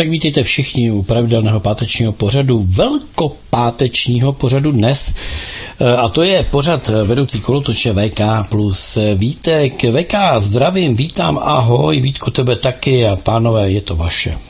Tak vítejte všichni u pravidelného pátečního pořadu, velkopátečního pořadu dnes. E, a to je pořad vedoucí kolotoče VK plus Vítek. VK, zdravím, vítám, ahoj, Vítku tebe taky a pánové, je to vaše.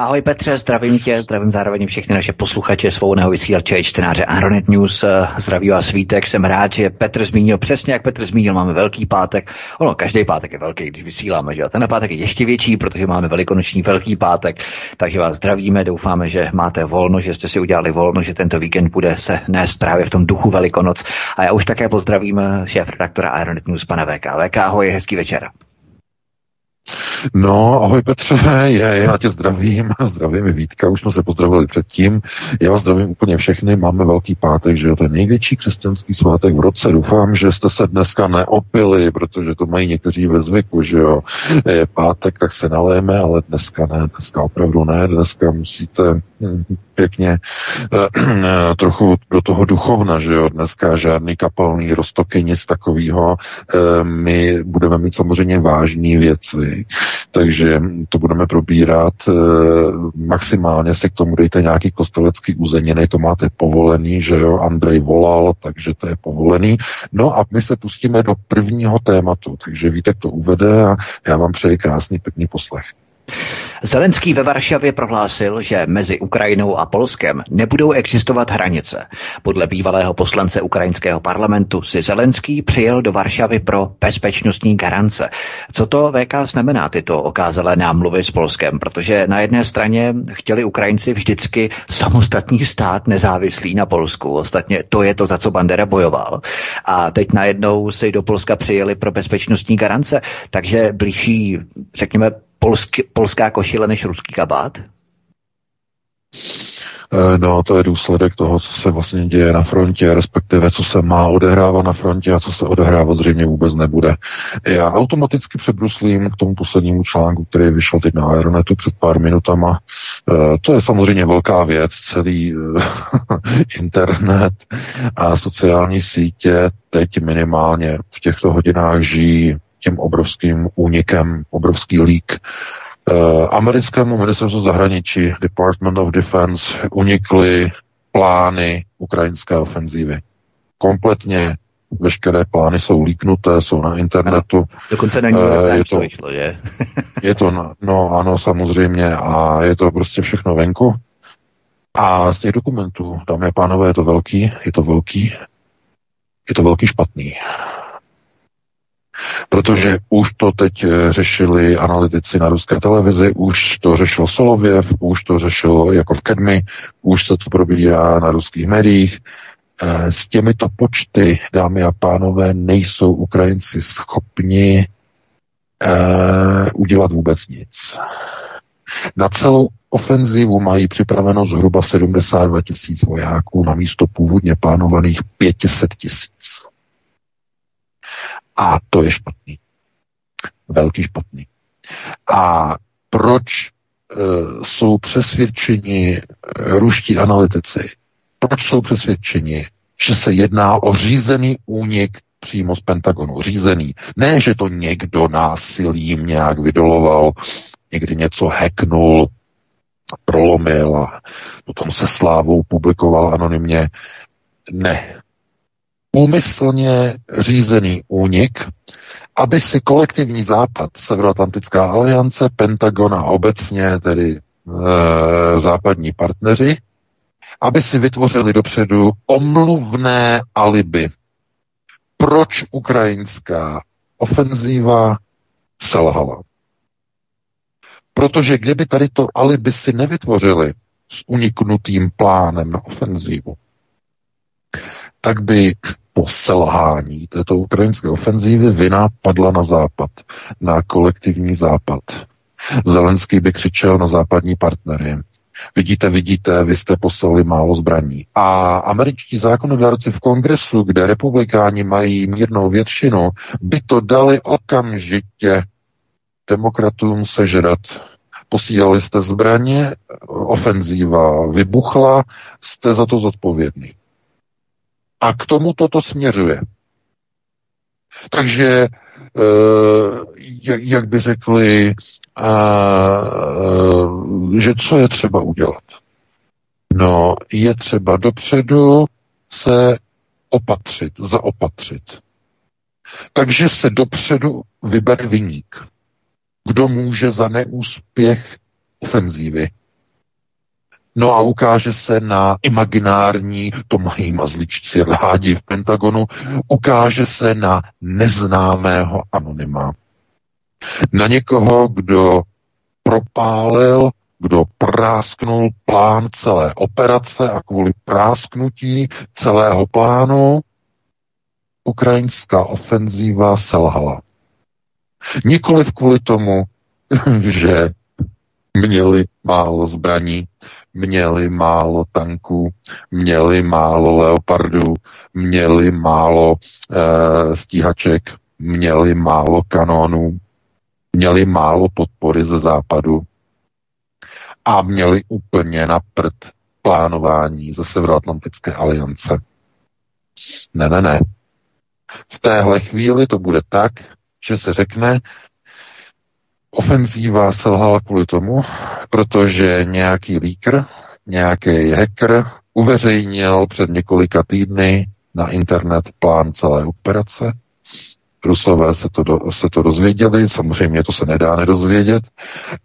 Ahoj Petře, zdravím tě, zdravím zároveň všechny naše posluchače svobodného vysílače i čtenáře Aeronet News. Zdraví vás svítek, jsem rád, že Petr zmínil přesně, jak Petr zmínil, máme velký pátek. Ono, každý pátek je velký, když vysíláme, že ten pátek je ještě větší, protože máme velikonoční velký pátek, takže vás zdravíme, doufáme, že máte volno, že jste si udělali volno, že tento víkend bude se nést právě v tom duchu Velikonoc. A já už také pozdravím šéf redaktora Aeronet News, pana VK. VK, ahoj, hezký večer. No, ahoj Petře, já, já tě zdravím, zdravím Vítka, už jsme se pozdravili předtím. Já vás zdravím úplně všechny, máme velký pátek, že jo, to je největší křesťanský svátek v roce. Doufám, že jste se dneska neopili, protože to mají někteří ve zvyku, že jo. Je pátek, tak se naléme, ale dneska ne, dneska opravdu ne, dneska musíte hm, pěkně eh, trochu do toho duchovna, že jo, dneska žádný kapelný roztoky, nic takového. Eh, my budeme mít samozřejmě vážné věci, takže to budeme probírat eh, maximálně se k tomu dejte nějaký kostelecký uzeniny, to máte povolený, že jo, Andrej volal, takže to je povolený. No a my se pustíme do prvního tématu, takže víte, to uvede a já vám přeji krásný, pěkný poslech. Zelenský ve Varšavě prohlásil, že mezi Ukrajinou a Polskem nebudou existovat hranice. Podle bývalého poslance ukrajinského parlamentu si Zelenský přijel do Varšavy pro bezpečnostní garance. Co to VK znamená tyto okázalé námluvy s Polskem? Protože na jedné straně chtěli Ukrajinci vždycky samostatný stát nezávislý na Polsku. Ostatně to je to, za co Bandera bojoval. A teď najednou si do Polska přijeli pro bezpečnostní garance. Takže blíží, řekněme, polsk, polská košile než ruský kabát? Eh, no, to je důsledek toho, co se vlastně děje na frontě, respektive co se má odehrávat na frontě a co se odehrávat zřejmě vůbec nebude. Já automaticky přebruslím k tomu poslednímu článku, který vyšel teď na Aeronetu před pár minutama. Eh, to je samozřejmě velká věc, celý eh, internet a sociální sítě teď minimálně v těchto hodinách žijí tím obrovským únikem, obrovský lík. Uh, americkému ministerstvu zahraničí Department of Defense unikly plány ukrajinské ofenzívy. Kompletně veškeré plány jsou líknuté, jsou na internetu. Ano, dokonce na uh, je to, to vyšlo, že? je to, no ano, samozřejmě, a je to prostě všechno venku. A z těch dokumentů, dámy a pánové, je to velký, je to velký, je to velký špatný. Protože už to teď eh, řešili analytici na ruské televizi, už to řešil Solověv, už to řešil jako v Kedmi, už se to probírá na ruských médiích. Eh, s těmito počty, dámy a pánové, nejsou Ukrajinci schopni uh, udělat vůbec nic. Na celou ofenzivu mají připraveno zhruba 72 tisíc vojáků na místo původně plánovaných 500 tisíc. A to je špatný. Velký špatný. A proč e, jsou přesvědčeni e, ruští analytici? Proč jsou přesvědčeni, že se jedná o řízený únik přímo z Pentagonu. Řízený. Ne, že to někdo násilím nějak vydoloval, někdy něco hacknul, prolomil a potom se slávou publikoval anonymně. Ne úmyslně řízený únik, aby si kolektivní západ, Severoatlantická aliance, Pentagon a obecně tedy e, západní partneři, aby si vytvořili dopředu omluvné alibi. Proč ukrajinská ofenzíva selhala? Protože kdyby tady to alibi si nevytvořili s uniknutým plánem na ofenzívu, tak by po selhání této ukrajinské ofenzívy vina padla na západ, na kolektivní západ. Zelenský by křičel na západní partnery. Vidíte, vidíte, vy jste poslali málo zbraní. A američtí zákonodárci v kongresu, kde republikáni mají mírnou většinu, by to dali okamžitě demokratům sežrat. Posílali jste zbraně, ofenzíva vybuchla, jste za to zodpovědný. A k tomu toto směřuje. Takže, eh, jak by řekli, že co je třeba udělat? No, je třeba dopředu se opatřit, zaopatřit. Takže se dopředu vybere vyník. Kdo může za neúspěch ofenzívy No a ukáže se na imaginární, to mají mazličci rádi v Pentagonu, ukáže se na neznámého anonyma. Na někoho, kdo propálil, kdo prásknul plán celé operace a kvůli prásknutí celého plánu ukrajinská ofenzíva selhala. Nikoliv kvůli tomu, že měli málo zbraní, měli málo tanků, měli málo leopardů, měli málo e, stíhaček, měli málo kanónů, měli málo podpory ze západu a měli úplně na prd plánování ze Severoatlantické aliance. Ne, ne, ne. V téhle chvíli to bude tak, že se řekne, Ofenzíva selhala kvůli tomu, protože nějaký líkr, nějaký hacker uveřejnil před několika týdny na internet plán celé operace. Rusové se to, do, se to dozvěděli, samozřejmě to se nedá nedozvědět,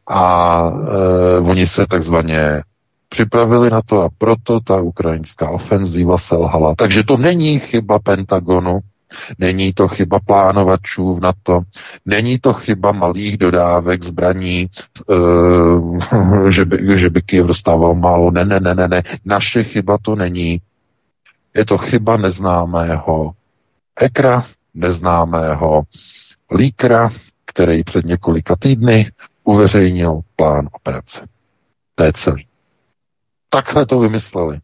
a e, oni se takzvaně připravili na to a proto ta ukrajinská ofenzíva selhala. Takže to není chyba Pentagonu, Není to chyba plánovačů v NATO, není to chyba malých dodávek zbraní, e, že, by, že by Kiev dostával málo. Ne, ne, ne, ne, ne. Naše chyba to není. Je to chyba neznámého ekra, neznámého líkra, který před několika týdny uveřejnil plán operace. To je celý. Takhle to vymysleli.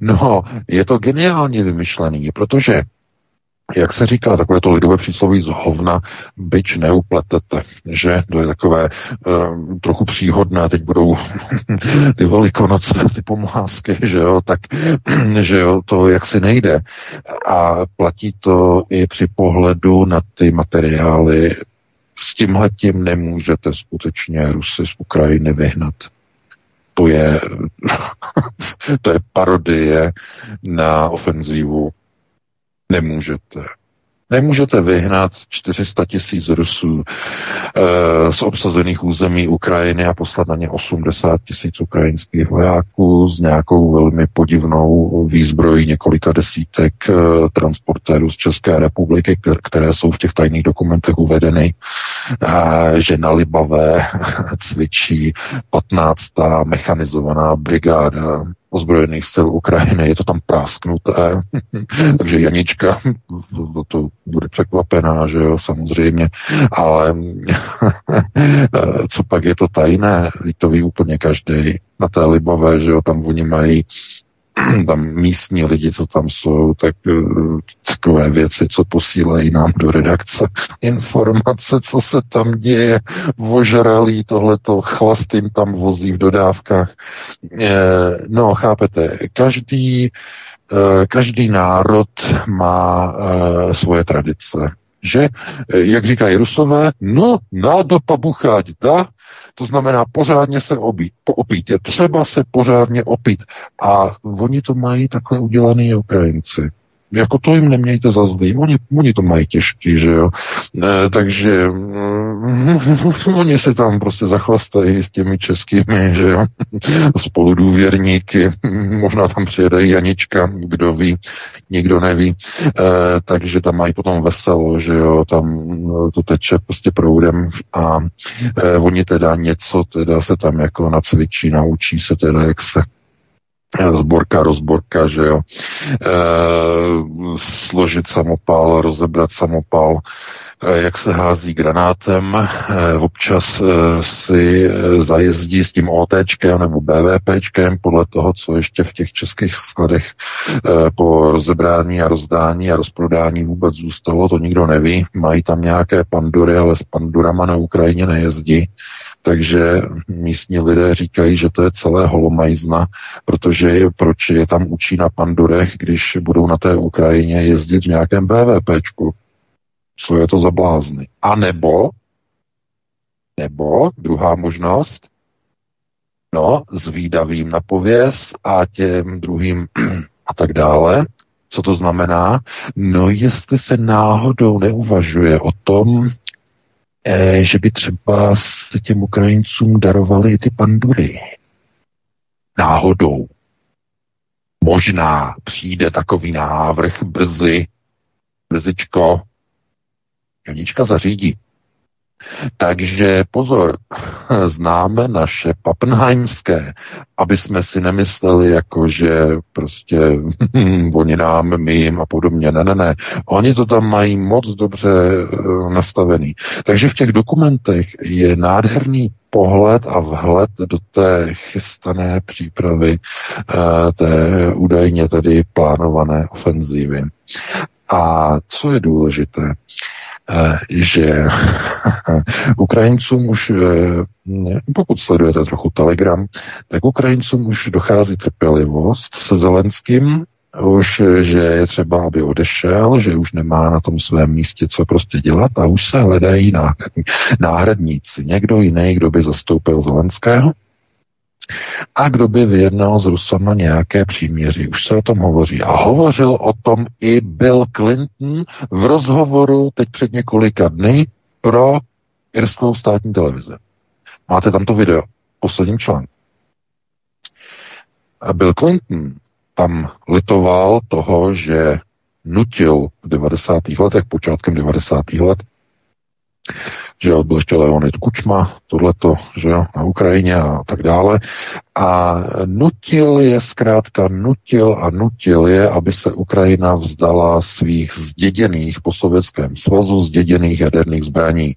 No, je to geniálně vymyšlený, protože jak se říká, takové to lidové přísloví z hovna byč neupletete, že to je takové uh, trochu příhodné, teď budou ty velikonoce, ty pomlásky, že jo, tak, že jo, to jaksi nejde. A platí to i při pohledu na ty materiály. S tímhletím nemůžete skutečně Rusy z Ukrajiny vyhnat. To je, to je parodie na ofenzívu Nemůžete. Nemůžete vyhnat 400 tisíc Rusů e, z obsazených území Ukrajiny a poslat na ně 80 tisíc ukrajinských vojáků s nějakou velmi podivnou výzbrojí několika desítek e, transportérů z České republiky, které, které jsou v těch tajných dokumentech uvedeny, e, že na Libavé cvičí 15. mechanizovaná brigáda ozbrojených sil Ukrajiny, je to tam prásknuté, takže Janička to bude překvapená, že jo, samozřejmě, ale co pak je to tajné, to ví úplně každý. Na té Libové, že jo, tam oni mají tam místní lidi, co tam jsou, tak eh, takové věci, co posílají nám do redakce, informace, co se tam děje, vožralí tohleto, chlastým tam vozí v dodávkách. Eh, no, chápete, každý, eh, každý národ má svoje tradice že, jak říkají rusové, no, nádopa buchať, da, to znamená pořádně se obít, poopít. Je třeba se pořádně opít. A oni to mají takhle udělaný Ukrajinci. Jako to jim nemějte za zlý. Oni, oni to mají těžký, že jo. E, takže mm, oni se tam prostě zachlastají s těmi českými, že jo. Spoludůvěrníky. Možná tam přijede Janička, kdo ví, nikdo neví. E, takže tam mají potom veselo, že jo. Tam to teče prostě proudem a e, oni teda něco teda se tam jako nacvičí, naučí se teda, jak se zborka, rozborka, že jo, e, složit samopal, rozebrat samopal, jak se hází granátem, eh, občas eh, si zajezdí s tím OTčkem nebo BVPčkem podle toho, co ještě v těch českých skladech po rozebrání a rozdání a rozprodání vůbec zůstalo, to nikdo neví. Mají tam nějaké pandury, ale s pandurama na Ukrajině nejezdí. Takže místní lidé říkají, že to je celé holomajzna, protože proč je tam učí na pandurech, když budou na té Ukrajině jezdit v nějakém BVPčku. Co je to za blázny? A nebo, nebo druhá možnost, no, s výdavým na pověz a těm druhým a tak dále. Co to znamená? No, jestli se náhodou neuvažuje o tom, eh, že by třeba s těm Ukrajincům darovali ty pandury. Náhodou. Možná přijde takový návrh brzy, brzičko, Janička zařídí. Takže pozor, známe naše papnheimské, aby jsme si nemysleli, jako že prostě oni nám, my jim a podobně. Ne, ne, ne. Oni to tam mají moc dobře uh, nastavený. Takže v těch dokumentech je nádherný pohled a vhled do té chystané přípravy uh, té údajně tedy plánované ofenzívy. A co je důležité? Eh, že Ukrajincům už, eh, pokud sledujete trochu Telegram, tak Ukrajincům už dochází trpělivost se Zelenským, už, že je třeba, aby odešel, že už nemá na tom svém místě co prostě dělat a už se hledají náhradníci. Někdo jiný, kdo by zastoupil Zelenského, a kdo by vyjednal s Rusama nějaké příměří. Už se o tom hovoří. A hovořil o tom i Bill Clinton v rozhovoru teď před několika dny pro irskou státní televizi. Máte tam to video, posledním článku. A Bill Clinton tam litoval toho, že nutil v 90. letech, počátkem 90. let, že jo, byl ještě Leonid Kučma, tohleto, že jo, na Ukrajině a tak dále. A nutil je, zkrátka nutil a nutil je, aby se Ukrajina vzdala svých zděděných po Sovětském svazu, zděděných jaderných zbraní.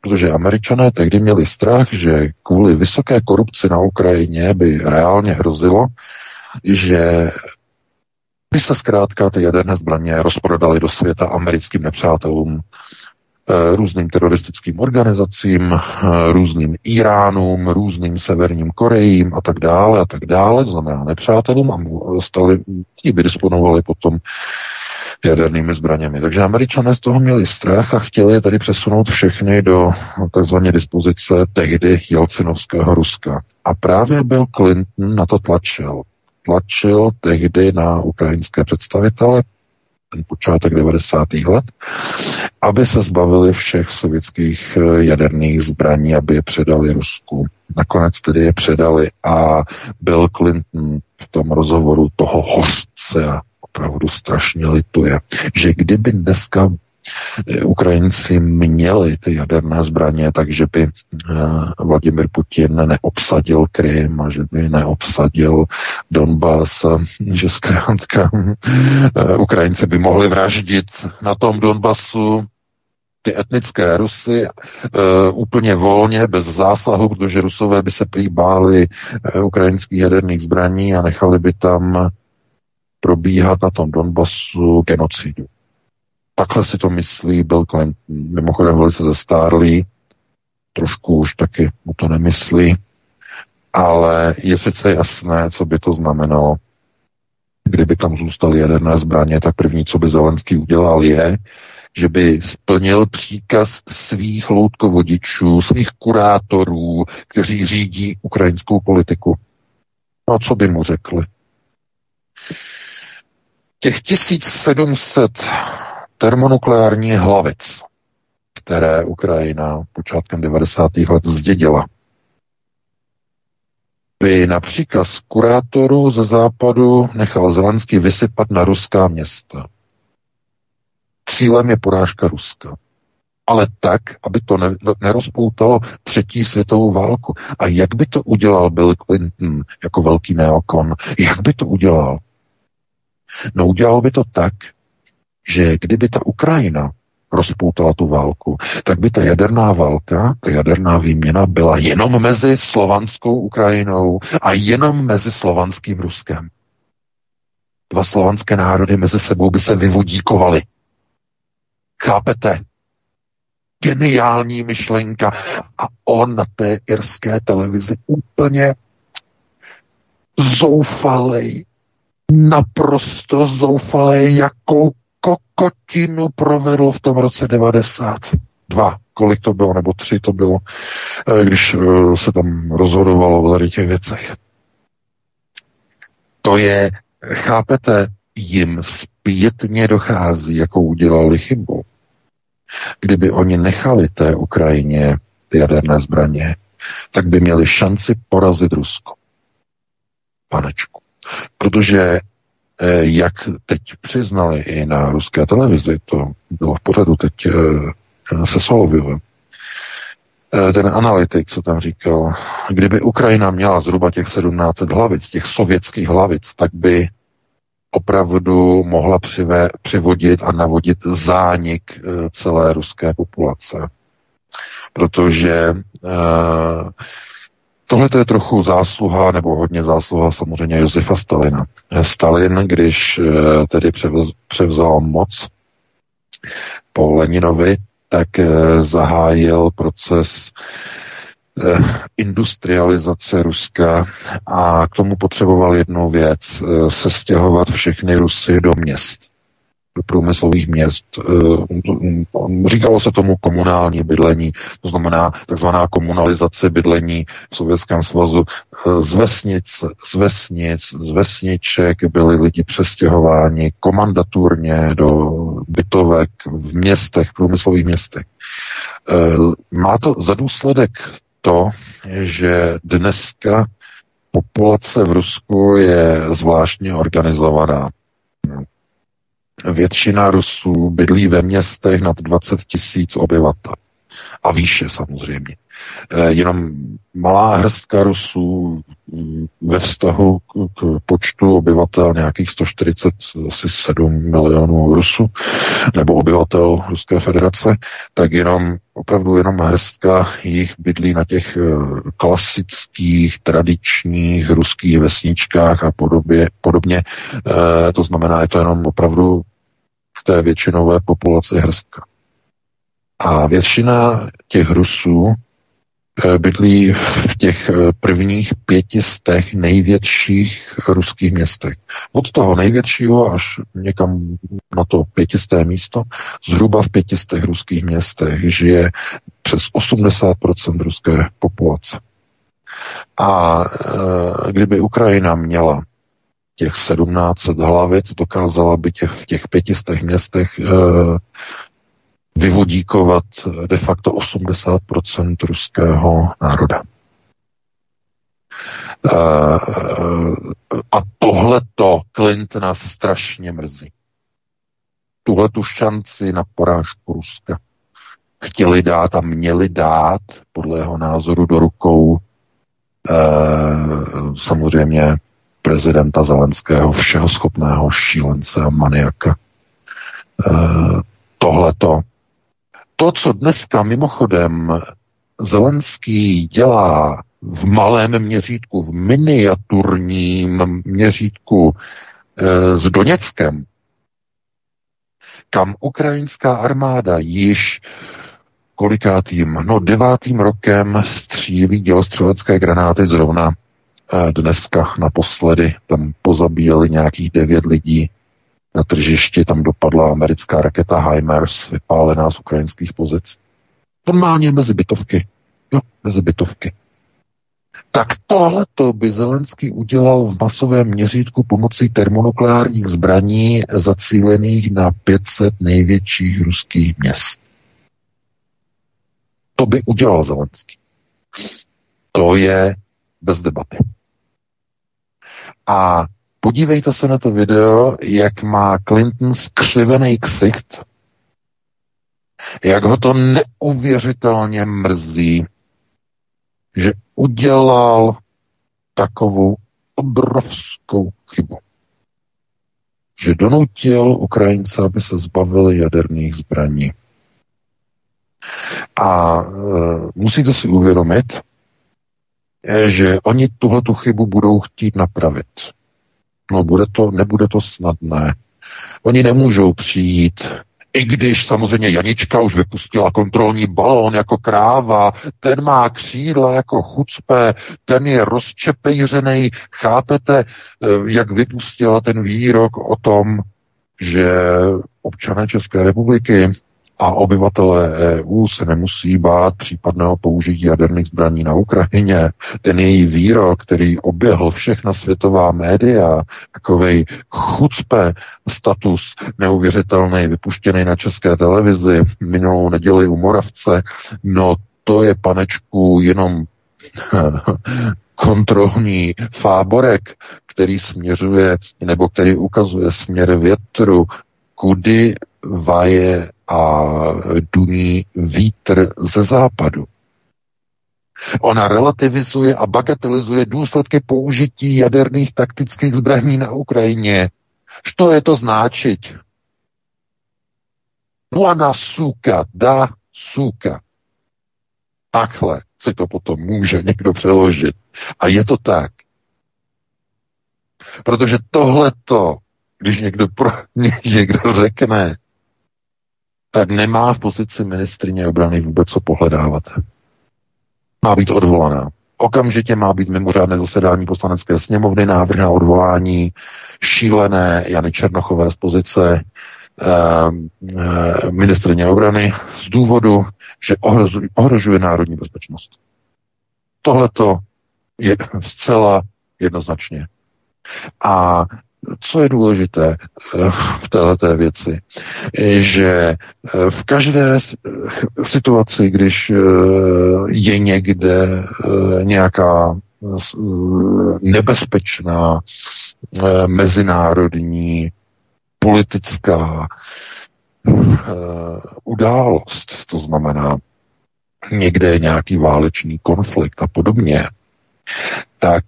Protože američané tehdy měli strach, že kvůli vysoké korupci na Ukrajině by reálně hrozilo, že by se zkrátka ty jaderné zbraně rozprodaly do světa americkým nepřátelům, různým teroristickým organizacím, eh, různým Iránům, různým Severním Korejím a tak dále a tak dále, znamená nepřátelům a stali, ti by disponovali potom jadernými zbraněmi. Takže američané z toho měli strach a chtěli je tady přesunout všechny do tzv. dispozice tehdy Jelcinovského Ruska. A právě Bill Clinton na to tlačil. Tlačil tehdy na ukrajinské představitele, počátek 90. let, aby se zbavili všech sovětských eh, jaderných zbraní, aby je předali Rusku. Nakonec tedy je předali a Bill Clinton v tom rozhovoru toho hořce a opravdu strašně lituje, že kdyby dneska Ukrajinci měli ty jaderné zbraně, takže by eh, Vladimir Putin neobsadil Krym a že by neobsadil Donbass, že zkrátka eh, Ukrajinci by mohli vraždit na tom Donbasu ty etnické Rusy uh, úplně volně, bez zásahu, protože Rusové by se prý uh, ukrajinských jaderných zbraní a nechali by tam probíhat na tom Donbasu genocidu. Takhle si to myslí Bill Clinton, mimochodem velice zestárlý, trošku už taky mu to nemyslí, ale je přece jasné, co by to znamenalo, kdyby tam zůstaly jaderné zbraně, tak první, co by Zelenský udělal, je, že by splnil příkaz svých loutkovodičů, svých kurátorů, kteří řídí ukrajinskou politiku. No a co by mu řekli? Těch 1700 termonukleární hlavic, které Ukrajina počátkem 90. let zdědila. By například z kurátorů ze západu nechal Zelenský vysypat na ruská města. Cílem je porážka Ruska. Ale tak, aby to ne, nerozpoutalo třetí světovou válku. A jak by to udělal Bill Clinton jako velký neokon? Jak by to udělal? No udělal by to tak, že kdyby ta Ukrajina rozpoutala tu válku, tak by ta jaderná válka, ta jaderná výměna byla jenom mezi slovanskou Ukrajinou a jenom mezi slovanským Ruskem. Dva slovanské národy mezi sebou by se vyvodíkovaly. Chápete? Geniální myšlenka. A on na té irské televizi úplně zoufalej, naprosto zoufalej, jakou kokotinu provedl v tom roce 92. Kolik to bylo, nebo tři to bylo, eh, když eh, se tam rozhodovalo o tady těch věcech. To je, chápete, jim zpětně dochází, jakou udělali chybu. Kdyby oni nechali té Ukrajině ty jaderné zbraně, tak by měli šanci porazit Rusko. Panečku. Protože jak teď přiznali i na ruské televizi, to bylo v pořadu teď eh, se Solovyovem, eh, ten analytik, co tam říkal, kdyby Ukrajina měla zhruba těch 17 hlavic, těch sovětských hlavic, tak by opravdu mohla přive, přivodit a navodit zánik celé ruské populace. Protože uh, Tohle je trochu zásluha, nebo hodně zásluha samozřejmě Josefa Stalina. Stalin, když eh, tedy převzal moc po Leninovi, tak eh, zahájil proces eh, industrializace Ruska a k tomu potřeboval jednu věc, se stěhovat všechny Rusy do měst průmyslových měst. Eh, říkalo se tomu komunální bydlení, to znamená takzvaná komunalizace bydlení v Sovětském svazu. Eh, z vesnic, z vesnic, z vesniček byli lidi přestěhováni komandaturně do bytovek v městech, průmyslových městech. Eh, má to za důsledek to, že dneska populace v Rusku je zvláštně organizovaná. Většina Rusů bydlí ve městech nad 20 tisíc obyvatel. A výše samozřejmě. Eh, jenom malá hrstka Rusů mm, ve vztahu k počtu obyvatel nějakých 147 milionů Rusů nebo obyvatel Ruské federace, tak jenom opravdu jenom hrstka jich bydlí na těch eh, klasických, tradičních ruských vesničkách a podobě, podobně. Eh, to znamená, je to jenom opravdu té většinové populaci hrstka. A většina těch Rusů eh, bydlí v těch eh, prvních pětistech největších ruských městech. Od toho největšího až někam na to pětisté místo, zhruba v pětistech ruských městech žije přes 80% ruské populace. A e, kdyby Ukrajina měla těch 17 hlavic, dokázala by těch, v těch pětistech městech e, vyvodíkovat de facto 80% ruského národa. E, a tohle to Clintona strašně mrzí. Tuhle tu šanci na porážku Ruska chtěli dát a měli dát, podle jeho názoru, do rukou e, samozřejmě prezidenta Zelenského, všeho schopného šílence a maniaka. E, tohleto to, co dneska mimochodem Zelenský dělá v malém měřítku, v miniaturním měřítku e, s Doněckem, kam ukrajinská armáda již kolikátým, no devátým rokem střílí dělostřelecké granáty zrovna dneska naposledy. Tam pozabíjeli nějakých devět lidí na tržišti tam dopadla americká raketa HIMARS, vypálená z ukrajinských pozic. Normálně mezi bytovky. Jo, mezi bytovky. Tak tohle to by Zelenský udělal v masovém měřítku pomocí termonukleárních zbraní zacílených na 500 největších ruských měst. To by udělal Zelenský. To je bez debaty. A Podívejte se na to video, jak má Clinton skřivený ksicht, jak ho to neuvěřitelně mrzí, že udělal takovou obrovskou chybu. Že donutil Ukrajince, aby se zbavili jaderných zbraní. A e, musíte si uvědomit, že oni tuhle tu chybu budou chtít napravit. No, bude to, nebude to snadné. Oni nemůžou přijít i když samozřejmě Janička už vypustila kontrolní balón jako kráva, ten má křídla jako chucpe, ten je rozčepejřený. Chápete, eh, jak vypustila ten výrok o tom, že občané České republiky a obyvatelé EU se nemusí bát případného použití jaderných zbraní na Ukrajině. Ten její výrok, který oběhl všechna světová média, takovej chucpe status neuvěřitelný, vypuštěný na české televizi minulou neděli u Moravce, no to je, panečku, jenom kontrolní fáborek, který směřuje, nebo který ukazuje směr větru, kudy vaje a duní vítr ze západu. Ona relativizuje a bagatelizuje důsledky použití jaderných taktických zbraní na Ukrajině. Što je to značit? No a na suka, da suka. Takhle si to potom může někdo přeložit. A je to tak. Protože tohleto, když někdo, pro, někdo řekne, nemá v pozici ministrině obrany vůbec co pohledávat. Má být odvolaná. Okamžitě má být mimořádné zasedání poslanecké sněmovny, návrh na odvolání šílené Jany Černochové z pozice eh, ministrině obrany z důvodu, že ohrožuje, ohrožuje národní bezpečnost. Tohle to je zcela jednoznačně. A co je důležité eh, v této věci, že eh, v každé situaci, když eh, je někde nějaká nebezpečná mezinárodní politická událost, to znamená někde nějaký válečný konflikt a podobně, tak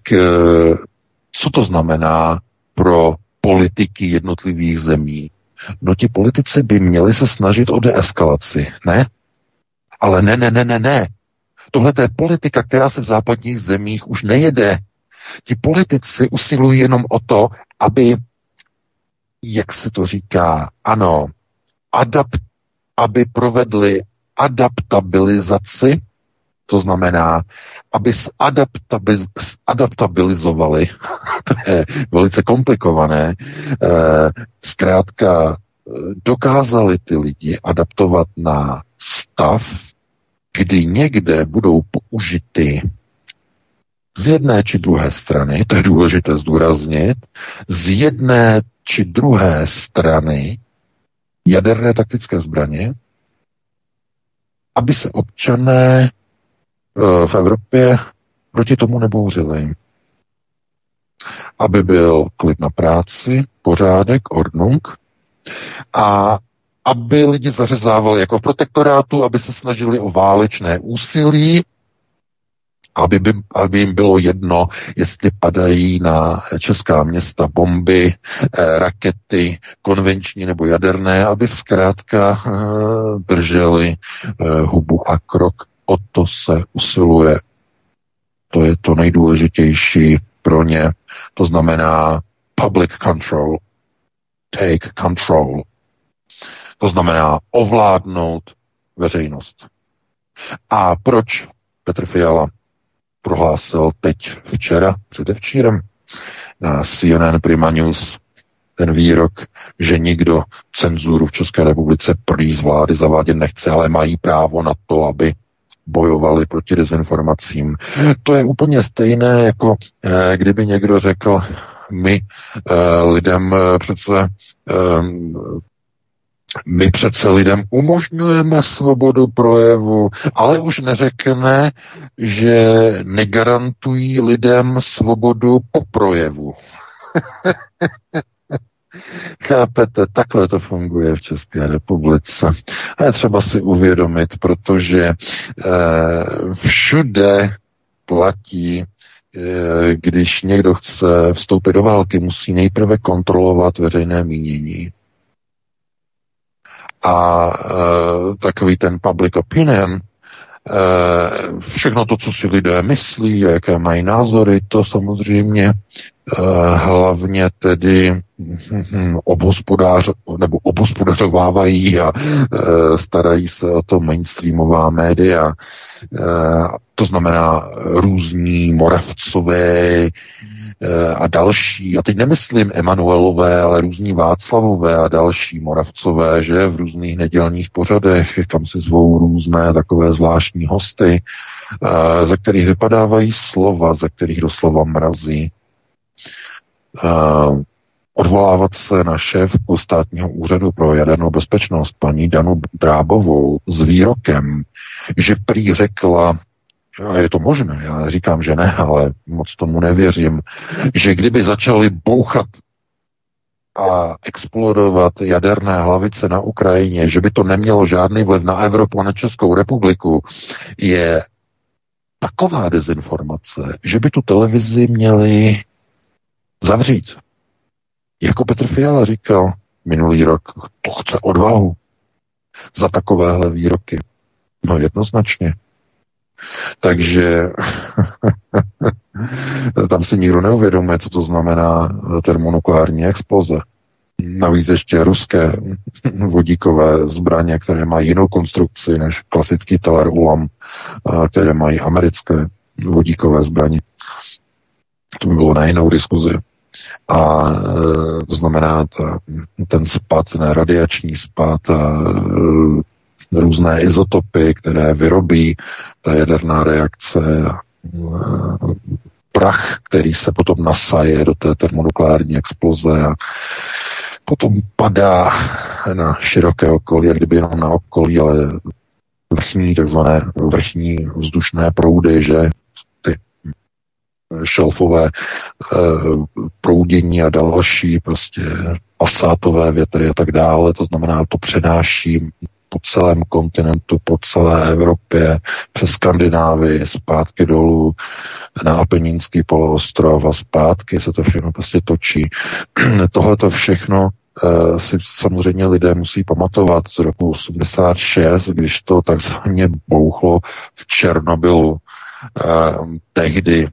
co to znamená pro politiky jednotlivých zemí. No ti politici by měli se snažit o deeskalaci, ne? Ale ne, ne, ne, ne, ne. Tohle je politika, která se v západních zemích už nejede. Ti politici usilují jenom o to, aby, jak se to říká, ano, adapt, aby provedli adaptabilizaci to znamená, aby adaptabilizovali, to je velice komplikované, eh, zkrátka eh, dokázali ty lidi adaptovat na stav, kdy někde budou použity z jedné či druhé strany, to je důležité zdůraznit, z jedné či druhé strany jaderné taktické zbraně, aby se občané v Evropě proti tomu nebouřili. Aby byl klid na práci, pořádek, ordnung a aby lidi zařezávali jako v protektorátu, aby se snažili o válečné úsilí, aby, by, aby jim bylo jedno, jestli padají na česká města bomby, eh, rakety, konvenční nebo jaderné, aby zkrátka eh, drželi eh, hubu a krok o to se usiluje. To je to nejdůležitější pro ně. To znamená public control, take control. To znamená ovládnout veřejnost. A proč Petr Fiala prohlásil teď včera, předevčírem, na CNN Prima News ten výrok, že nikdo cenzuru v České republice prý z vlády zavádět nechce, ale mají právo na to, aby bojovali proti dezinformacím. To je úplně stejné, jako eh, kdyby někdo řekl, my eh, lidem eh, přece my přece lidem umožňujeme svobodu projevu, ale už neřekne, že negarantují lidem svobodu po projevu. Chápete, takhle to funguje v České republice. A je třeba si uvědomit, protože e, všude platí, e, když někdo chce vstoupit do války, musí nejprve kontrolovat veřejné mínění. a e, takový ten public opinion, všechno to, co si lidé myslí a jaké mají názory, to samozřejmě hlavně tedy hm, obhospodář, nebo obhospodařovávají a e, starají se o to mainstreamová média. E, to znamená různí moravcové, Eh, a další, a teď nemyslím Emanuelové, ale různí Václavové a další Moravcové, že v různých nedělních pořadech, kam si zvou různé takové zvláštní hosty, eh, ze kterých vypadávají slova, ze kterých doslova mrazí. Eh, odvolávat se na šéfku státního úřadu pro jadernou bezpečnost, paní Danu Drábovou, s výrokem, že prý řekla, a je to možné, já říkám, že ne, ale moc tomu nevěřím, že kdyby začaly bouchat a explodovat jaderné hlavice na Ukrajině, že by to nemělo žádný vliv na Evropu a na Českou republiku, je taková dezinformace, že by tu televizi měli zavřít. Jako Petr Fiala říkal minulý rok, to chce odvahu za takovéhle výroky. No jednoznačně. Takže tam si nikdo neuvědomuje, co to znamená termonukleární exploze. Navíc ještě ruské vodíkové zbraně, které mají jinou konstrukci než klasický Teller Ulam, které mají americké vodíkové zbraně. To by bylo na jinou diskuzi. A e, to znamená ta, ten spad, ten radiační spad, a, e, různé izotopy, které vyrobí ta jaderná reakce, prach, který se potom nasaje do té termonuklární exploze a potom padá na široké okolí, jak kdyby jenom na okolí, ale vrchní, takzvané vrchní vzdušné proudy, že šelfové e, proudění a další prostě pasátové větry a tak dále, to znamená, to přenáší po celém kontinentu, po celé Evropě, přes Skandinávii, zpátky dolů na Apenínský poloostrov a zpátky se to všechno prostě točí. Tohle to všechno uh, si samozřejmě lidé musí pamatovat z roku 86, když to takzvaně bouchlo v Černobylu. Uh, tehdy Eh,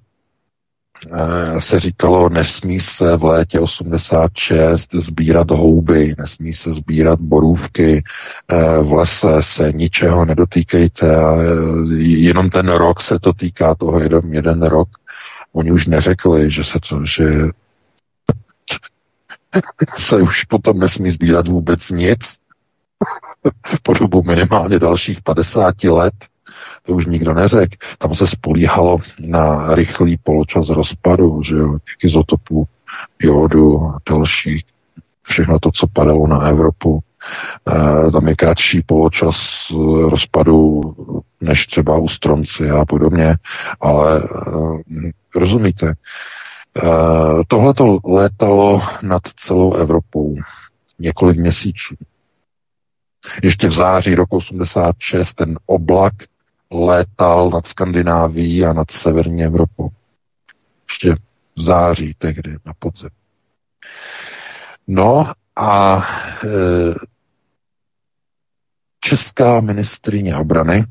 se říkalo, nesmí se v létě 86 sbírat houby, nesmí se sbírat borůvky, eh, v lese se ničeho nedotýkejte a eh, jenom ten rok se to týká toho jeden, jeden rok. Oni už neřekli, že se to, že se už potom nesmí sbírat vůbec nic po dobu minimálně dalších 50 let to už nikdo neřekl. Tam se spolíhalo na rychlý poločas rozpadu, že jo, izotopů, jodu a další. Všechno to, co padalo na Evropu. E, tam je kratší poločas rozpadu než třeba u stronci a podobně, ale e, rozumíte, e, tohle to létalo nad celou Evropou několik měsíců. Ještě v září roku 86 ten oblak létal nad Skandinávií a nad severní Evropou. Ještě v září tehdy na podzim. No a e, česká ministrině obrany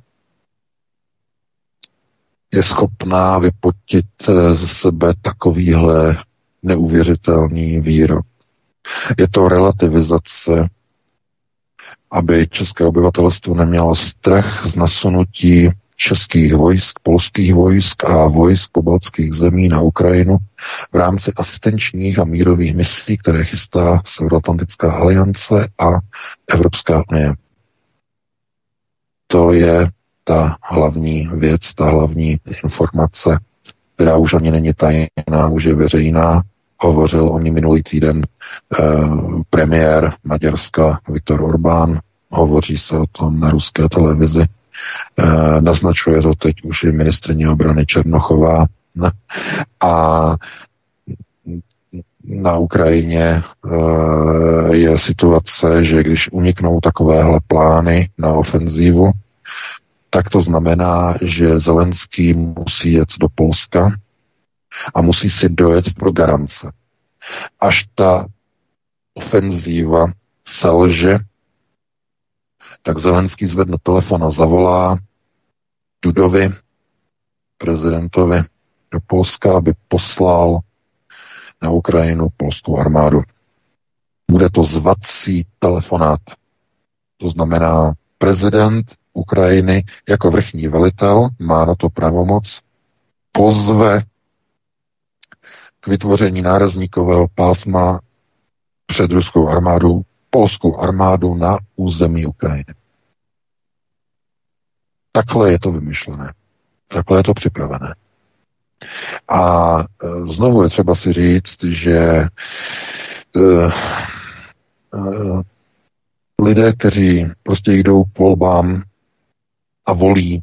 je schopná vypotit e, ze sebe takovýhle neuvěřitelný výrok. Je to relativizace aby české obyvatelstvo nemělo strach z nasunutí českých vojsk, polských vojsk a vojsk pobaltských zemí na Ukrajinu v rámci asistenčních a mírových misí, které chystá Severoatlantická aliance a Evropská unie. To je ta hlavní věc, ta hlavní informace, která už ani není tajná, už je veřejná. Hovořil o ní minulý týden eh, premiér Maďarska Viktor Orbán, hovoří se o tom na ruské televizi. Eh, naznačuje to teď už i ministrně obrany Černochová. A na Ukrajině eh, je situace, že když uniknou takovéhle plány na ofenzívu, tak to znamená, že Zelenský musí jet do Polska a musí si dojet pro garance. Až ta ofenzíva selže, tak Zelenský zvedne telefon a zavolá Dudovi, prezidentovi do Polska, aby poslal na Ukrajinu polskou armádu. Bude to zvací telefonát. To znamená, prezident Ukrajiny jako vrchní velitel má na to pravomoc, pozve k vytvoření nárazníkového pásma před ruskou armádou, polskou armádu na území Ukrajiny. Takhle je to vymyšlené. Takhle je to připravené. A e, znovu je třeba si říct, že uh, uh, lidé, kteří prostě jdou k volbám a volí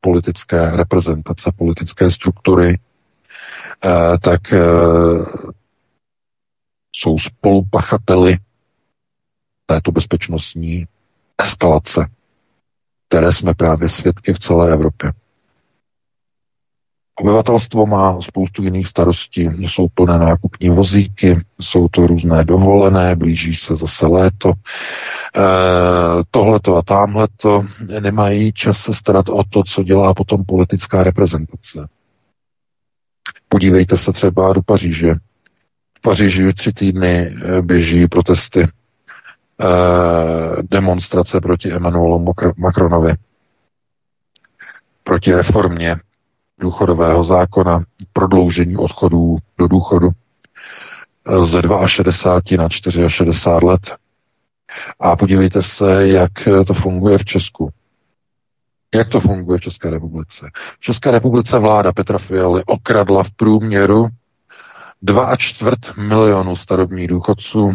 politické reprezentace, politické struktury, tak jsou spolupachateli této bezpečnostní eskalace, které jsme právě svědky v celé Evropě. Obyvatelstvo má spoustu jiných starostí. Jsou plné nákupní vozíky, jsou to různé dovolené, blíží se zase léto. E, tohleto a tamhleto nemají čas se starat o to, co dělá potom politická reprezentace. Podívejte se třeba do Paříže. V Paříži tři týdny eh, běží protesty, e, demonstrace proti Emmanuelu Macronovi, proti reformě důchodového zákona, prodloužení odchodů do důchodu ze 62 na 64 let. A podívejte se, jak to funguje v Česku. Jak to funguje v České republice? V České republice vláda Petra Fialy okradla v průměru 2 čtvrt milionu starobních důchodců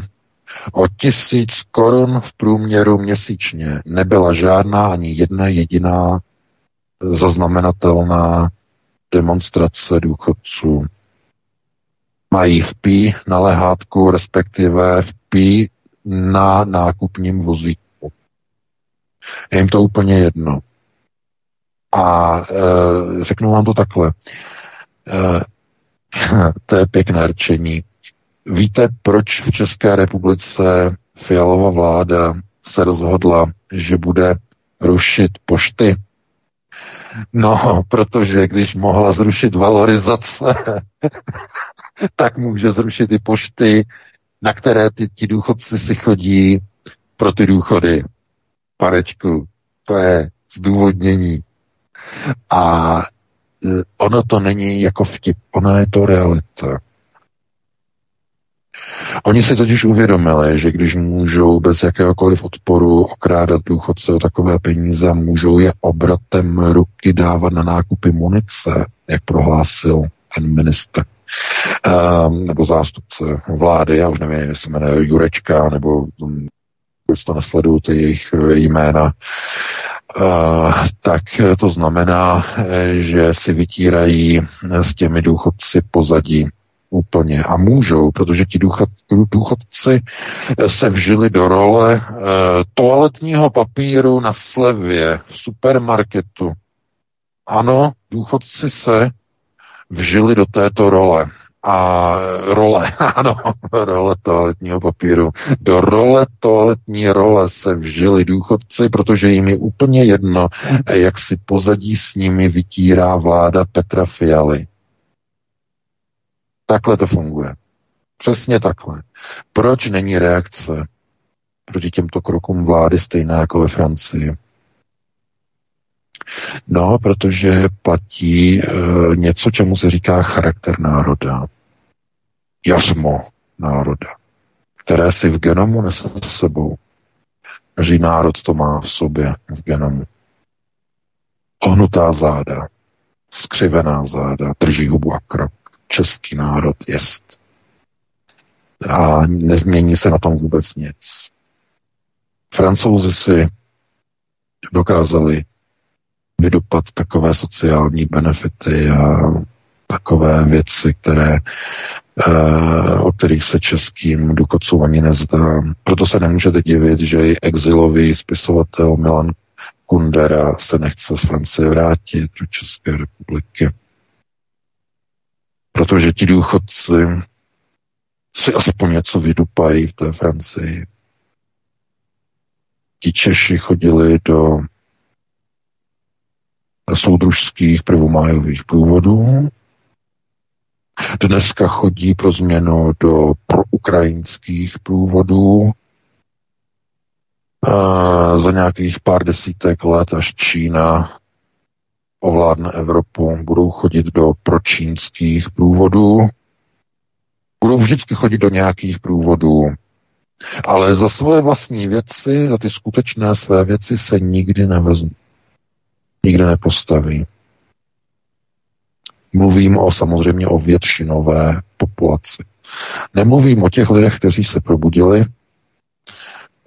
o tisíc korun v průměru měsíčně. Nebyla žádná ani jedna jediná zaznamenatelná demonstrace důchodců. Mají vpí na lehátku, respektive vpí na nákupním vozíku. Je jim to úplně jedno. A e, řeknu vám to takhle. E, to je pěkné rčení. Víte, proč v České republice Fialová vláda se rozhodla, že bude rušit pošty? No, protože když mohla zrušit valorizace, tak může zrušit i pošty, na které ty, ti důchodci si chodí pro ty důchody. Parečku, to je zdůvodnění. A e, ono to není jako vtip, ono je to realita. Oni si totiž uvědomili, že když můžou bez jakéhokoliv odporu okrádat důchodce o takové peníze, můžou je obratem ruky dávat na nákupy munice, jak prohlásil ten ministr uh, nebo zástupce vlády, já už nevím, jestli se jmenuje Jurečka, nebo vůbec to nesleduju ty jejich jména, tak to znamená, že si vytírají s těmi důchodci pozadí úplně a můžou, protože ti důchod, důchodci se vžili do role toaletního papíru na slevě v supermarketu. Ano, důchodci se vžili do této role. A role, ano, role toaletního papíru. Do role toaletní role se vžili důchodci, protože jim je úplně jedno, jak si pozadí s nimi vytírá vláda Petra Fialy. Takhle to funguje. Přesně takhle. Proč není reakce proti těmto krokům vlády stejná jako ve Francii? No, protože platí e, něco, čemu se říká charakter národa. Jařmo národa, které si v genomu nese s sebou. Každý národ to má v sobě, v genomu. Ohnutá záda, skřivená záda, drží hubu a krok český národ jest. A nezmění se na tom vůbec nic. Francouzi si dokázali vydopat takové sociální benefity a takové věci, které, eh, o kterých se českým důchodcům ani nezdá. Proto se nemůžete divit, že i exilový spisovatel Milan Kundera se nechce z Francie vrátit do České republiky. Protože ti důchodci si aspoň něco vydupají v té Francii. ti Češi chodili do soudružských prvomájových průvodů. Dneska chodí pro změnu do proukrajinských průvodů. A za nějakých pár desítek let, až Čína ovládne Evropu, budou chodit do pročínských průvodů. Budou vždycky chodit do nějakých průvodů. Ale za svoje vlastní věci, za ty skutečné své věci se nikdy nevezmu nikde nepostaví. Mluvím o samozřejmě o většinové populaci. Nemluvím o těch lidech, kteří se probudili,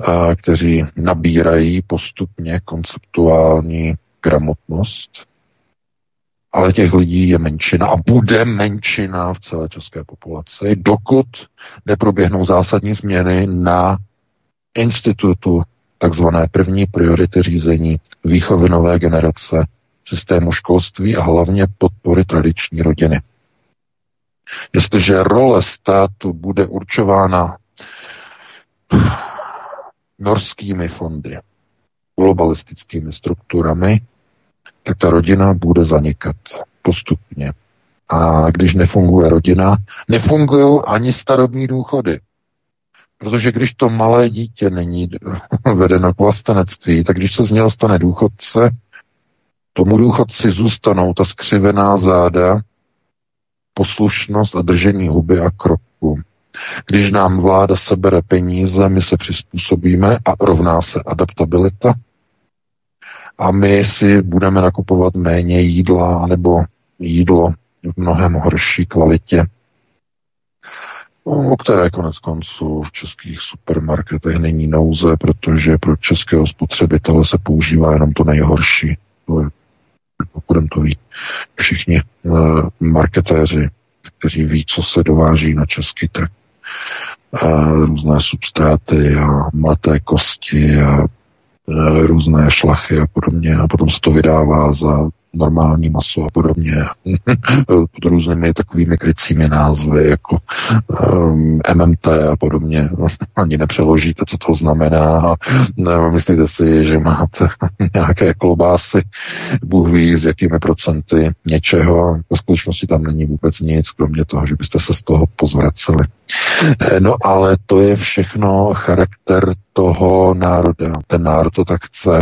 a kteří nabírají postupně konceptuální gramotnost, ale těch lidí je menšina a bude menšina v celé české populaci, dokud neproběhnou zásadní změny na institutu takzvané první priority řízení výchovy nové generace, systému školství a hlavně podpory tradiční rodiny. Jestliže role státu bude určována norskými fondy, globalistickými strukturami, tak ta rodina bude zanikat postupně. A když nefunguje rodina, nefungují ani starobní důchody. Protože když to malé dítě není vedeno k vlastenectví, tak když se z něho stane důchodce, tomu důchodci zůstanou ta skřivená záda, poslušnost a držení huby a kroku. Když nám vláda sebere peníze, my se přizpůsobíme a rovná se adaptabilita. A my si budeme nakupovat méně jídla nebo jídlo v mnohem horší kvalitě o které konec konců v českých supermarketech není nouze, protože pro českého spotřebitele se používá jenom to nejhorší. Pokud to ví všichni uh, marketéři, kteří ví, co se dováží na český trh. Různé substráty a mleté kosti a uh, různé šlachy a podobně a potom se to vydává za normální maso a podobně, pod různými takovými krycími názvy, jako um, MMT a podobně. Ani nepřeložíte, co to znamená. Ne, myslíte si, že máte nějaké klobásy, Bůh ví, s jakými procenty něčeho. V skutečnosti tam není vůbec nic, kromě toho, že byste se z toho pozvraceli. No ale to je všechno charakter toho národa. Ten národ to tak chce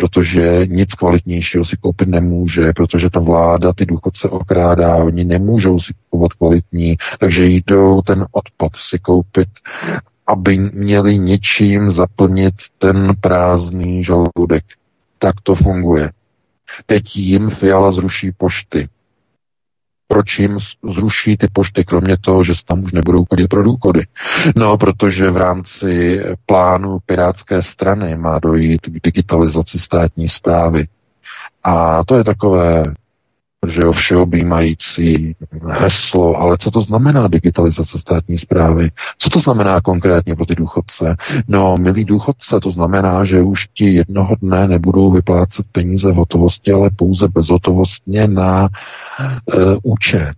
protože nic kvalitnějšího si koupit nemůže, protože ta vláda ty důchodce okrádá, oni nemůžou si kupovat kvalitní, takže jdou ten odpad si koupit, aby měli něčím zaplnit ten prázdný žaludek. Tak to funguje. Teď jim Fiala zruší pošty proč jim zruší ty pošty, kromě toho, že tam už nebudou chodit pro důchody. No, protože v rámci plánu Pirátské strany má dojít k digitalizaci státní zprávy. A to je takové že jo, všeobjímající heslo, ale co to znamená digitalizace státní zprávy? Co to znamená konkrétně pro ty důchodce? No, milí důchodce, to znamená, že už ti jednoho dne nebudou vyplácet peníze v hotovosti, ale pouze bezhotovostně na e, účet,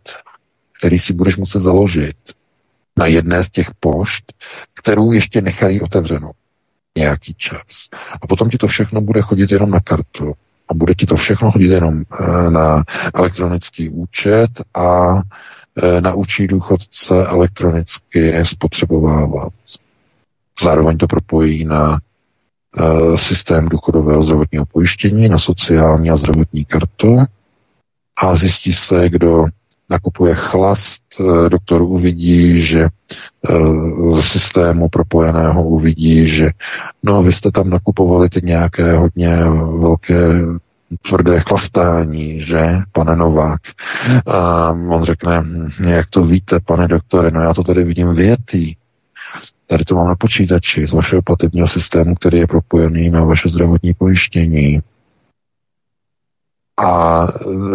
který si budeš muset založit na jedné z těch pošt, kterou ještě nechají otevřenou nějaký čas. A potom ti to všechno bude chodit jenom na kartu a bude ti to všechno chodit jenom eh, na elektronický účet a eh, naučí důchodce elektronicky spotřebovávat. Zároveň to propojí na eh, systém důchodového zdravotního pojištění, na sociální a zdravotní kartu a zjistí se, kdo nakupuje chlast, doktor uvidí, že z systému propojeného uvidí, že no vy jste tam nakupovali ty nějaké hodně velké tvrdé chlastání, že, pane Novák. A on řekne, jak to víte, pane doktore, no já to tady vidím větý. Tady to mám na počítači z vašeho platebního systému, který je propojený na vaše zdravotní pojištění. A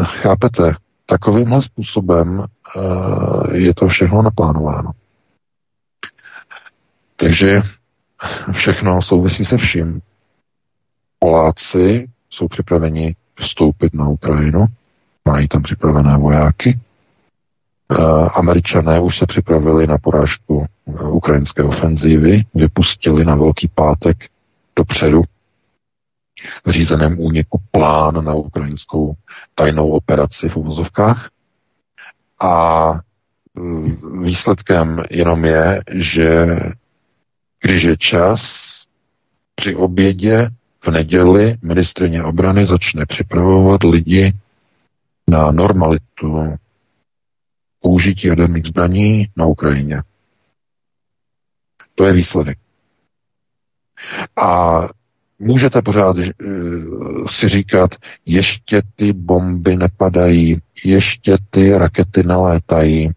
chápete, takovýmhle způsobem uh, je to všechno naplánováno. Takže všechno souvisí se vším. Poláci jsou připraveni vstoupit na Ukrajinu, mají tam připravené vojáky. Uh, Američané už se připravili na porážku uh, ukrajinské ofenzívy, vypustili na Velký pátek dopředu řízeném úniku plán na ukrajinskou tajnou operaci v uvozovkách. A výsledkem jenom je, že když je čas, při obědě v neděli ministrině obrany začne připravovat lidi na normalitu použití jaderných zbraní na Ukrajině. To je výsledek. A můžete pořád uh, si říkat, ještě ty bomby nepadají, ještě ty rakety nelétají,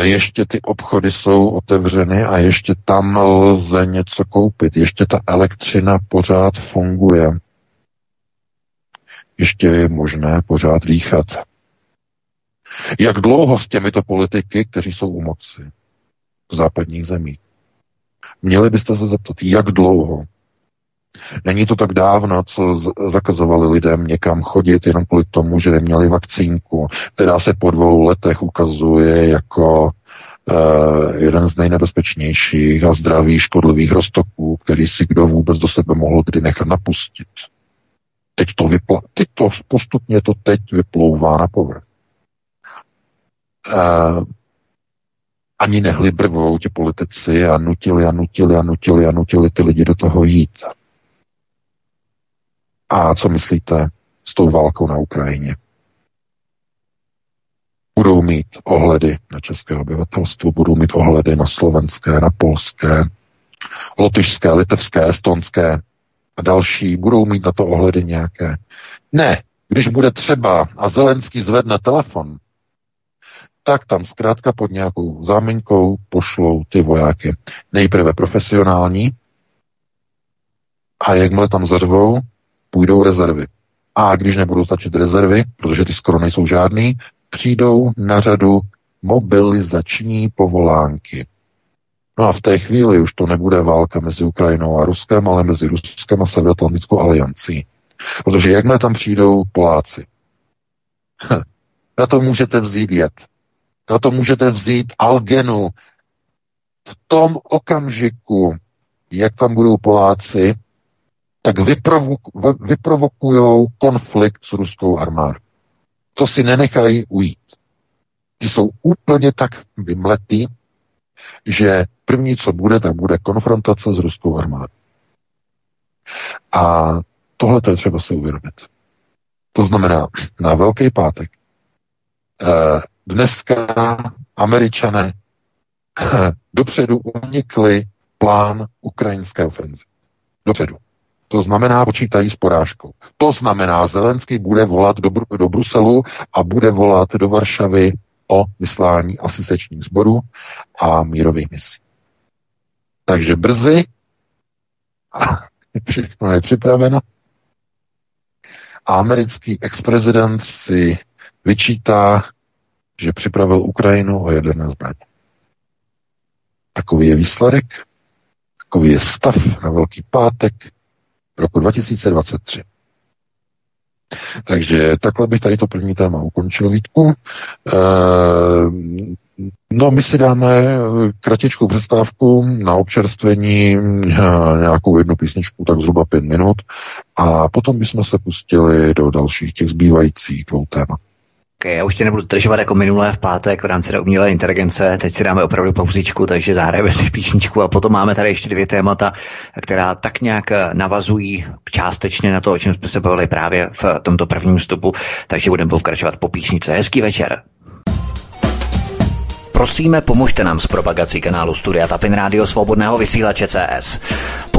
ještě ty obchody jsou otevřeny a ještě tam lze něco koupit. Ještě ta elektřina pořád funguje. Ještě je možné pořád dýchat. Jak dlouho s těmito politiky, kteří jsou u moci v západních zemích? Měli byste se zeptat, jak dlouho? Není to tak dávno, co zakazovali lidem někam chodit jenom kvůli tomu, že neměli vakcínku, která se po dvou letech ukazuje jako uh, jeden z nejnebezpečnějších a zdravých škodlivých roztoků, který si kdo vůbec do sebe mohl kdy nechat napustit. Teď to, vypla- teď to postupně to teď vyplouvá na povrch. Uh, ani nehli brvou ti politici a nutili a nutili a nutili a nutili ty lidi do toho jít. A co myslíte s tou válkou na Ukrajině? Budou mít ohledy na české obyvatelstvo, budou mít ohledy na slovenské, na polské, lotyšské, litevské, estonské a další. Budou mít na to ohledy nějaké. Ne, když bude třeba a Zelenský zvedne telefon, tak tam zkrátka pod nějakou záminkou pošlou ty vojáky. Nejprve profesionální a jakmile tam zařvou, půjdou rezervy. A když nebudou stačit rezervy, protože ty skoro nejsou žádný, přijdou na řadu mobilizační povolánky. No a v té chvíli už to nebude válka mezi Ukrajinou a Ruskem, ale mezi Ruskem a Severoatlantickou aliancí. Protože jakmile tam přijdou Poláci, na to můžete vzít jet. Na to můžete vzít Algenu. V tom okamžiku, jak tam budou Poláci, tak vyprovokují konflikt s ruskou armádou. To si nenechají ujít. Ty jsou úplně tak vymletý, že první, co bude, tak bude konfrontace s ruskou armádou. A tohle to je třeba si uvědomit. To znamená, na Velký pátek eh, dneska američané eh, dopředu unikli plán ukrajinské ofenzi. Dopředu. To znamená, počítají s porážkou. To znamená, Zelenský bude volat do, Br- do Bruselu a bude volat do Varšavy o vyslání asistečních sborů a mírových misí. Takže brzy všechno je připraveno. A americký ex-prezident si vyčítá, že připravil Ukrajinu o jaderné zbraně. Takový je výsledek, takový je stav na Velký pátek roku 2023. Takže takhle bych tady to první téma ukončil, Vítku. E, no, my si dáme kratičkou přestávku na občerstvení, eh, nějakou jednu písničku, tak zhruba pět minut, a potom bychom se pustili do dalších těch zbývajících dvou témat. Já už tě nebudu držovat jako minulé v pátek v rámci umělé inteligence, teď si dáme opravdu pauzičku, takže zahrajeme si píšničku a potom máme tady ještě dvě témata, která tak nějak navazují částečně na to, o čem jsme se bavili právě v tomto prvním vstupu, takže budeme pokračovat po píšnice. Hezký večer. Prosíme, pomožte nám s propagací kanálu Studia Tapin Rádio Svobodného vysílače CS.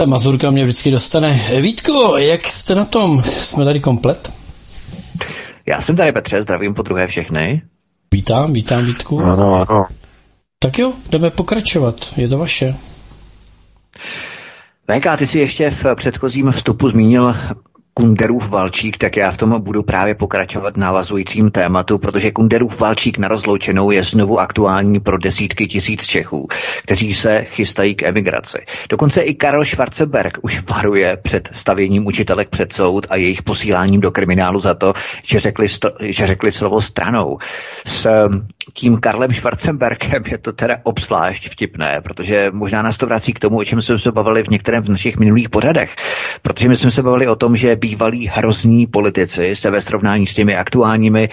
Takhle Mazurka mě vždycky dostane. Vítko, jak jste na tom? Jsme tady komplet? Já jsem tady Petře, zdravím po druhé všechny. Vítám, vítám Vítku. Ano, ano. Tak jo, jdeme pokračovat, je to vaše. Venka, ty jsi ještě v předchozím vstupu zmínil Kunderův Valčík, tak já v tom budu právě pokračovat navazujícím tématu, protože Kunderův Valčík na rozloučenou je znovu aktuální pro desítky tisíc Čechů, kteří se chystají k emigraci. Dokonce i Karel Schwarzenberg už varuje před stavěním učitelek před soud a jejich posíláním do kriminálu za to, že řekli, sto, že řekli slovo stranou. S um, tím Karlem Schwarzenbergem je to teda obzvlášť vtipné, protože možná nás to vrací k tomu, o čem jsme se bavili v některém z našich minulých pořadech. Protože my jsme se bavili o tom, že bývalí hrozní politici se ve srovnání s těmi aktuálními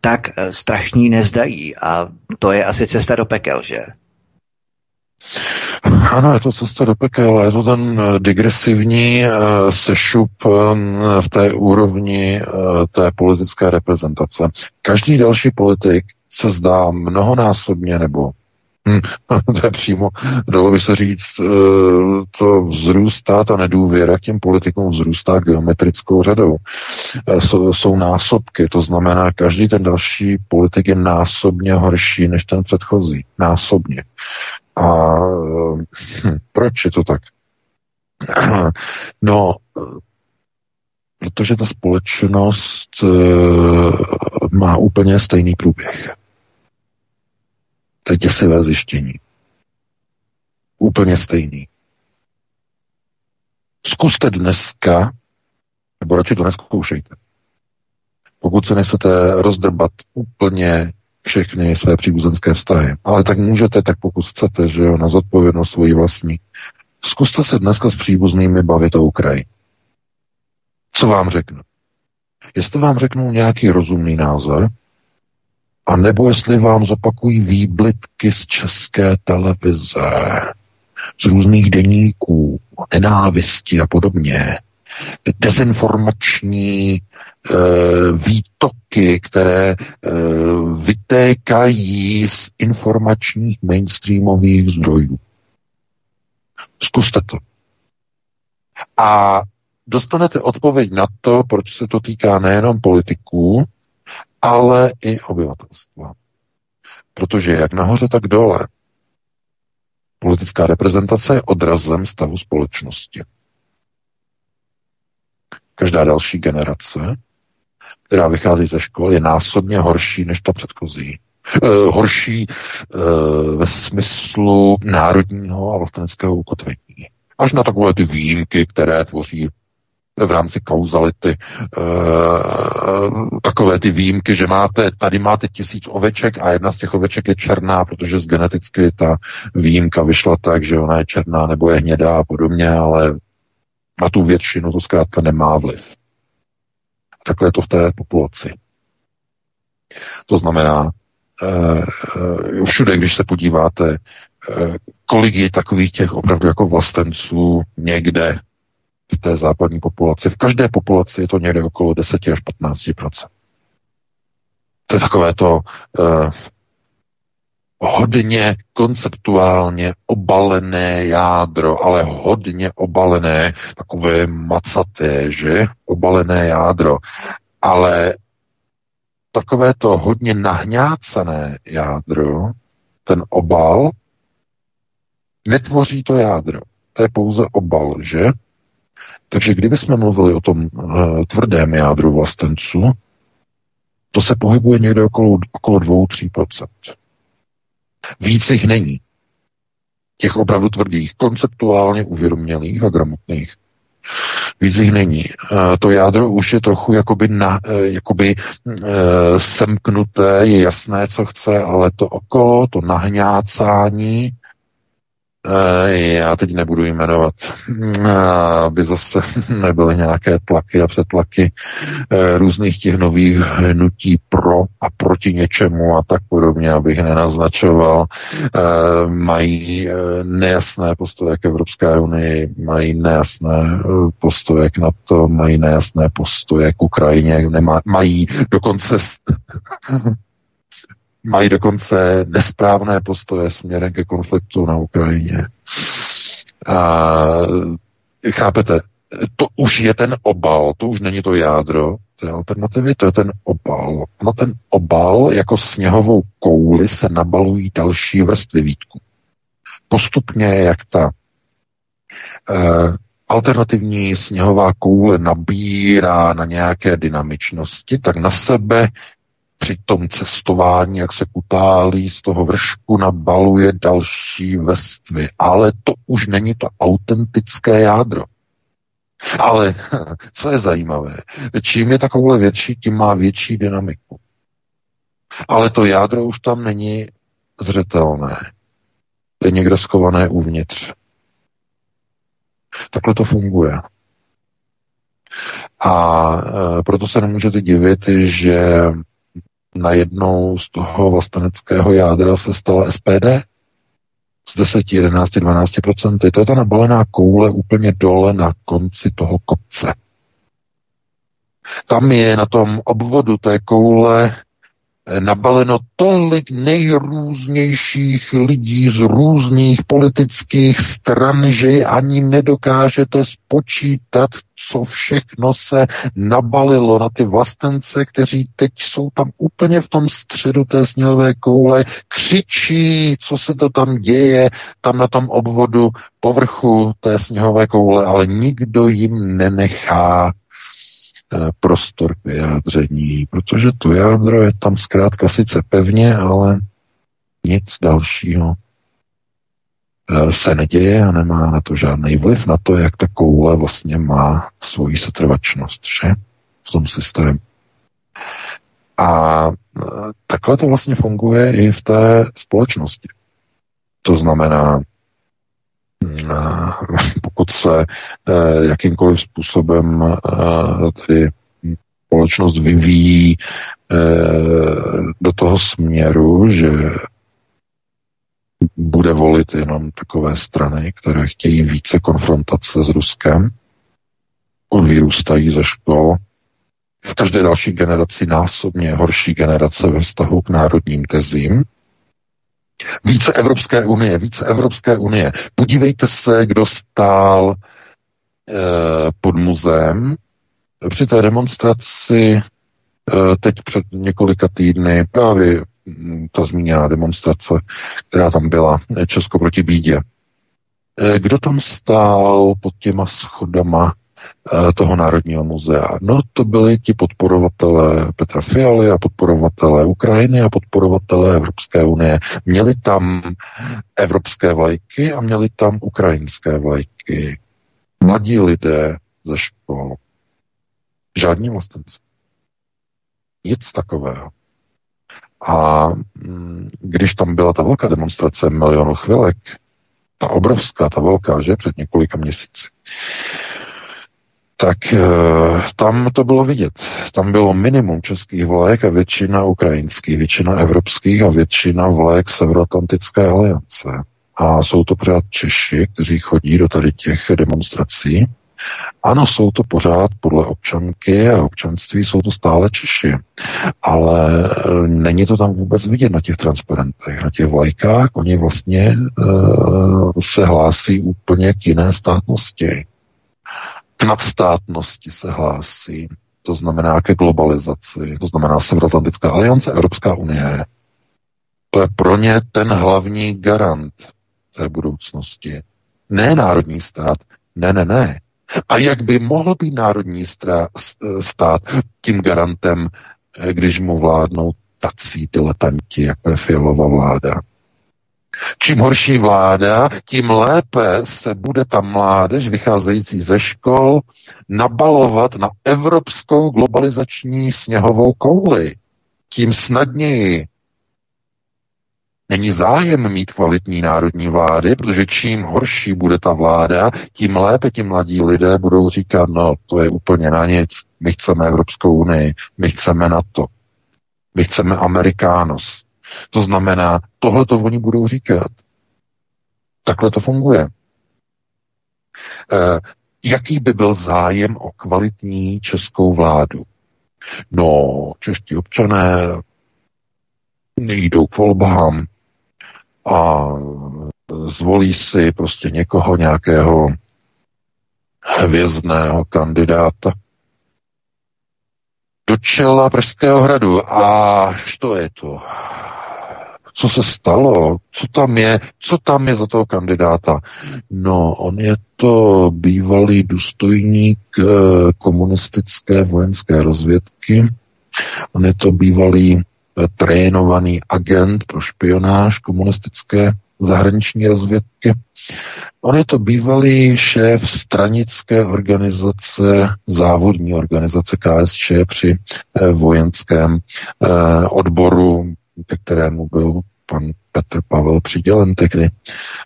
tak eh, strašní nezdají. A to je asi cesta do pekel, že? Ano, je to cesta do pekel, je to ten eh, digresivní uh, sešup v té úrovni té politické reprezentace. Každý další politik se zdá mnohonásobně nebo Hm, to je přímo, dalo by se říct, eh, to vzrůstá, ta nedůvěra k těm politikům vzrůstá geometrickou řadou. Eh, jsou, jsou násobky, to znamená, každý ten další politik je násobně horší než ten předchozí. Násobně. A hm, proč je to tak? No, protože ta společnost má úplně stejný průběh. To je děsivé zjištění. Úplně stejný. Zkuste dneska, nebo radši to neskoušejte. Pokud se nechcete rozdrbat úplně všechny své příbuzenské vztahy, ale tak můžete, tak pokud chcete, že jo, na zodpovědnost svoji vlastní. Zkuste se dneska s příbuznými bavit o Ukrajině. Co vám řeknu? Jestli vám řeknou nějaký rozumný názor, a nebo jestli vám zopakují výblitky z české televize, z různých deníků, nenávisti a podobně, dezinformační e, výtoky, které e, vytékají z informačních mainstreamových zdrojů. Zkuste to. A dostanete odpověď na to, proč se to týká nejenom politiků, ale i obyvatelstva. Protože jak nahoře, tak dole. Politická reprezentace je odrazem stavu společnosti. Každá další generace, která vychází ze škol, je násobně horší než ta předchozí. E, horší e, ve smyslu národního a vlasteneckého ukotvení. Až na takové ty výjimky, které tvoří v rámci kauzality e, takové ty výjimky, že máte, tady máte tisíc oveček a jedna z těch oveček je černá, protože z geneticky ta výjimka vyšla tak, že ona je černá nebo je hnědá a podobně, ale na tu většinu to zkrátka nemá vliv. Takhle je to v té populaci. To znamená, e, všude, když se podíváte, e, kolik je takových těch opravdu jako vlastenců někde v té západní populaci. V každé populaci je to někde okolo 10 až 15% To je takové to uh, hodně konceptuálně obalené jádro, ale hodně obalené, takové macaté, že? Obalené jádro. Ale takové to hodně nahňácané jádro, ten obal, netvoří to jádro. To je pouze obal, že? Takže kdybychom mluvili o tom uh, tvrdém jádru vlastenců, to se pohybuje někde okolo, okolo 2-3%. Víc jich není. Těch opravdu tvrdých, konceptuálně uvědomělých a gramotných. Víc jich není. Uh, to jádro už je trochu jakoby, na, uh, jakoby semknuté, je jasné, co chce, ale to okolo, to nahňácání, já teď nebudu jmenovat, aby zase nebyly nějaké tlaky a přetlaky eh, různých těch nových hnutí pro a proti něčemu a tak podobně, abych nenaznačoval. Eh, mají eh, nejasné postoje k Evropské unii, mají nejasné postoje k NATO, mají nejasné postoje k Ukrajině, mají dokonce Mají dokonce nesprávné postoje směrem ke konfliktu na Ukrajině. A, chápete, to už je ten obal, to už není to jádro té alternativy, to je ten obal. Na ten obal jako sněhovou kouli se nabalují další vrstvy vítku. Postupně, jak ta uh, alternativní sněhová koule nabírá na nějaké dynamičnosti, tak na sebe při tom cestování, jak se kutálí z toho vršku, nabaluje další vrstvy. Ale to už není to autentické jádro. Ale co je zajímavé, čím je takovouhle větší, tím má větší dynamiku. Ale to jádro už tam není zřetelné. Je někde skované uvnitř. Takhle to funguje. A e, proto se nemůžete divit, že najednou z toho vlasteneckého jádra se stala SPD z 10, 11, 12% To je ta nabalená koule úplně dole na konci toho kopce. Tam je na tom obvodu té koule nabaleno tolik nejrůznějších lidí z různých politických stran, že ani nedokážete spočítat, co všechno se nabalilo na ty vlastence, kteří teď jsou tam úplně v tom středu té sněhové koule, křičí, co se to tam děje, tam na tom obvodu povrchu té sněhové koule, ale nikdo jim nenechá Eh, prostor k vyjádření, protože to jádro je tam zkrátka sice pevně, ale nic dalšího eh, se neděje a nemá na to žádný vliv na to, jak ta koule vlastně má svoji setrvačnost, že? V tom systému. A eh, takhle to vlastně funguje i v té společnosti. To znamená, pokud se eh, jakýmkoliv způsobem eh, tedy společnost vyvíjí eh, do toho směru, že bude volit jenom takové strany, které chtějí více konfrontace s Ruskem, vyrůstají ze škol, v každé další generaci násobně horší generace ve vztahu k národním tezím, více Evropské unie, více Evropské unie. Podívejte se, kdo stál e, pod muzeem při té demonstraci e, teď před několika týdny, právě hm, ta zmíněná demonstrace, která tam byla, Česko proti bídě. Kdo tam stál pod těma schodama Eh, toho Národního muzea. No to byli ti podporovatelé Petra Fialy a podporovatelé Ukrajiny a podporovatelé Evropské unie. Měli tam evropské vlajky a měli tam ukrajinské vlajky. Mladí lidé ze škol. Žádní vlastenci. Nic takového. A mm, když tam byla ta velká demonstrace milionů chvilek, ta obrovská, ta velká, že před několika měsíci, tak e, tam to bylo vidět. Tam bylo minimum českých vlajek a většina ukrajinských, většina evropských a většina vlajek Severoatlantické aliance. A jsou to pořád Češi, kteří chodí do tady těch demonstrací. Ano, jsou to pořád podle občanky a občanství jsou to stále Češi, ale e, není to tam vůbec vidět na těch transparentech, na těch vlajkách. Oni vlastně e, se hlásí úplně k jiné státnosti k nadstátnosti se hlásí, to znamená ke globalizaci, to znamená Severoatlantická aliance, Evropská unie. To je pro ně ten hlavní garant té budoucnosti. Ne národní stát, ne, ne, ne. A jak by mohl být národní stát tím garantem, eh, když mu vládnou tací diletanti, jako je Fialová vláda? Čím horší vláda, tím lépe se bude ta mládež vycházející ze škol nabalovat na evropskou globalizační sněhovou kouli. Tím snadněji. Není zájem mít kvalitní národní vlády, protože čím horší bude ta vláda, tím lépe ti mladí lidé budou říkat, no to je úplně na nic, my chceme Evropskou unii, my chceme NATO, my chceme Amerikános, to znamená, tohle to oni budou říkat. Takhle to funguje. E, jaký by byl zájem o kvalitní českou vládu? No, čeští občané nejdou k volbám a zvolí si prostě někoho, nějakého hvězdného kandidáta do čela Pražského hradu. A to je to? Co se stalo? Co tam je? Co tam je za toho kandidáta? No, on je to bývalý důstojník eh, komunistické vojenské rozvědky. On je to bývalý eh, trénovaný agent pro špionáž komunistické zahraniční rozvědky. On je to bývalý šéf stranické organizace, závodní organizace KSČ při eh, vojenském odboru, ke kterému byl pan Petr Pavel přidělen tehdy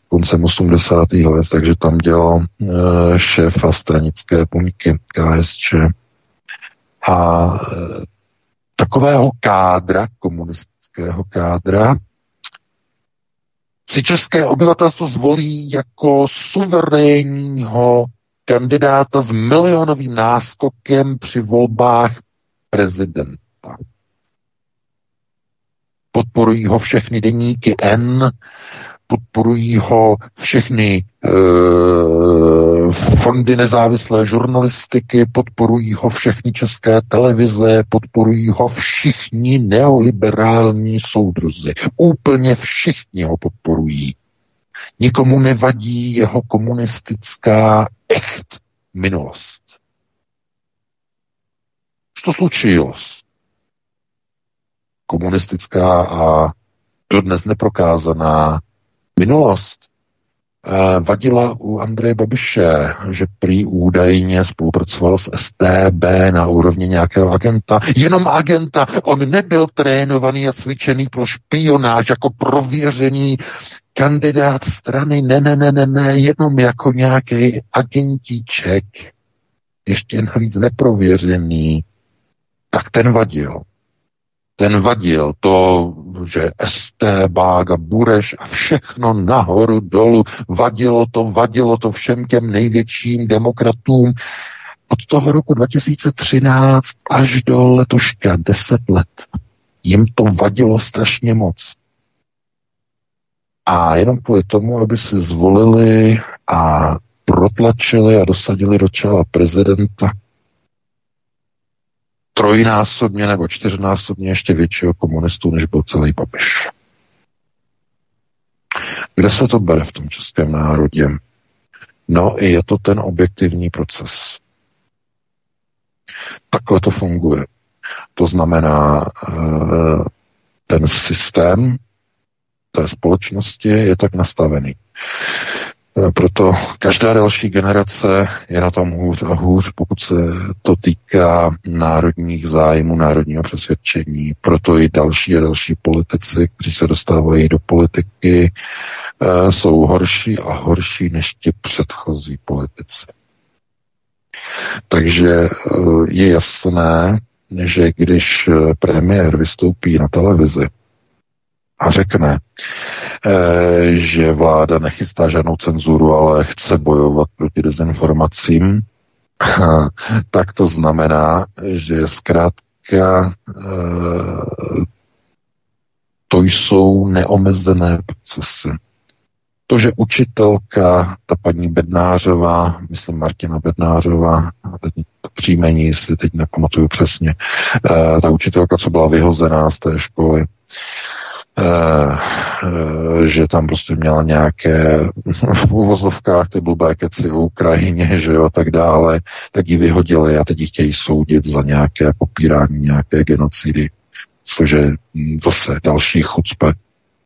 koncem 80. let, takže tam dělal eh, šéfa stranické pomíky KSČ. A takového kádra, komunistického kádra, si české obyvatelstvo zvolí jako suverénního kandidáta s milionovým náskokem při volbách prezidenta. Podporují ho všechny deníky N, podporují ho všechny e, fondy nezávislé žurnalistiky, podporují ho všechny české televize, podporují ho všichni neoliberální soudruzi. Úplně všichni ho podporují. Nikomu nevadí jeho komunistická echt minulost. Co slučilo? Komunistická a dodnes neprokázaná minulost eh, vadila u Andreje Babiše, že prý údajně spolupracoval s STB na úrovni nějakého agenta. Jenom agenta. On nebyl trénovaný a cvičený pro špionáž jako prověřený kandidát strany. Ne, ne, ne, ne, ne, jenom jako nějaký agentíček. Ještě navíc neprověřený. Tak ten vadil ten vadil to, že ST, Bága, Bureš a všechno nahoru, dolu, vadilo to, vadilo to všem těm největším demokratům od toho roku 2013 až do letoška, 10 let. Jim to vadilo strašně moc. A jenom kvůli tomu, aby si zvolili a protlačili a dosadili do čela prezidenta, trojnásobně nebo čtyřnásobně ještě většího komunistu, než byl celý Babiš. Kde se to bere v tom českém národě? No je to ten objektivní proces. Takhle to funguje. To znamená, eh, ten systém té společnosti je tak nastavený. Eh, proto každá další generace je na tom hůř a hůř, pokud se to týká národních zájmů, národního přesvědčení. Proto i další a další politici, kteří se dostávají do politiky, eh, jsou horší a horší než ti předchozí politici. Takže eh, je jasné, že když premiér vystoupí na televizi a řekne, eh, že vláda nechystá žádnou cenzuru, ale chce bojovat proti dezinformacím, tak to znamená, že zkrátka eh, to jsou neomezené procesy. To, že učitelka, ta paní Bednářová, myslím Martina Bednářová, teď to příjmení si teď nepamatuju přesně, eh, ta učitelka, co byla vyhozená z té školy, že tam prostě měla nějaké v uvozovkách ty blbé keci o Ukrajině, že jo, a tak dále, tak ji vyhodili a teď ji chtějí soudit za nějaké popírání nějaké genocidy, cože zase další chucpe.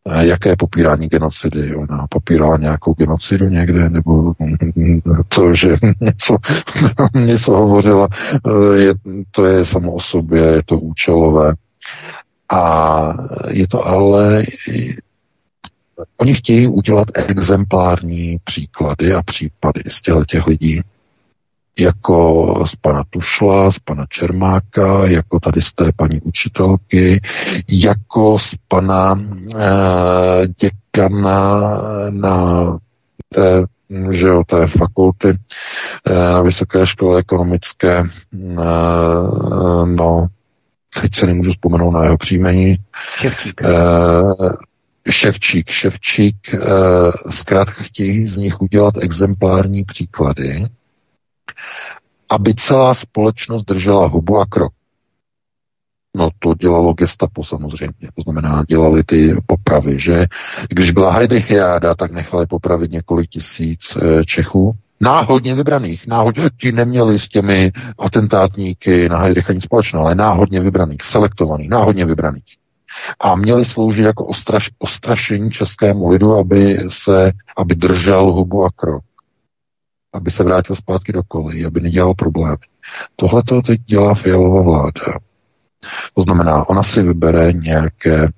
A jaké popírání genocidy? Ona popírala nějakou genocidu někde, nebo to, že něco, něco hovořila, je, to je samo o sobě, je to účelové. A je to ale Oni chtějí udělat exemplární příklady a případy z těch lidí, jako z pana Tušla, z pana Čermáka, jako tady z té paní učitelky, jako z pana eh, děkana na té, že jo, té fakulty eh, na Vysoké škole ekonomické, eh, no, teď se nemůžu vzpomenout na jeho příjmení. Ševčík. Uh, Ševčík, Ševčík, uh, zkrátka chtějí z nich udělat exemplární příklady, aby celá společnost držela hubu a krok. No to dělalo gestapo samozřejmě, to znamená dělali ty popravy, že když byla Heidrichiáda, tak nechali popravit několik tisíc eh, Čechů, náhodně vybraných, náhodně, ti neměli s těmi atentátníky na Heidricha nic společného, ale náhodně vybraných, selektovaných, náhodně vybraných. A měli sloužit jako ostraš, ostrašení českému lidu, aby se, aby držel hubu a krok. Aby se vrátil zpátky do kolejí, aby nedělal problémy. Tohle to teď dělá Fialová vláda. To znamená, ona si vybere nějaké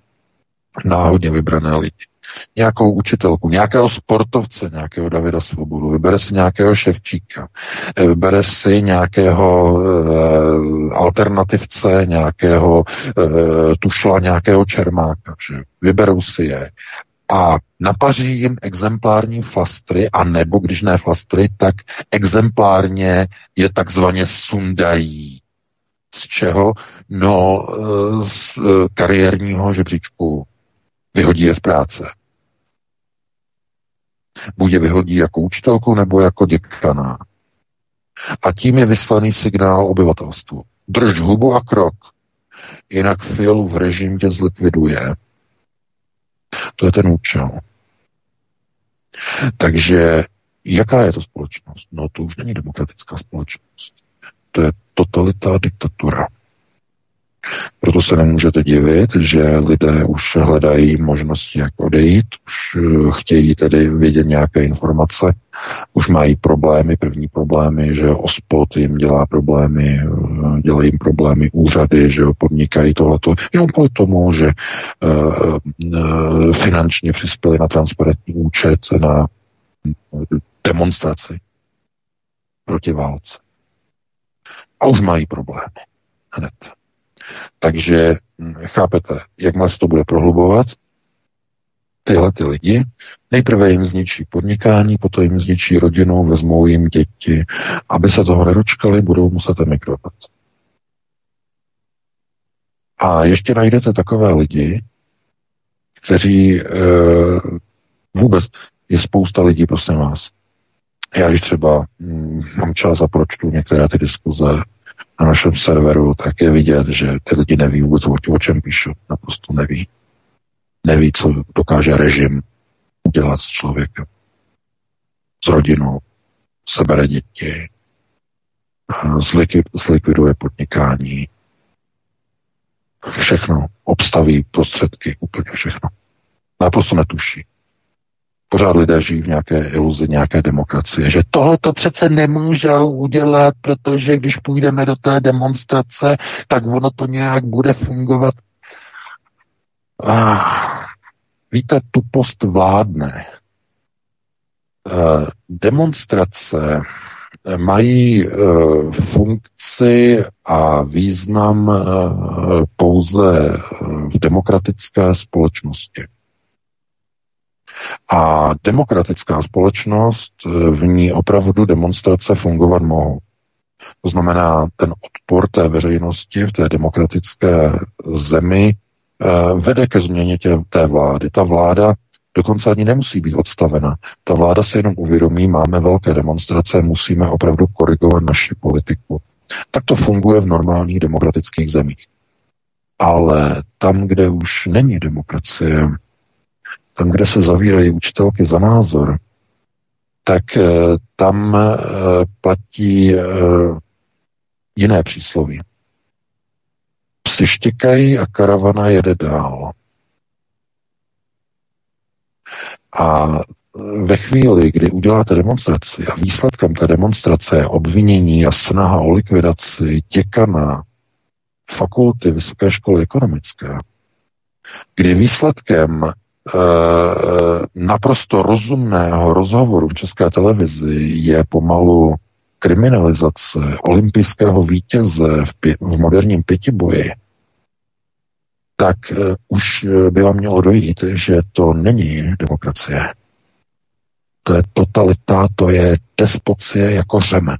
náhodně vybrané lidi. Nějakou učitelku, nějakého sportovce, nějakého Davida Svobodu, vybere si nějakého Ševčíka, eh, vybere si nějakého e, alternativce, nějakého e, Tušla, nějakého Čermáka. Že? Vyberou si je a napaří jim exemplární flastry, a nebo když ne flastry, tak exemplárně je takzvaně sundají. Z čeho? No, z kariérního žebříčku vyhodí je z práce. Buď je vyhodí jako učitelku nebo jako děkana. A tím je vyslaný signál obyvatelstvu. Drž hubu a krok, jinak v režim tě zlikviduje. To je ten účel. Takže jaká je to společnost? No to už není demokratická společnost. To je totalita diktatura. Proto se nemůžete divit, že lidé už hledají možnosti, jak odejít, už eh, chtějí tedy vědět nějaké informace, už mají problémy, první problémy, že ospod jim dělá problémy, eh, dělají jim problémy úřady, že podnikají tohleto, jenom kvůli tomu, že uh, finančně přispěli na transparentní účet na demonstraci proti válce. A už mají problémy hned. Takže hm, chápete, jakmile se to bude prohlubovat, tyhle ty lidi, nejprve jim zničí podnikání, potom jim zničí rodinu, vezmou jim děti, aby se toho nedočkali, budou muset emigrovat. A ještě najdete takové lidi, kteří e, vůbec, je spousta lidí, prosím vás. Já když třeba hm, mám čas a pročtu některé ty diskuze na našem serveru, tak je vidět, že ty lidi neví vůbec, o čem píšou. Naprosto neví. Neví, co dokáže režim udělat s člověkem. S rodinou. Sebere děti. Zlikviduje podnikání. Všechno. Obstaví prostředky. Úplně všechno. Naprosto netuší pořád lidé žijí v nějaké iluzi, nějaké demokracie, že tohle to přece nemůžou udělat, protože když půjdeme do té demonstrace, tak ono to nějak bude fungovat. Ah, víte, tupost vládne. Eh, demonstrace mají eh, funkci a význam eh, pouze v demokratické společnosti. A demokratická společnost, eh, v ní opravdu demonstrace fungovat mohou. To znamená, ten odpor té veřejnosti v té demokratické zemi eh, vede ke změně tě, té vlády. Ta vláda dokonce ani nemusí být odstavena. Ta vláda se jenom uvědomí, máme velké demonstrace, musíme opravdu korigovat naši politiku. Tak to funguje v normálních demokratických zemích. Ale tam, kde už není demokracie, tam, kde se zavírají učitelky za názor, tak eh, tam eh, platí eh, jiné přísloví. Psi štěkají a karavana jede dál. A ve chvíli, kdy uděláte demonstraci a výsledkem té demonstrace je obvinění a snaha o likvidaci děkana fakulty Vysoké školy ekonomické, kdy výsledkem naprosto rozumného rozhovoru v české televizi je pomalu kriminalizace olympijského vítěze v, pě- v moderním pětiboji, tak uh, už by vám mělo dojít, že to není demokracie. To je totalita, to je despocie jako řemen.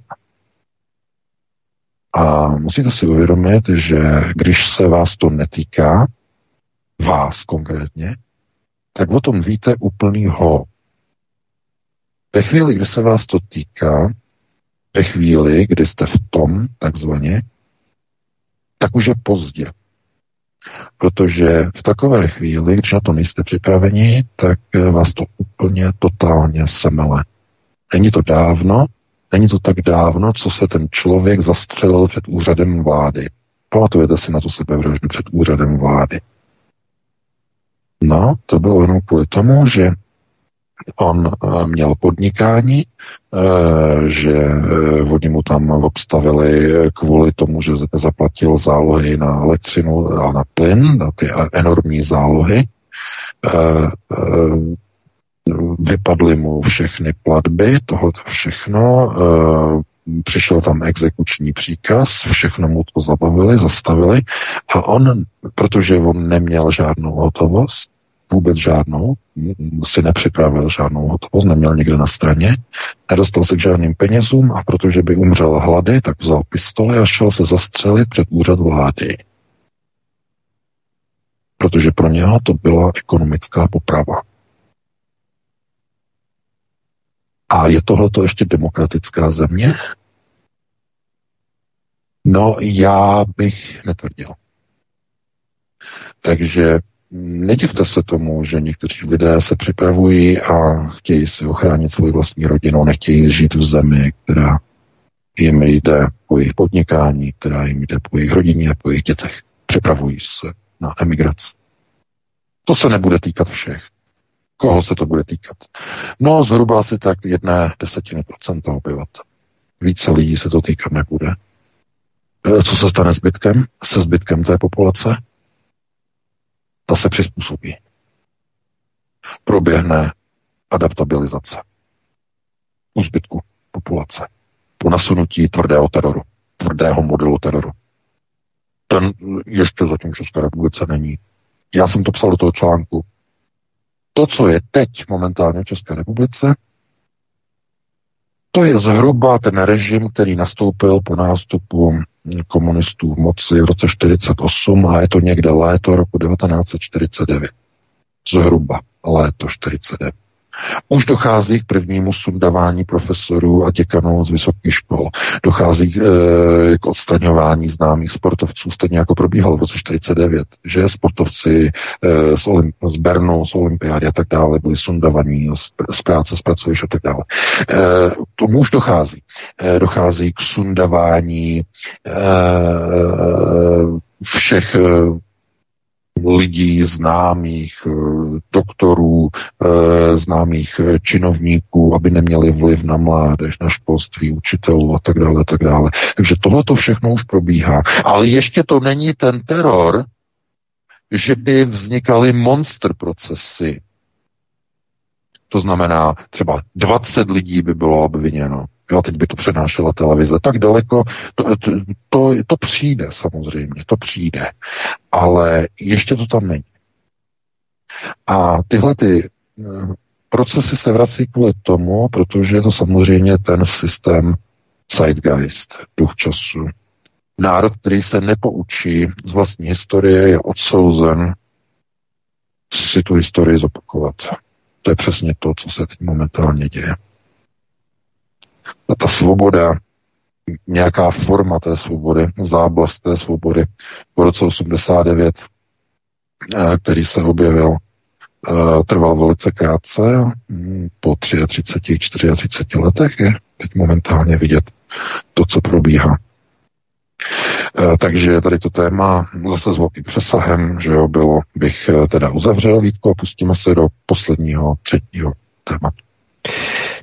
A musíte si uvědomit, že když se vás to netýká, vás konkrétně, tak o tom víte úplný ho. Ve chvíli, kdy se vás to týká, ve chvíli, kdy jste v tom, takzvaně, tak už je pozdě. Protože v takové chvíli, když na to nejste připraveni, tak eh, vás to úplně totálně semele. Není to dávno, není to tak dávno, co se ten člověk zastřelil před úřadem vlády. Pamatujete si na tu sebevraždu před úřadem vlády. No, to bylo jenom kvůli tomu, že on uh, měl podnikání, uh, že uh, oni mu tam obstavili kvůli tomu, že zaplatil zálohy na elektřinu a na plyn, na ty enormní zálohy. Vypadly mu všechny platby, tohle všechno, přišel tam exekuční příkaz, všechno mu to zabavili, zastavili a on, protože on neměl žádnou hotovost, vůbec žádnou, si nepřipravil žádnou hotovost, neměl nikde na straně, nedostal se k žádným penězům a protože by umřel hlady, tak vzal pistoli a šel se zastřelit před úřad vlády. Protože pro něho to byla ekonomická poprava. A je tohleto ještě demokratická země? No, já bych netvrdil. Takže nedivte se tomu, že někteří lidé se připravují a chtějí si ochránit svou vlastní rodinu, nechtějí žít v zemi, která jim jde po jejich podnikání, která jim jde po jejich rodině a po jejich dětech. Připravují se na emigraci. To se nebude týkat všech. Koho se to bude týkat? No, zhruba asi tak jedné desetiny procenta obyvatel. Více lidí se to týkat nebude. E, co se stane zbytkem? Se zbytkem té populace? Ta se přizpůsobí. Proběhne adaptabilizace u zbytku populace po nasunutí tvrdého teroru, tvrdého modelu teroru. Ten ještě zatím v České republice není. Já jsem to psal do toho článku. To, co je teď momentálně v České republice, to je zhruba ten režim, který nastoupil po nástupu komunistů v moci v roce 48 a je to někde léto roku 1949. Zhruba léto 49. Už dochází k prvnímu sundavání profesorů a děkanů z vysokých škol. Dochází e, k odstraňování známých sportovců, stejně jako probíhalo v roce 49, že sportovci e, z, Olymp- z Bernu, z Olympiády a tak dále byli sundavaní z, z práce, z pracovišť a tak dále. E, tomu už dochází. E, dochází k sundavání e, všech lidí, známých eh, doktorů, eh, známých eh, činovníků, aby neměli vliv na mládež, na školství, učitelů a tak dále, tak dále. Takže tohle to všechno už probíhá. Ale ještě to není ten teror, že by vznikaly monster procesy. To znamená, třeba 20 lidí by bylo obviněno, Jo, teď by to přenášela televize. Tak daleko, to, to, to, to přijde samozřejmě, to přijde. Ale ještě to tam není. A tyhle ty eh, procesy se vrací kvůli tomu, protože je to samozřejmě ten systém zeitgeist, duch času. Národ, který se nepoučí z vlastní historie, je odsouzen si tu historii zopakovat. To je přesně to, co se teď momentálně děje. A ta svoboda, nějaká forma té svobody, záblast té svobody po roce 89, eh, který se objevil, eh, trval velice krátce, hm, po 33, 34 letech je teď momentálně vidět to, co probíhá. Eh, takže tady to téma zase s velkým přesahem, že jo, bylo, bych teda uzavřel Vítko a pustíme se do posledního, třetího tématu.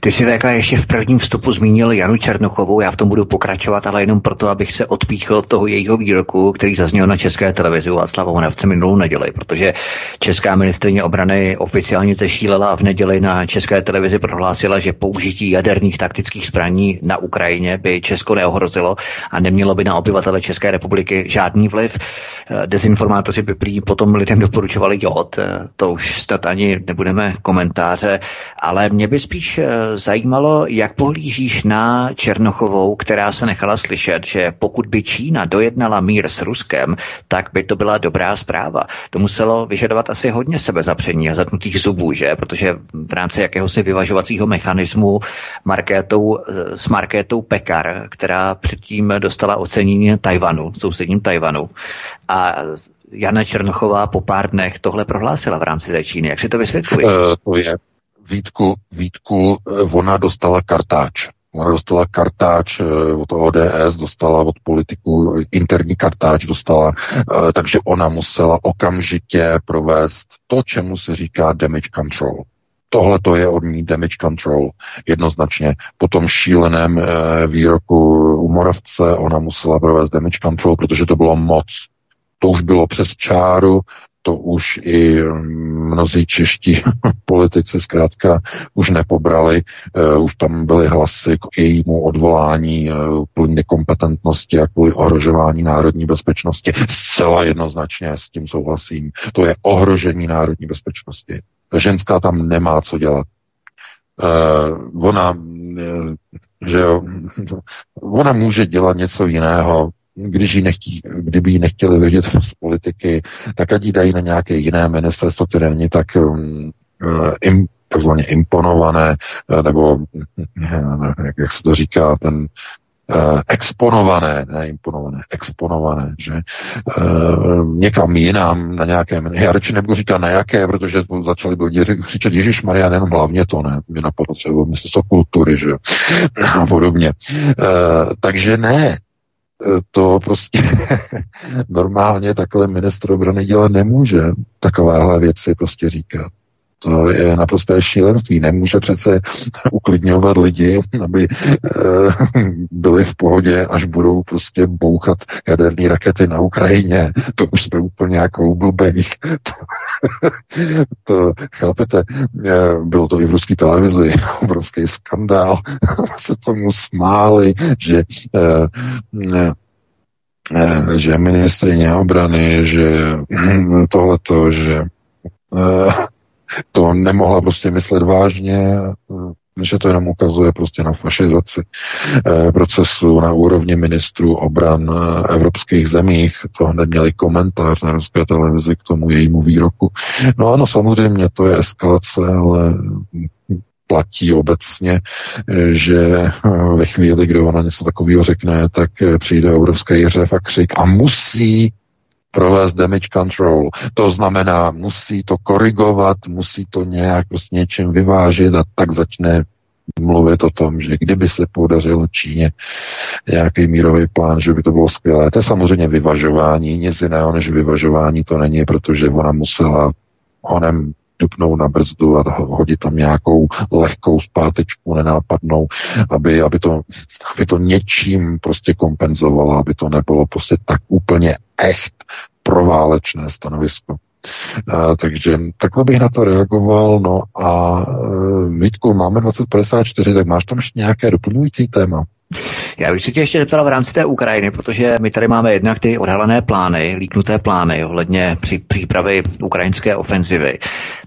Ty si VK ještě v prvním vstupu zmínil Janu Černochovou, já v tom budu pokračovat, ale jenom proto, abych se odpíchl toho jejího výroku, který zazněl na české televizi Václava Honavce minulou neděli, protože česká ministrině obrany oficiálně zešílela a v neděli na české televizi prohlásila, že použití jaderných taktických zbraní na Ukrajině by Česko neohrozilo a nemělo by na obyvatele České republiky žádný vliv. Dezinformátoři by prý potom lidem doporučovali jod, to už snad ani nebudeme komentáře, ale mě by spíš zajímalo, jak pohlížíš na Černochovou, která se nechala slyšet, že pokud by Čína dojednala mír s Ruskem, tak by to byla dobrá zpráva. To muselo vyžadovat asi hodně sebezapření a zatnutých zubů, že? Protože v rámci jakéhosi vyvažovacího mechanismu markétou, s markétou Pekar, která předtím dostala ocenění Tajvanu, sousedním Tajvanu. A Jana Černochová po pár dnech tohle prohlásila v rámci té Číny. Jak si to vysvětluje? Uh, to je Vítku, Vítku, ona dostala kartáč. Ona dostala kartáč od ODS, dostala od politiků interní kartáč, dostala, takže ona musela okamžitě provést to, čemu se říká damage control. Tohle to je od ní damage control, jednoznačně. Po tom šíleném výroku u Moravce ona musela provést damage control, protože to bylo moc. To už bylo přes čáru, to už i mnozí čeští politici zkrátka už nepobrali, uh, už tam byly hlasy k jejímu odvolání kvůli nekompetentnosti a kvůli ohrožování národní bezpečnosti. Zcela jednoznačně s tím souhlasím. To je ohrožení národní bezpečnosti. Ženská tam nemá co dělat. Uh, ona, že ona může dělat něco jiného, když ji nechtí, kdyby ji nechtěli vidět z politiky, tak ať ji dají na nějaké jiné ministerstvo, které není tak um, uh, im, takzvaně imponované, uh, nebo uh, jak se to říká, ten uh, exponované, ne imponované, exponované, že? Uh, někam jinam, na nějaké, já radši nebudu říkat na jaké, protože začali lidi křičet Ježíš Maria, nejenom hlavně to, ne, mě napadlo třeba ministerstvo kultury, že? A podobně. Uh, takže ne, to prostě normálně takhle ministr obrany dělat nemůže takovéhle věci prostě říkat. To je naprosté šílenství. Nemůže přece uklidňovat lidi, aby e, byli v pohodě, až budou prostě bouchat jaderní rakety na Ukrajině. To už jsme úplně jako blbejch. To, to, chápete, e, bylo to i v ruské televizi, obrovský skandál. se tomu smáli, že e, že ministrině obrany, že tohleto, že to nemohla prostě myslet vážně, že to jenom ukazuje prostě na fašizaci eh, procesu na úrovni ministrů obran eh, evropských zemích. To hned měli komentář na ruské televizi k tomu jejímu výroku. No ano, samozřejmě to je eskalace, ale platí obecně, eh, že ve chvíli, kdy ona něco takového řekne, tak přijde obrovský řev a křik a musí provést damage control. To znamená, musí to korigovat, musí to nějak prostě něčím vyvážit a tak začne mluvit o tom, že kdyby se podařilo Číně nějaký mírový plán, že by to bylo skvělé. To je samozřejmě vyvažování, nic jiného než vyvažování to není, protože ona musela onem dupnou na brzdu a hodit tam nějakou lehkou zpátečku nenápadnou, aby, aby, to, aby to něčím prostě kompenzovalo, aby to nebylo prostě tak úplně echt proválečné stanovisko. Uh, takže takhle bych na to reagoval. No a uh, Vítku, máme 2054, tak máš tam ještě nějaké doplňující téma? Já bych se tě ještě zeptal v rámci té Ukrajiny, protože my tady máme jednak ty odhalené plány, líknuté plány ohledně při přípravy ukrajinské ofenzivy.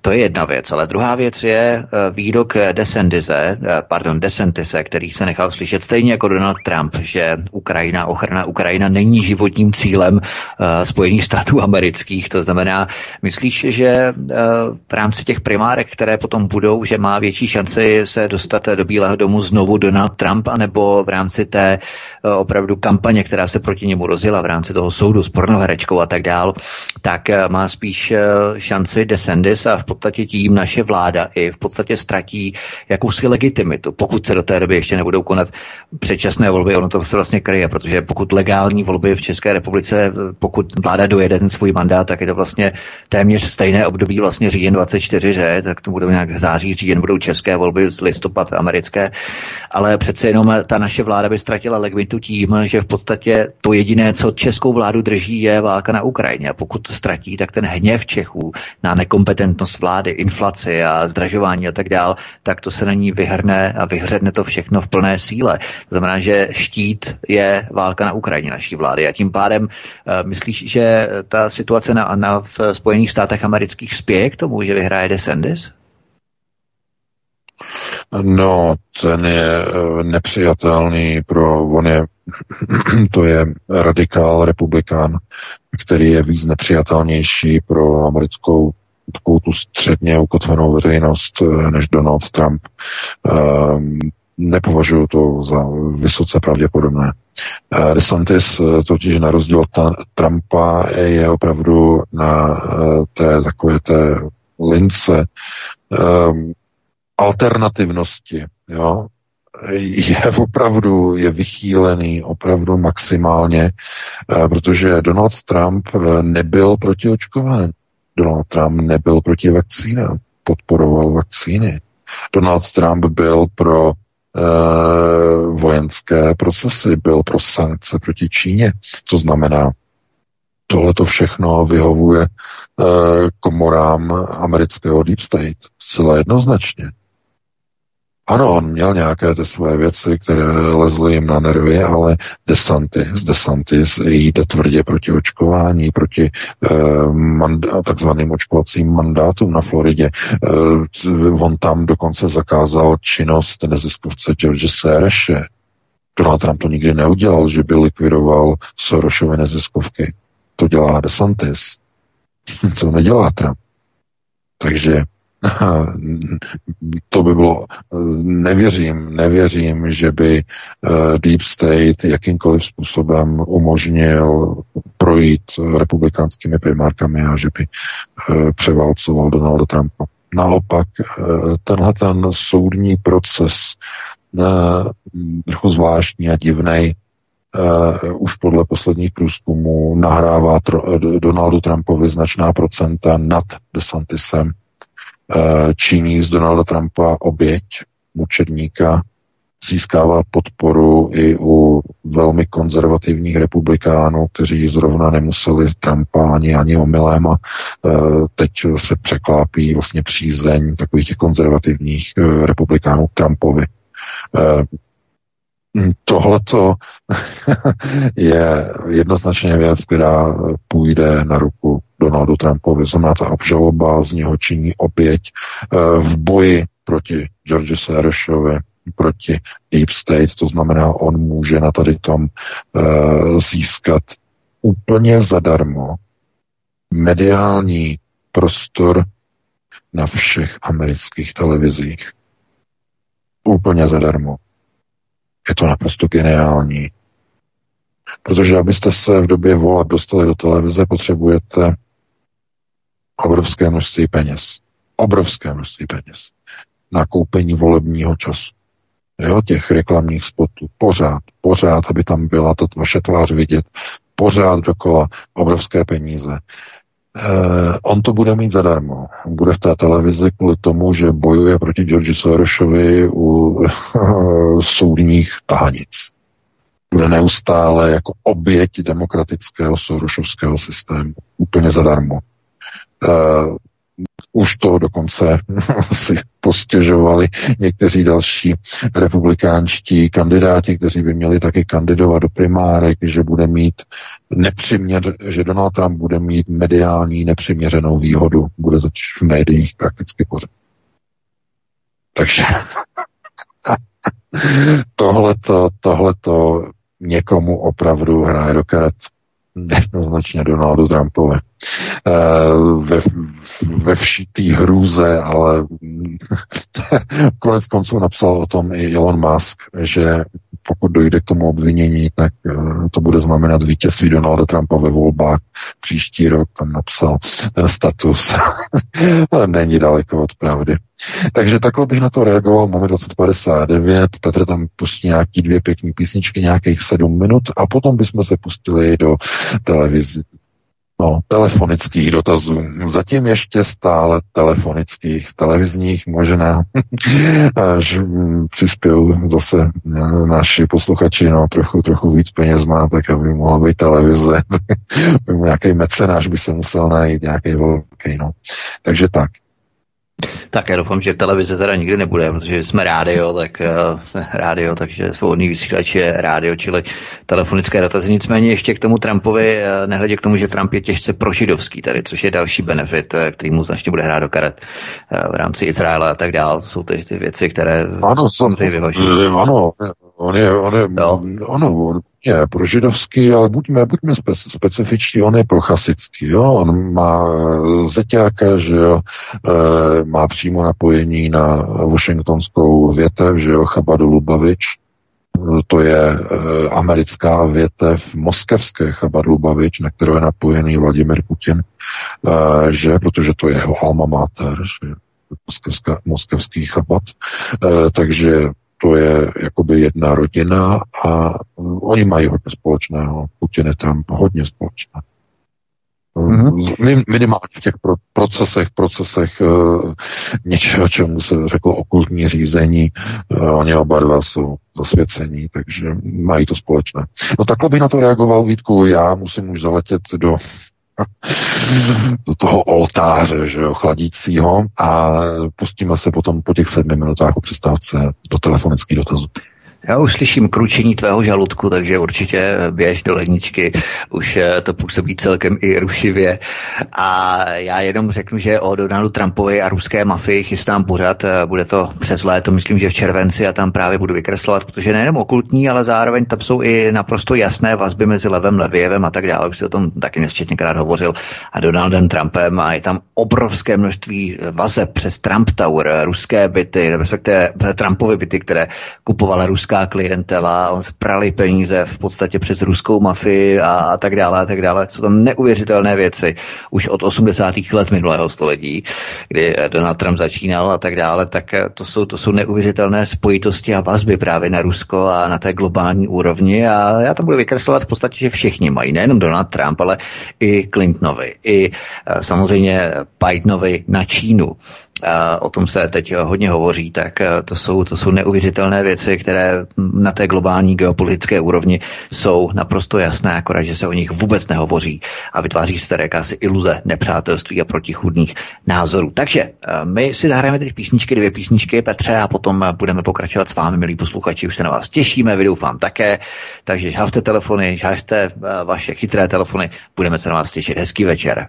To je jedna věc, ale druhá věc je eh, výrok Desendize, eh, pardon, Desentise, který se nechal slyšet stejně jako Donald Trump, že Ukrajina, ochrana Ukrajina není životním cílem Spojených států amerických. To znamená, myslíš, že v rámci těch primárek, které potom budou, že má větší šanci se dostat do Bílého domu znovu Donald Trump, anebo v rámci té opravdu kampaně, která se proti němu rozjela v rámci toho soudu s pornoherečkou a tak dál, tak má spíš šanci Descendis a v podstatě tím naše vláda i v podstatě ztratí jakousi legitimitu, pokud se do té doby ještě nebudou konat předčasné volby, ono to se vlastně kryje, protože pokud legální volby v České republice, pokud vláda dojede ten svůj mandát, tak je to vlastně téměř stejné období vlastně říjen 24, že? tak to budou nějak září, říjen budou české volby, listopad americké, ale přece jenom ta naše vláda by ztratila legitimitu tím, že v podstatě to jediné, co českou vládu drží, je válka na Ukrajině. A pokud to ztratí, tak ten hněv Čechů na nekompetentnost vlády, inflaci a zdražování a tak dál, tak to se na ní vyhrne a vyhředne to všechno v plné síle. To znamená, že štít je válka na Ukrajině naší vlády a tím pádem uh, myslíš, že ta situace na, na v Spojených státech amerických spěje k tomu, že vyhraje DeSantis? No, ten je eh, nepřijatelný pro, on je, to je radikál republikán, který je víc nepřijatelnější pro americkou takovou tu středně ukotvenou veřejnost eh, než Donald Trump. Um, nepovažuji to za vysoce pravděpodobné. DeSantis totiž na rozdíl od Trumpa je opravdu na té takové té lince um, alternativnosti. Jo? je opravdu je vychýlený opravdu maximálně, eh, protože Donald Trump eh, nebyl proti očkování. Donald Trump nebyl proti vakcínám, podporoval vakcíny. Donald Trump byl pro uh, vojenské procesy, byl pro sankce proti Číně. To znamená, tohle to všechno vyhovuje uh, komorám amerického Deep State zcela jednoznačně. Ano, on měl nějaké ty svoje věci, které lezly jim na nervy, ale DeSantis, DeSantis jde tvrdě proti očkování, proti eh, manda, takzvaným očkovacím mandátům na Floridě. Eh, on tam dokonce zakázal činnost neziskovce George Sereše. Donald Trump to nikdy neudělal, že by likvidoval Sorosové neziskovky. To dělá DeSantis. to nedělá Trump. Takže to by bylo, nevěřím, nevěřím, že by eh, Deep State jakýmkoliv způsobem umožnil projít republikánskými primárkami a že by eh, převálcoval Donalda Trumpa. Naopak, eh, tenhle ten soudní proces, trochu zvláštní a divný, už podle posledních průzkumů nahrává Donaldu Trumpovi značná procenta nad DeSantisem Eh, činí z Donalda Trumpa oběť, mučedníka, získává podporu i u velmi konzervativních republikánů, kteří zrovna nemuseli Trumpa ani, ani omylem a e, teď se překlápí vlastně přízeň takových těch konzervativních e, republikánů Trumpovi. Tohleto je jednoznačně věc, která půjde na ruku Donaldu Trumpovi. Znamená ta obžaloba z něho činí opět eh, v boji proti George Soroshovi, proti Deep State, to znamená, on může na tady tom uh, získat úplně zadarmo mediální prostor na všech amerických televizích. Úplně zadarmo. Je to naprosto geniální. Protože abyste se v době voleb dostali do televize, potřebujete obrovské množství peněz. Obrovské množství peněz. Na koupení volebního času. Jo, těch reklamních spotů. Pořád, pořád, aby tam byla ta vaše tvář vidět. Pořád dokola obrovské peníze. Uh, on to bude mít zadarmo. Bude v té televizi kvůli tomu, že bojuje proti Georgi Soroshovi u uh, soudních tahanic. Bude neustále jako oběť demokratického Soroshovského systému. Úplně zadarmo. Uh, už to dokonce si postěžovali někteří další republikánští kandidáti, kteří by měli taky kandidovat do primárek, že bude mít nepřiměř, že Donald Trump bude mít mediální nepřiměřenou výhodu. Bude to v médiích prakticky pořád. Takže tohleto, tohleto někomu opravdu hraje do karet jednoznačně Donaldu Trumpovi. Uh, ve, ve vší té hrůze, ale konec konců napsal o tom i Elon Musk, že pokud dojde k tomu obvinění, tak uh, to bude znamenat vítězství Donalda Trumpa ve volbách příští rok, tam napsal ten status. ale není daleko od pravdy. Takže takhle bych na to reagoval, máme 2059, Petr tam pustí nějaký dvě pěkné písničky, nějakých sedm minut a potom bychom se pustili do televizi, No, telefonických dotazů. Zatím ještě stále telefonických, televizních možná, až přispěl zase naši posluchači, no, trochu, trochu víc peněz má, tak aby mohla být televize. nějaký mecenáš by se musel najít, nějaký velký, no. Takže tak. Tak já doufám, že televize teda nikdy nebude, protože jsme rádio, tak uh, rádio, takže svobodný vysílač je rádio, čili telefonické dotazy. Nicméně ještě k tomu Trumpovi, uh, nehledě k tomu, že Trump je těžce prožidovský tady, což je další benefit, uh, který mu značně bude hrát do karet uh, v rámci Izraela a tak dále. Jsou ty, ty věci, které ano, jsou, ano, On je, on je, no. ono, on je pro židovský, ale buďme, buďme speci, specifičtí, on je pro chasický, jo, on má eh, zeťáka, že jo, e, má přímo napojení na washingtonskou větev, že jo, Chabadu Lubavič, to je e, americká větev moskevské Chabad Lubavič, na kterou je napojený Vladimir Putin, e, že, protože to je jeho alma mater, že moskevská, moskevský Chabad, e, takže to je jakoby jedna rodina a oni mají hodně společného. Putin je Trump hodně společného. Mm-hmm. Minimálně v těch pro, procesech, procesech uh, něčeho, čemu se řeklo okultní řízení, uh, oni oba dva jsou zasvěcení, takže mají to společné. No takhle bych na to reagoval, Vítku, já musím už zaletět do do toho oltáře, že jo, chladícího a pustíme se potom po těch sedmi minutách o přestávce do telefonických dotazů. Já už slyším kručení tvého žaludku, takže určitě běž do ledničky. Už eh, to působí celkem i rušivě. A já jenom řeknu, že o Donaldu Trumpovi a ruské mafii chystám pořád. Eh, bude to přes léto, myslím, že v červenci a tam právě budu vykreslovat, protože nejenom okultní, ale zároveň tam jsou i naprosto jasné vazby mezi levem, Levějevem a tak dále. Už si o tom taky nesčetněkrát hovořil. A Donaldem Trumpem a je tam obrovské množství vazeb přes Trump Tower, ruské byty, respektive Trumpovy byty, které kupovala ruská ruská klientela, on sprali peníze v podstatě přes ruskou mafii a, a tak dále a tak dále. Jsou tam neuvěřitelné věci už od 80. let minulého století, kdy Donald Trump začínal a tak dále, tak to jsou, to jsou neuvěřitelné spojitosti a vazby právě na Rusko a na té globální úrovni a já tam budu vykreslovat v podstatě, že všichni mají, nejenom Donald Trump, ale i Clintonovi, i eh, samozřejmě Bidenovi na Čínu o tom se teď hodně hovoří, tak eh, to jsou, to jsou neuvěřitelné věci, které na té globální geopolitické úrovni jsou naprosto jasné, akorát, že se o nich vůbec nehovoří a vytváří se tady jakási iluze nepřátelství a protichudných názorů. Takže eh, my si zahrajeme teď písničky, dvě písničky, Petře, a potom budeme pokračovat s vámi, milí posluchači, už se na vás těšíme, vy doufám také, takže žhavte telefony, žhavte eh, vaše chytré telefony, budeme se na vás těšit. Hezký večer.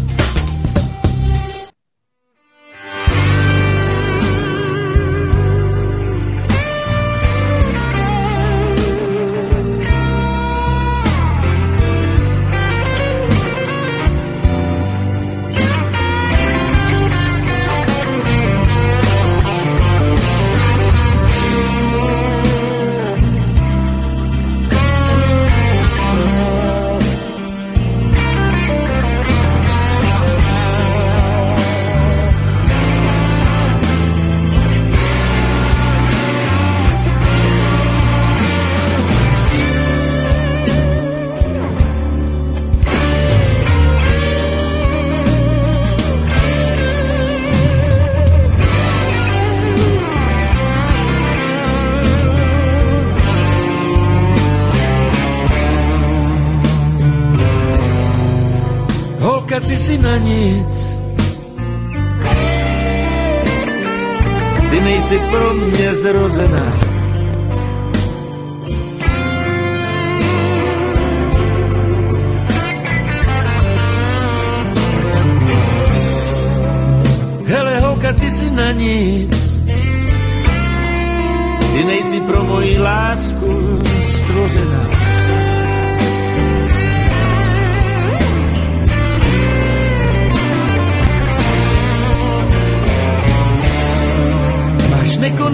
hranic. Ty nejsi pro mě zrozená. Hele, holka, ty jsi na nic.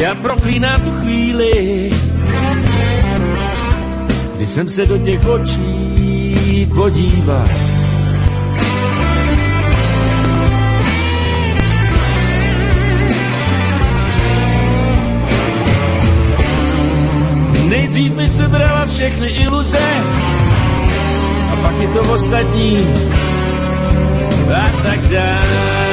Já proklínám tu chvíli, kdy jsem se do těch očí podíval. Nejdřív mi sebrala všechny iluze a pak je to ostatní a tak dále.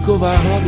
Maříková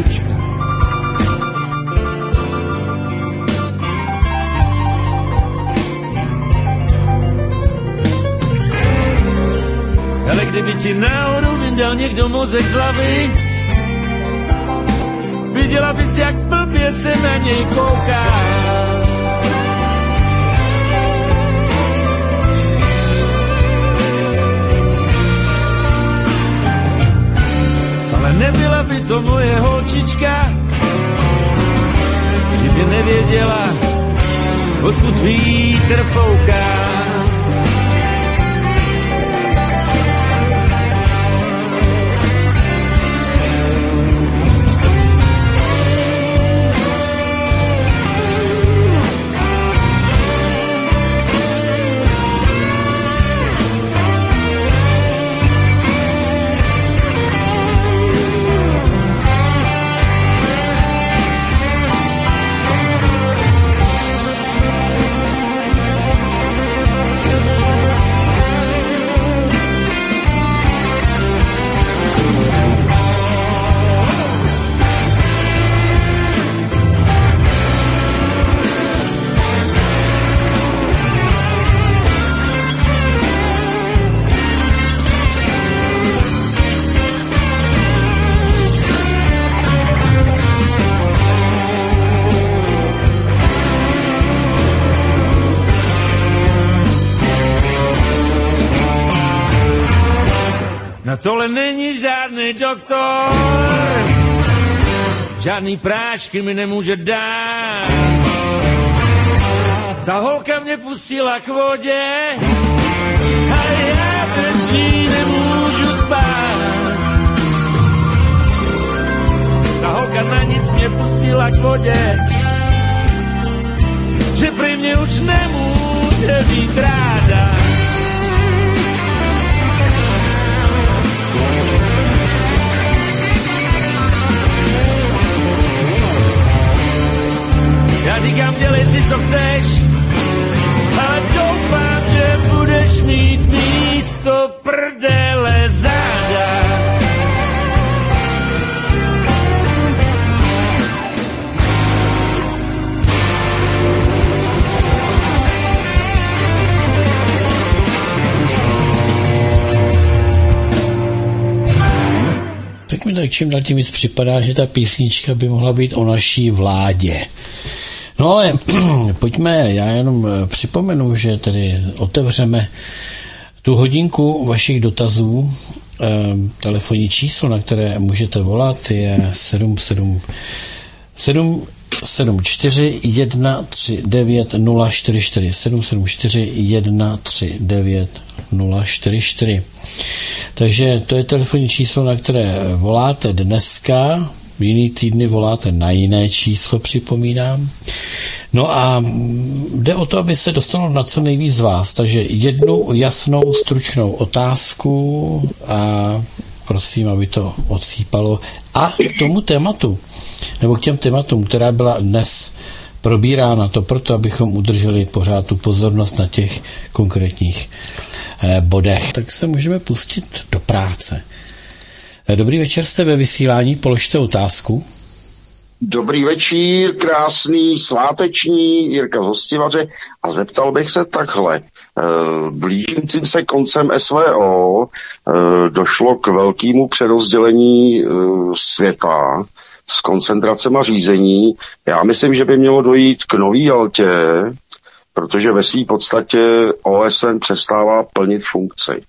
Tohle není žádný doktor, žádný prášky mi nemůže dát. Ta holka mě pustila k vodě a já bez ní nemůžu spát. Ta holka na nic mě pustila k vodě, že pro mě už nemůže být ráda. Já říkám, dělej si, co chceš, ale doufám, že budeš mít místo prdele záda. tak mi tak čím dál tím víc připadá, že ta písnička by mohla být o naší vládě. No ale pojďme, já jenom eh, připomenu, že tedy otevřeme tu hodinku vašich dotazů. Eh, telefonní číslo, na které můžete volat, je 77 7 74 139 044 774 139 044 takže to je telefonní číslo, na které voláte dneska, jiný týdny voláte na jiné číslo, připomínám. No a jde o to, aby se dostalo na co nejvíc z vás. Takže jednu jasnou, stručnou otázku a prosím, aby to odsýpalo. A k tomu tématu, nebo k těm tématům, která byla dnes probírána, to proto, abychom udrželi pořád tu pozornost na těch konkrétních eh, bodech, tak se můžeme pustit do práce. Eh, dobrý večer, jste ve vysílání, položte otázku. Dobrý večer, krásný, sváteční, Jirka z Hostivaře. A zeptal bych se takhle. Eh, blížícím se koncem SVO došlo k velkému přerozdělení světa s koncentracema řízení. Já myslím, že by mělo dojít k nový Jaltě, protože ve své podstatě OSN přestává plnit funkci.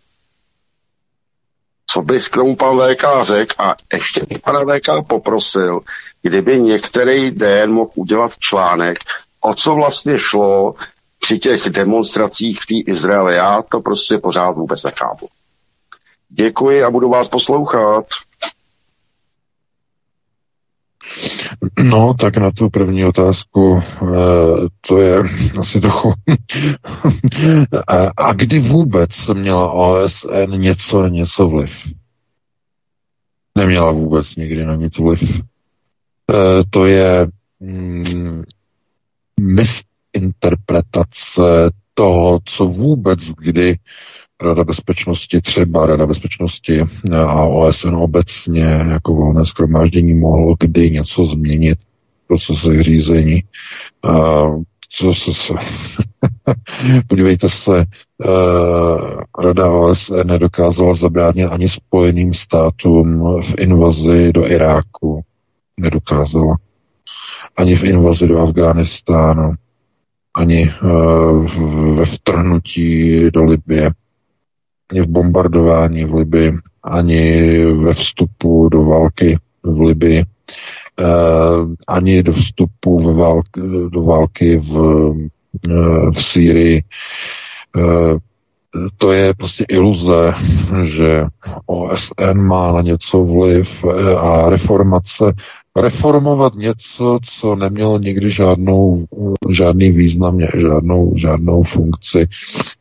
Co bych k tomu pan VK řekl a ještě bych pana VK poprosil, kdyby některý den mohl udělat článek, o co vlastně šlo při těch demonstracích v té Izraeli. Já to prostě pořád vůbec nechápu. Děkuji a budu vás poslouchat. No, tak na tu první otázku, eh, to je asi trochu. a kdy vůbec měla OSN něco, něco vliv? Neměla vůbec nikdy na nic vliv. Eh, to je mm, misinterpretace toho, co vůbec kdy Rada bezpečnosti, třeba Rada bezpečnosti a OSN obecně jako volné skromáždění mohlo kdy něco změnit v procesech řízení. Co se, se Podívejte se, uh, Rada OSN nedokázala zabránit ani spojeným státům v invazi do Iráku. Nedokázala. Ani v invazi do Afghánistánu. Ani uh, ve vtrhnutí do Libie ani v bombardování v Libii, ani ve vstupu do války v Libii, eh, ani do vstupu v války, do války v, eh, v Sýrii. Eh, to je prostě iluze, že OSN má na něco vliv a reformace reformovat něco, co nemělo nikdy žádnou, žádný význam, žádnou, žádnou funkci,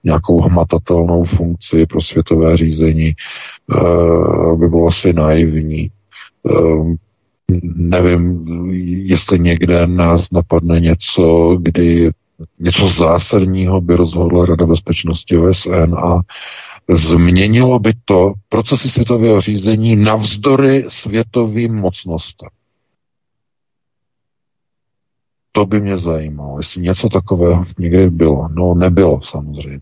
nějakou hmatatelnou funkci pro světové řízení, eh, by bylo asi naivní. Eh, nevím, jestli někde nás napadne něco, kdy něco zásadního by rozhodla Rada bezpečnosti OSN a změnilo by to procesy světového řízení navzdory světovým mocnostem. To by mě zajímalo, jestli něco takového někdy bylo. No, nebylo samozřejmě.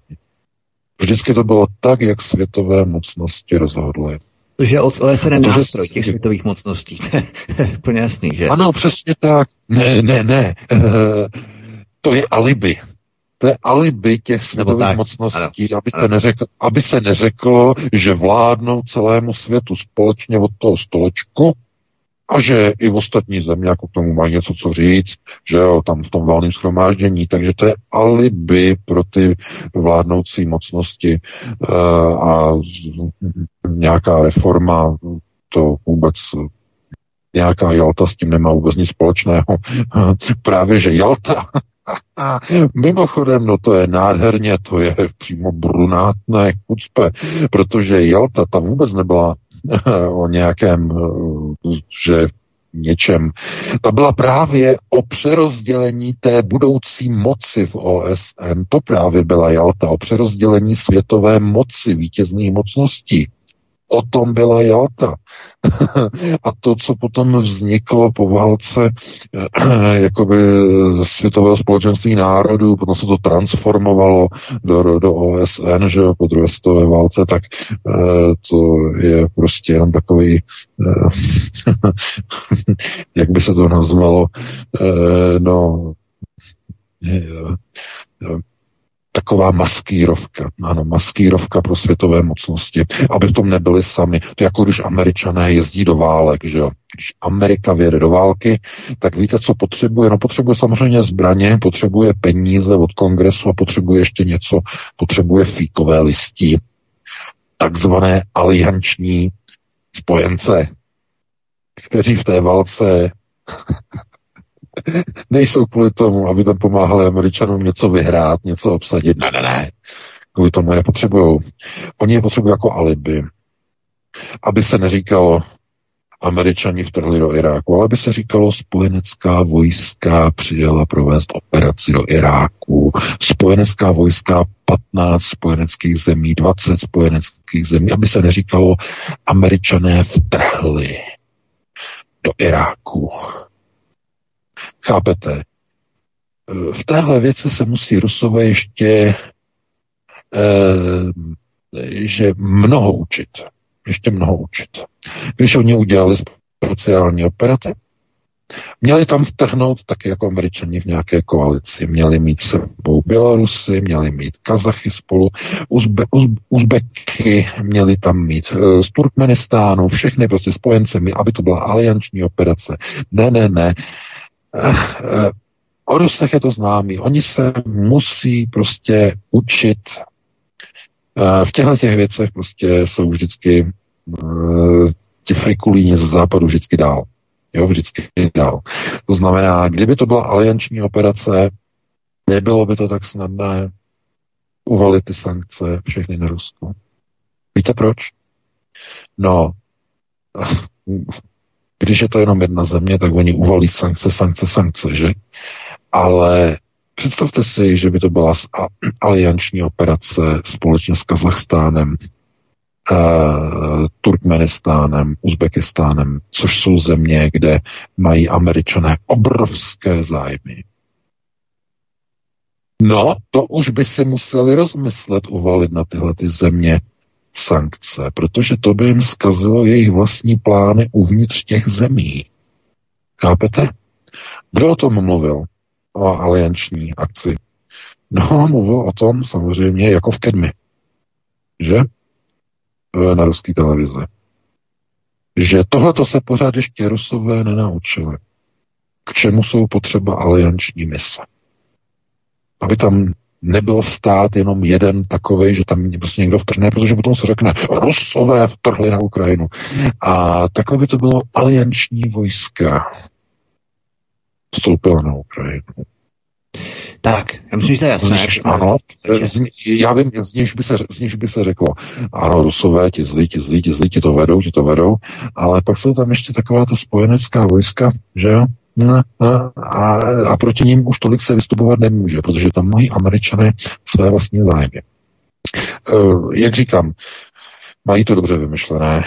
Vždycky to bylo tak, jak světové mocnosti rozhodly. Že OSN je nástroj těch světových mocností. Plně jasný, že? Ano, přesně tak. Ne, ne, ne. To je alibi. To je alibi těch světových mocností, aby se, neřeklo, aby se neřeklo, že vládnou celému světu společně od toho stolečku, a že i v ostatní země jako k tomu mají něco co říct, že jo, tam v tom valném schromáždění, takže to je alibi pro ty vládnoucí mocnosti uh, a nějaká reforma to vůbec nějaká Jalta s tím nemá vůbec nic společného. Právě, že Jalta Mimochodem, no to je nádherně, to je přímo brunátné chucpe, protože Jalta ta vůbec nebyla o nějakém, že něčem. Ta byla právě o přerozdělení té budoucí moci v OSN. To právě byla Jalta, o přerozdělení světové moci, vítězných mocností. O tom byla Jalta. a to, co potom vzniklo po válce jakoby ze světového společenství národů, potom se to transformovalo do, do OSN, že po druhé světové válce, tak eh, to je prostě jenom takový, eh, jak by se to nazvalo, eh, no, taková maskírovka. Ano, maskírovka pro světové mocnosti, aby v tom nebyli sami. To je jako když američané jezdí do válek, že jo. Když Amerika vyjede do války, tak víte, co potřebuje? No potřebuje samozřejmě zbraně, potřebuje peníze od kongresu a potřebuje ještě něco, potřebuje fíkové listí, takzvané alianční spojence, kteří v té válce nejsou kvůli tomu, aby tam pomáhali Američanům něco vyhrát, něco obsadit. Ne, ne, ne. Kvůli tomu je nepotřebují. Oni je potřebují jako alibi. Aby se neříkalo, Američani vtrhli do Iráku, ale by se říkalo, spojenecká vojska přijela provést operaci do Iráku, spojenecká vojska 15 spojeneckých zemí, 20 spojeneckých zemí, aby se neříkalo, američané vtrhli do Iráku. Chápete? V téhle věci se musí Rusové ještě eh, že mnoho učit. Ještě mnoho učit. Když oni udělali speciální operace, Měli tam vtrhnout taky jako američani v nějaké koalici. Měli mít sebou Bělorusy, měli mít Kazachy spolu, Uzbe, Uz, Uzbeky, měli tam mít e, z Turkmenistánu, všechny prostě spojencemi, aby to byla alianční operace. Ne, ne, ne. Eh, o Rusech je to známý. Oni se musí prostě učit eh, v těchto těch věcech prostě jsou vždycky eh, ti frikulíni ze západu vždycky dál. Jo, vždycky dál. To znamená, kdyby to byla alianční operace, nebylo by to tak snadné uvalit ty sankce všechny na Rusko. Víte proč? No, když je to jenom jedna země, tak oni uvalí sankce, sankce, sankce, že? Ale představte si, že by to byla alianční operace společně s Kazachstánem, Uh, Turkmenistánem, Uzbekistánem, což jsou země, kde mají američané obrovské zájmy. No, to už by si museli rozmyslet, uvalit na tyhle ty země sankce, protože to by jim zkazilo jejich vlastní plány uvnitř těch zemí. Chápete? Kdo o tom mluvil? O alianční akci. No, mluvil o tom samozřejmě jako v Kedmi. Že? E, na ruské televizi. Že tohleto se pořád ještě Rusové nenaučili. K čemu jsou potřeba alianční mise. Aby tam nebyl stát jenom jeden takový, že tam prostě někdo vtrhne, protože potom se řekne, Rusové vtrhli na Ukrajinu. A takhle by to bylo alianční vojska vstoupila na Ukrajinu. Tak, já myslím, že to je jasné. Zniž, ano, z, já vím, z níž, by se, z níž by se řeklo, ano, Rusové, ti zlí, ti zlí, ti zlí, ti to vedou, ti to vedou, ale pak jsou tam ještě taková ta spojenecká vojska, že jo, a, a proti ním už tolik se vystupovat nemůže, protože tam mají američané své vlastní zájmy. Uh, jak říkám, mají to dobře vymyšlené,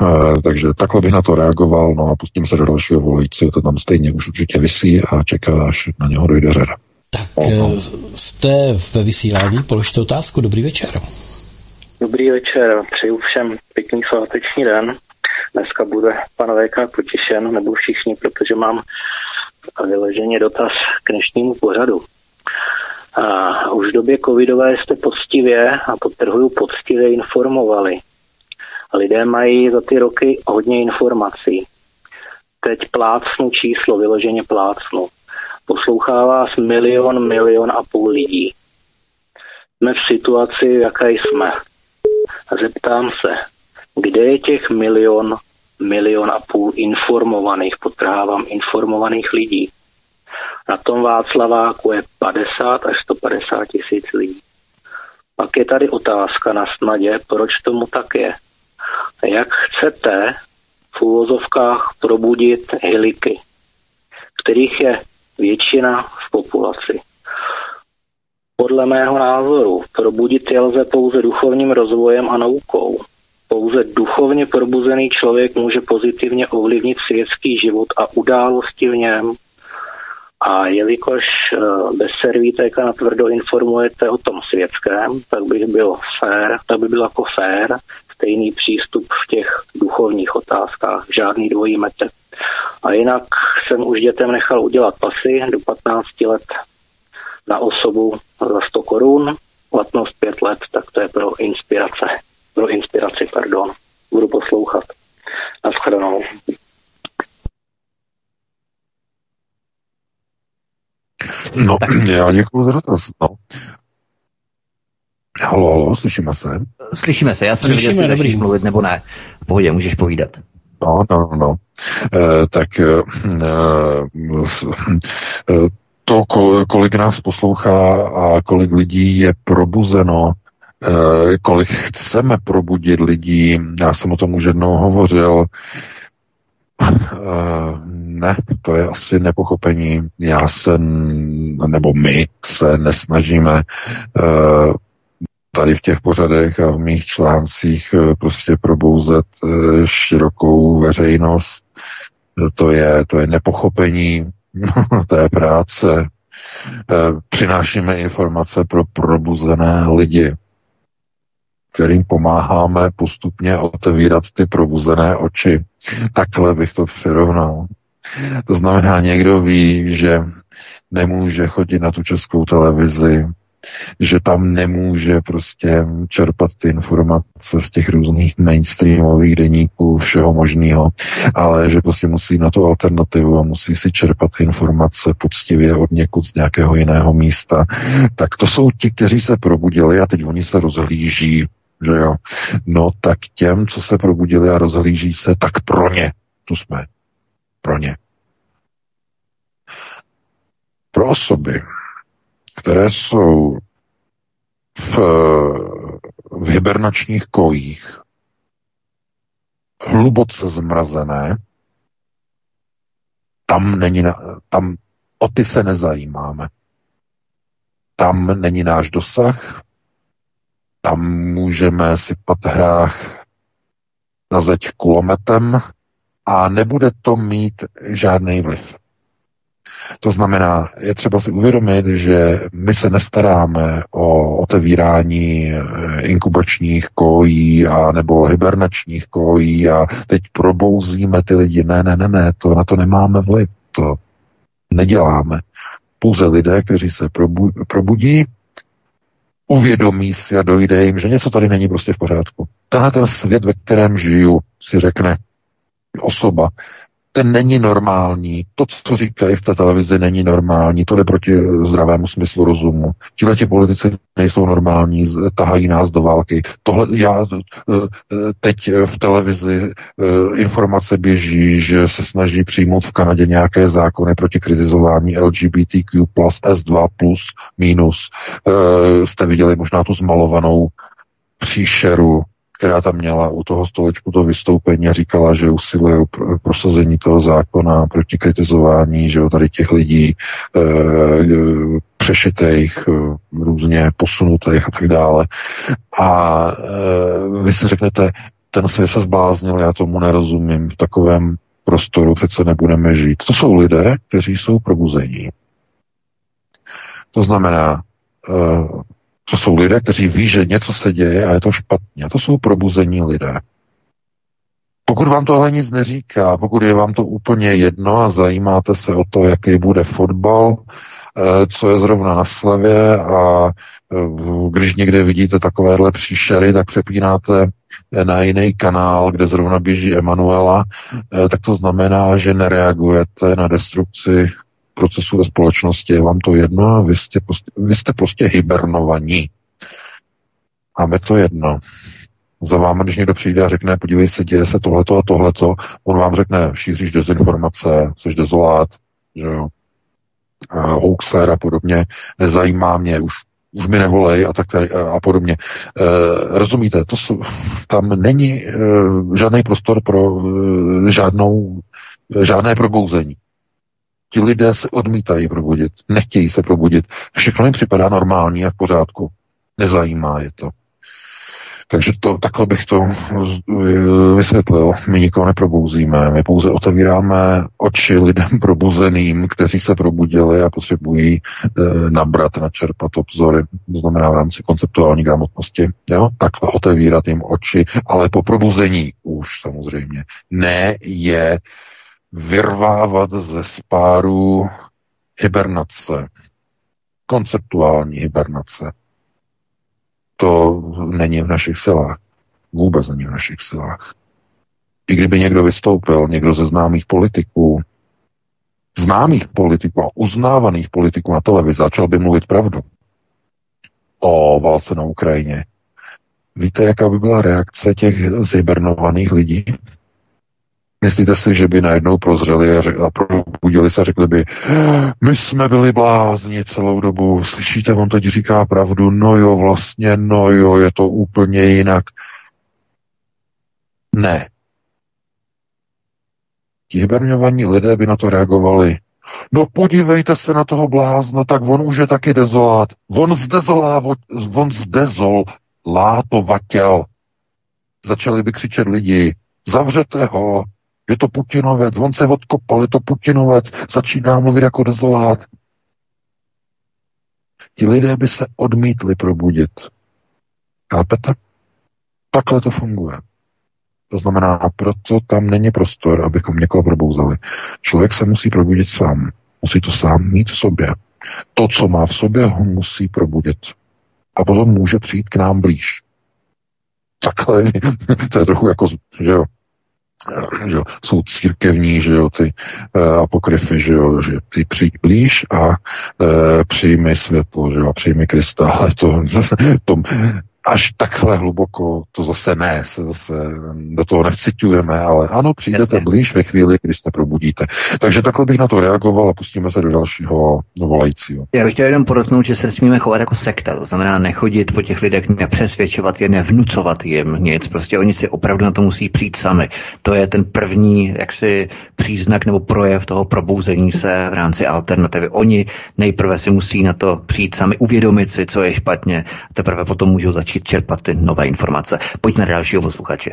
uh, takže takhle bych na to reagoval, no a pustím se do dalšího volající, to tam stejně už určitě vysí a čeká, až na něho dojde řada. Tak uh, jste ve vysílání, položte otázku, dobrý večer. Dobrý večer, přeju všem pěkný sváteční den. Dneska bude pan VK potěšen, nebo všichni, protože mám vyleženě dotaz k dnešnímu pořadu. A už v době covidové jste poctivě, a podtrhuju poctivě, informovali. Lidé mají za ty roky hodně informací. Teď plácnu číslo, vyloženě plácnu. Poslouchá vás milion, milion a půl lidí. Jsme v situaci, jaké jsme. A zeptám se, kde je těch milion, milion a půl informovaných, potrhávám informovaných lidí. Na tom Václaváku je 50 až 150 tisíc lidí. Pak je tady otázka na snadě, proč tomu tak je. Jak chcete v úvozovkách probudit hiliky, kterých je většina v populaci. Podle mého názoru probudit je lze pouze duchovním rozvojem a naukou. Pouze duchovně probuzený člověk může pozitivně ovlivnit světský život a události v něm. A jelikož eh, bez servítek a tvrdo informujete o tom světském, tak bych byl fér, tak by byl jako fér stejný přístup v těch duchovních otázkách, žádný dvojí metr. A jinak jsem už dětem nechal udělat pasy do 15 let na osobu za 100 korun, platnost 5 let, tak to je pro inspirace. Pro inspiraci, pardon. Budu poslouchat. Naschledanou. No, já děkuji za dotaz. No. Halo, halo, slyšíme se? Slyšíme se, já jsem Slyšíme, nevěděl, jestli začneš mluvit nebo ne. V pohodě, můžeš povídat. No, no, no. E, tak e, e, to, ko- kolik nás poslouchá a kolik lidí je probuzeno, kolik chceme probudit lidí, já jsem o tom už jednou hovořil, e, ne, to je asi nepochopení. Já se, nebo my se nesnažíme e, tady v těch pořadech a v mých článcích eh, prostě probouzet eh, širokou veřejnost. To je, to je nepochopení té práce. Eh, Přinášíme informace pro probuzené lidi, kterým pomáháme postupně otevírat ty probuzené oči. Takhle bych to přirovnal. To znamená, někdo ví, že nemůže chodit na tu českou televizi, že tam nemůže prostě čerpat ty informace z těch různých mainstreamových deníků, všeho možného, ale že prostě musí na to alternativu a musí si čerpat informace poctivě od někud z nějakého jiného místa. Tak to jsou ti, kteří se probudili a teď oni se rozhlíží, že jo. No tak těm, co se probudili a rozhlíží se, tak pro ně, tu jsme, pro ně. Pro osoby, které jsou v, v hibernačních kojích hluboce zmrazené, tam, není, na- tam o ty se nezajímáme. Tam není náš dosah, tam můžeme sypat hrách na zeď kulometem a nebude to mít žádný vliv. To znamená, je třeba si uvědomit, že my se nestaráme o otevírání eh, inkubačních kojí a nebo hibernačních kojí a teď probouzíme ty lidi. Ne, ne, ne, ne, to na to nemáme vliv. To neděláme. Pouze lidé, kteří se probu, probudí, uvědomí si a dojde jim, že něco tady není prostě v pořádku. Tenhle ten svět, ve kterém žiju, si řekne osoba, ten není normální. To, co říkají v té televizi, není normální. To jde proti zdravému smyslu rozumu. Tihle ti politici nejsou normální, tahají nás do války. Tohle, já eh, eh, teď v televizi eh, informace běží, že se snaží přijmout v Kanadě nějaké zákony proti kritizování LGBTQ+, S2+, minus. Jste viděli možná tu zmalovanou příšeru, která tam měla u toho stolečku to vystoupení a říkala, že usiluje o pr- prosazení toho zákona proti kritizování, že jo, tady těch lidí e, přešitých, e, různě posunutých a tak dále. A e, vy si řeknete, ten svět se zbláznil, já tomu nerozumím, v takovém prostoru přece nebudeme žít. To jsou lidé, kteří jsou probuzení. To znamená, to jsou lidé, kteří ví, že něco se děje a je to špatně. A to jsou probuzení lidé. Pokud vám tohle nic neříká, pokud je vám to úplně jedno a zajímáte se o to, jaký bude fotbal, eh, co je zrovna na slevě a eh, když někde vidíte takovéhle příšery, tak přepínáte na jiný kanál, kde zrovna běží Emanuela, eh, tak to znamená, že nereagujete na destrukci procesu ve společnosti, je vám to jedno a vy jste prostě, vy jste prostě hibernovaní. Máme to jedno. Za vámi, když někdo přijde a řekne, podívej se, děje se tohleto a tohleto, on vám řekne, šíříš dezinformace, jsi dezolát, že jo, a hoaxer a podobně, nezajímá mě, už, už mi nevolej a tak tady, a podobně. E, rozumíte, to jsou, tam není e, žádný prostor pro e, žádnou, žádné probouzení. Ti lidé se odmítají probudit, nechtějí se probudit. Všechno jim připadá normální a v pořádku. Nezajímá je to. Takže to, takhle bych to vysvětlil. My nikoho neprobouzíme, my pouze otevíráme oči lidem probuzeným, kteří se probudili a potřebují e, nabrat, načerpat obzory, to znamená v rámci konceptuální gramotnosti, jo? takhle otevírat jim oči, ale po probuzení už samozřejmě. Ne je vyrvávat ze spáru hibernace, konceptuální hibernace. To není v našich silách. Vůbec není v našich silách. I kdyby někdo vystoupil, někdo ze známých politiků, známých politiků a uznávaných politiků na televizi, začal by mluvit pravdu o válce na Ukrajině. Víte, jaká by byla reakce těch zhibernovaných lidí? Myslíte si, že by najednou prozřeli a, a probudili se a řekli by, my jsme byli blázni celou dobu, slyšíte, on teď říká pravdu, no jo, vlastně, no jo, je to úplně jinak. Ne. Ti hibernovaní lidé by na to reagovali. No podívejte se na toho blázna, tak on už je taky dezolát. On zdezolá, on zdezol látovatel. Začali by křičet lidi, zavřete ho, je to Putinovec, on se odkopal, je to Putinovec, začíná mluvit jako dezolát. Ti lidé by se odmítli probudit. Chápete? Takhle to funguje. To znamená, proto tam není prostor, abychom někoho probouzali. Člověk se musí probudit sám. Musí to sám mít v sobě. To, co má v sobě, ho musí probudit. A potom může přijít k nám blíž. Takhle, to je trochu jako, že jo, že jo, jsou církevní, že jo, ty uh, apokryfy, že jo, že ty přijď blíž a uh, přijmi světlo, že jo, a přijmi Krista, ale to, to, až takhle hluboko, to zase ne, se zase do toho nevcitujeme, ale ano, přijdete Jasně. blíž ve chvíli, kdy se probudíte. Takže takhle bych na to reagoval a pustíme se do dalšího volajícího. Já bych chtěl jenom podotknout, že se smíme chovat jako sekta, to znamená nechodit po těch lidech, nepřesvědčovat je, nevnucovat jim nic, prostě oni si opravdu na to musí přijít sami. To je ten první jaksi příznak nebo projev toho probouzení se v rámci alternativy. Oni nejprve si musí na to přijít sami, uvědomit si, co je špatně, a teprve potom můžou začít začít čerpat ty nové informace. Pojďme na dalšího posluchače.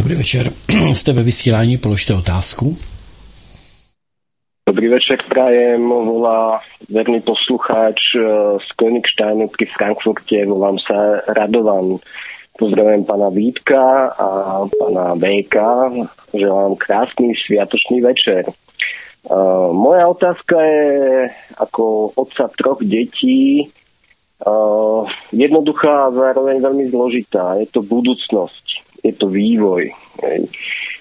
Dobrý večer, jste ve vysílání, položte otázku. Dobrý večer, prajem, volá verný poslucháč eh, z Königsteinutky v Frankfurte, volám sa Radovan. Pozdravujem pana Vítka a pana VK, želám krásný sviatočný večer. Uh, moja otázka je ako otca troch detí, Uh, jednoduchá a zároveň veľmi zložitá. Je to budúcnosť, je to vývoj.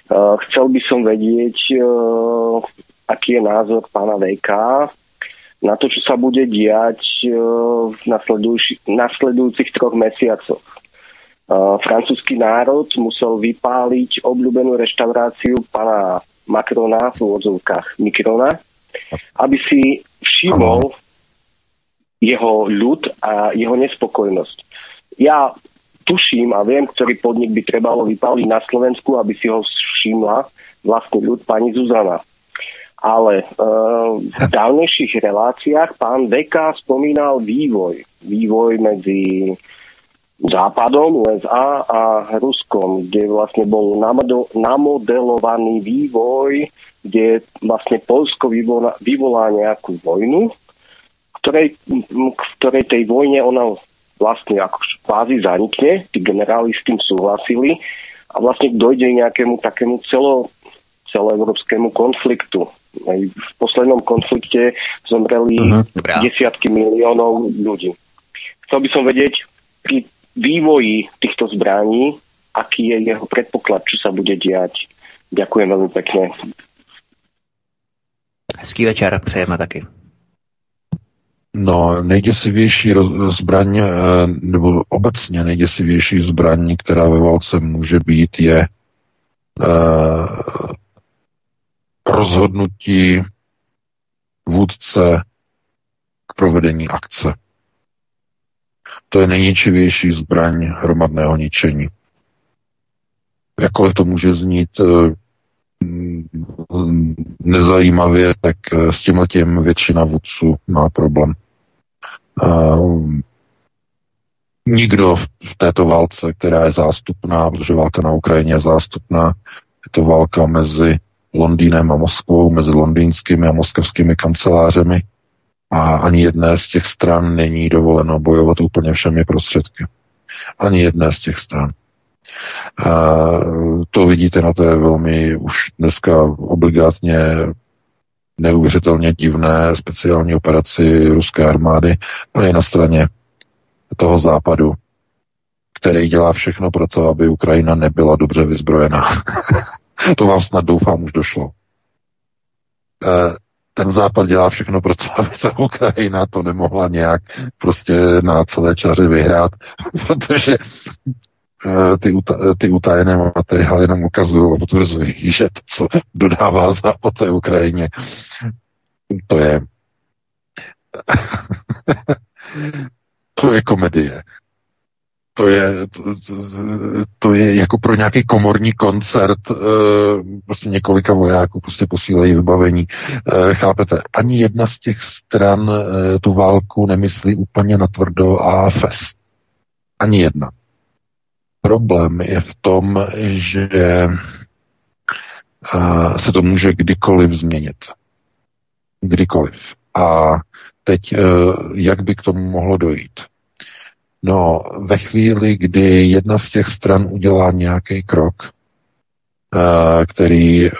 Uh, chcel by som vedieť, uh, aký je názor pána VK na to, čo sa bude diať uh, v nasledujúcich troch mesiacoch. Francúzsky národ musel vypáliť obľúbenú reštauráciu pána Macrona v úvodzovkách Mikrona, aby si všimol, jeho ľud a jeho nespokojnosť. Ja tuším a viem, ktorý podnik by trebalo vypaliť na Slovensku, aby si ho všimla vlastný ľud pani Zuzana. Ale e, v dávnejších reláciách pán Deka spomínal vývoj. Vývoj medzi Západom, USA a Ruskom, kde vlastne bol namodelovaný vývoj, kde vlastne Polsko vyvolá, vyvolá nejakú vojnu ktorej, v ktorej tej vojne ona vlastne ako kvázi zanikne, tí generáli s tým súhlasili a vlastne dojde nejakému takému celo, celoevropskému konfliktu. V poslednom konflikte zomreli uh-huh, desiatky miliónov ľudí. Chcel by som vedieť pri vývoji týchto zbraní, aký je jeho predpoklad, čo sa bude diať. Ďakujem veľmi pekne. Hezký večer, přejeme taky. No, nejděsivější zbraň, eh, nebo obecně nejděsivější zbraň, která ve válce může být, je uh, rozhodnutí vůdce k provedení akce. To je nejničivější zbraň hromadného ničení. Jakkoliv to může znít uh, nezajímavě, tak s tím většina vůdců má problém. Nikdo v této válce, která je zástupná, protože válka na Ukrajině je zástupná, je to válka mezi Londýnem a Moskvou, mezi londýnskými a moskevskými kancelářemi a ani jedné z těch stran není dovoleno bojovat úplně všemi prostředky. Ani jedné z těch stran. A to vidíte na té velmi už dneska obligátně neuvěřitelně divné speciální operaci ruské armády a je na straně toho západu, který dělá všechno pro to, aby Ukrajina nebyla dobře vyzbrojená. to vám snad doufám už došlo. E, ten západ dělá všechno pro to, aby ta Ukrajina to nemohla nějak prostě na celé čaře vyhrát, protože e, ty, ty utajené materiály nám ukazují a potvrzují, že to, co dodává západ té Ukrajině, to je to je komedie. To je, to, to je jako pro nějaký komorní koncert, e, prostě několika vojáků prostě posílají vybavení. Chápete, ani jedna z těch stran tu válku nemyslí úplně natvrdo a fest. Ani jedna. Problém je v tom, že se to může kdykoliv změnit. Kdykoliv. A teď, jak by k tomu mohlo dojít? No, ve chvíli, kdy jedna z těch stran udělá nějaký krok, eh, který eh,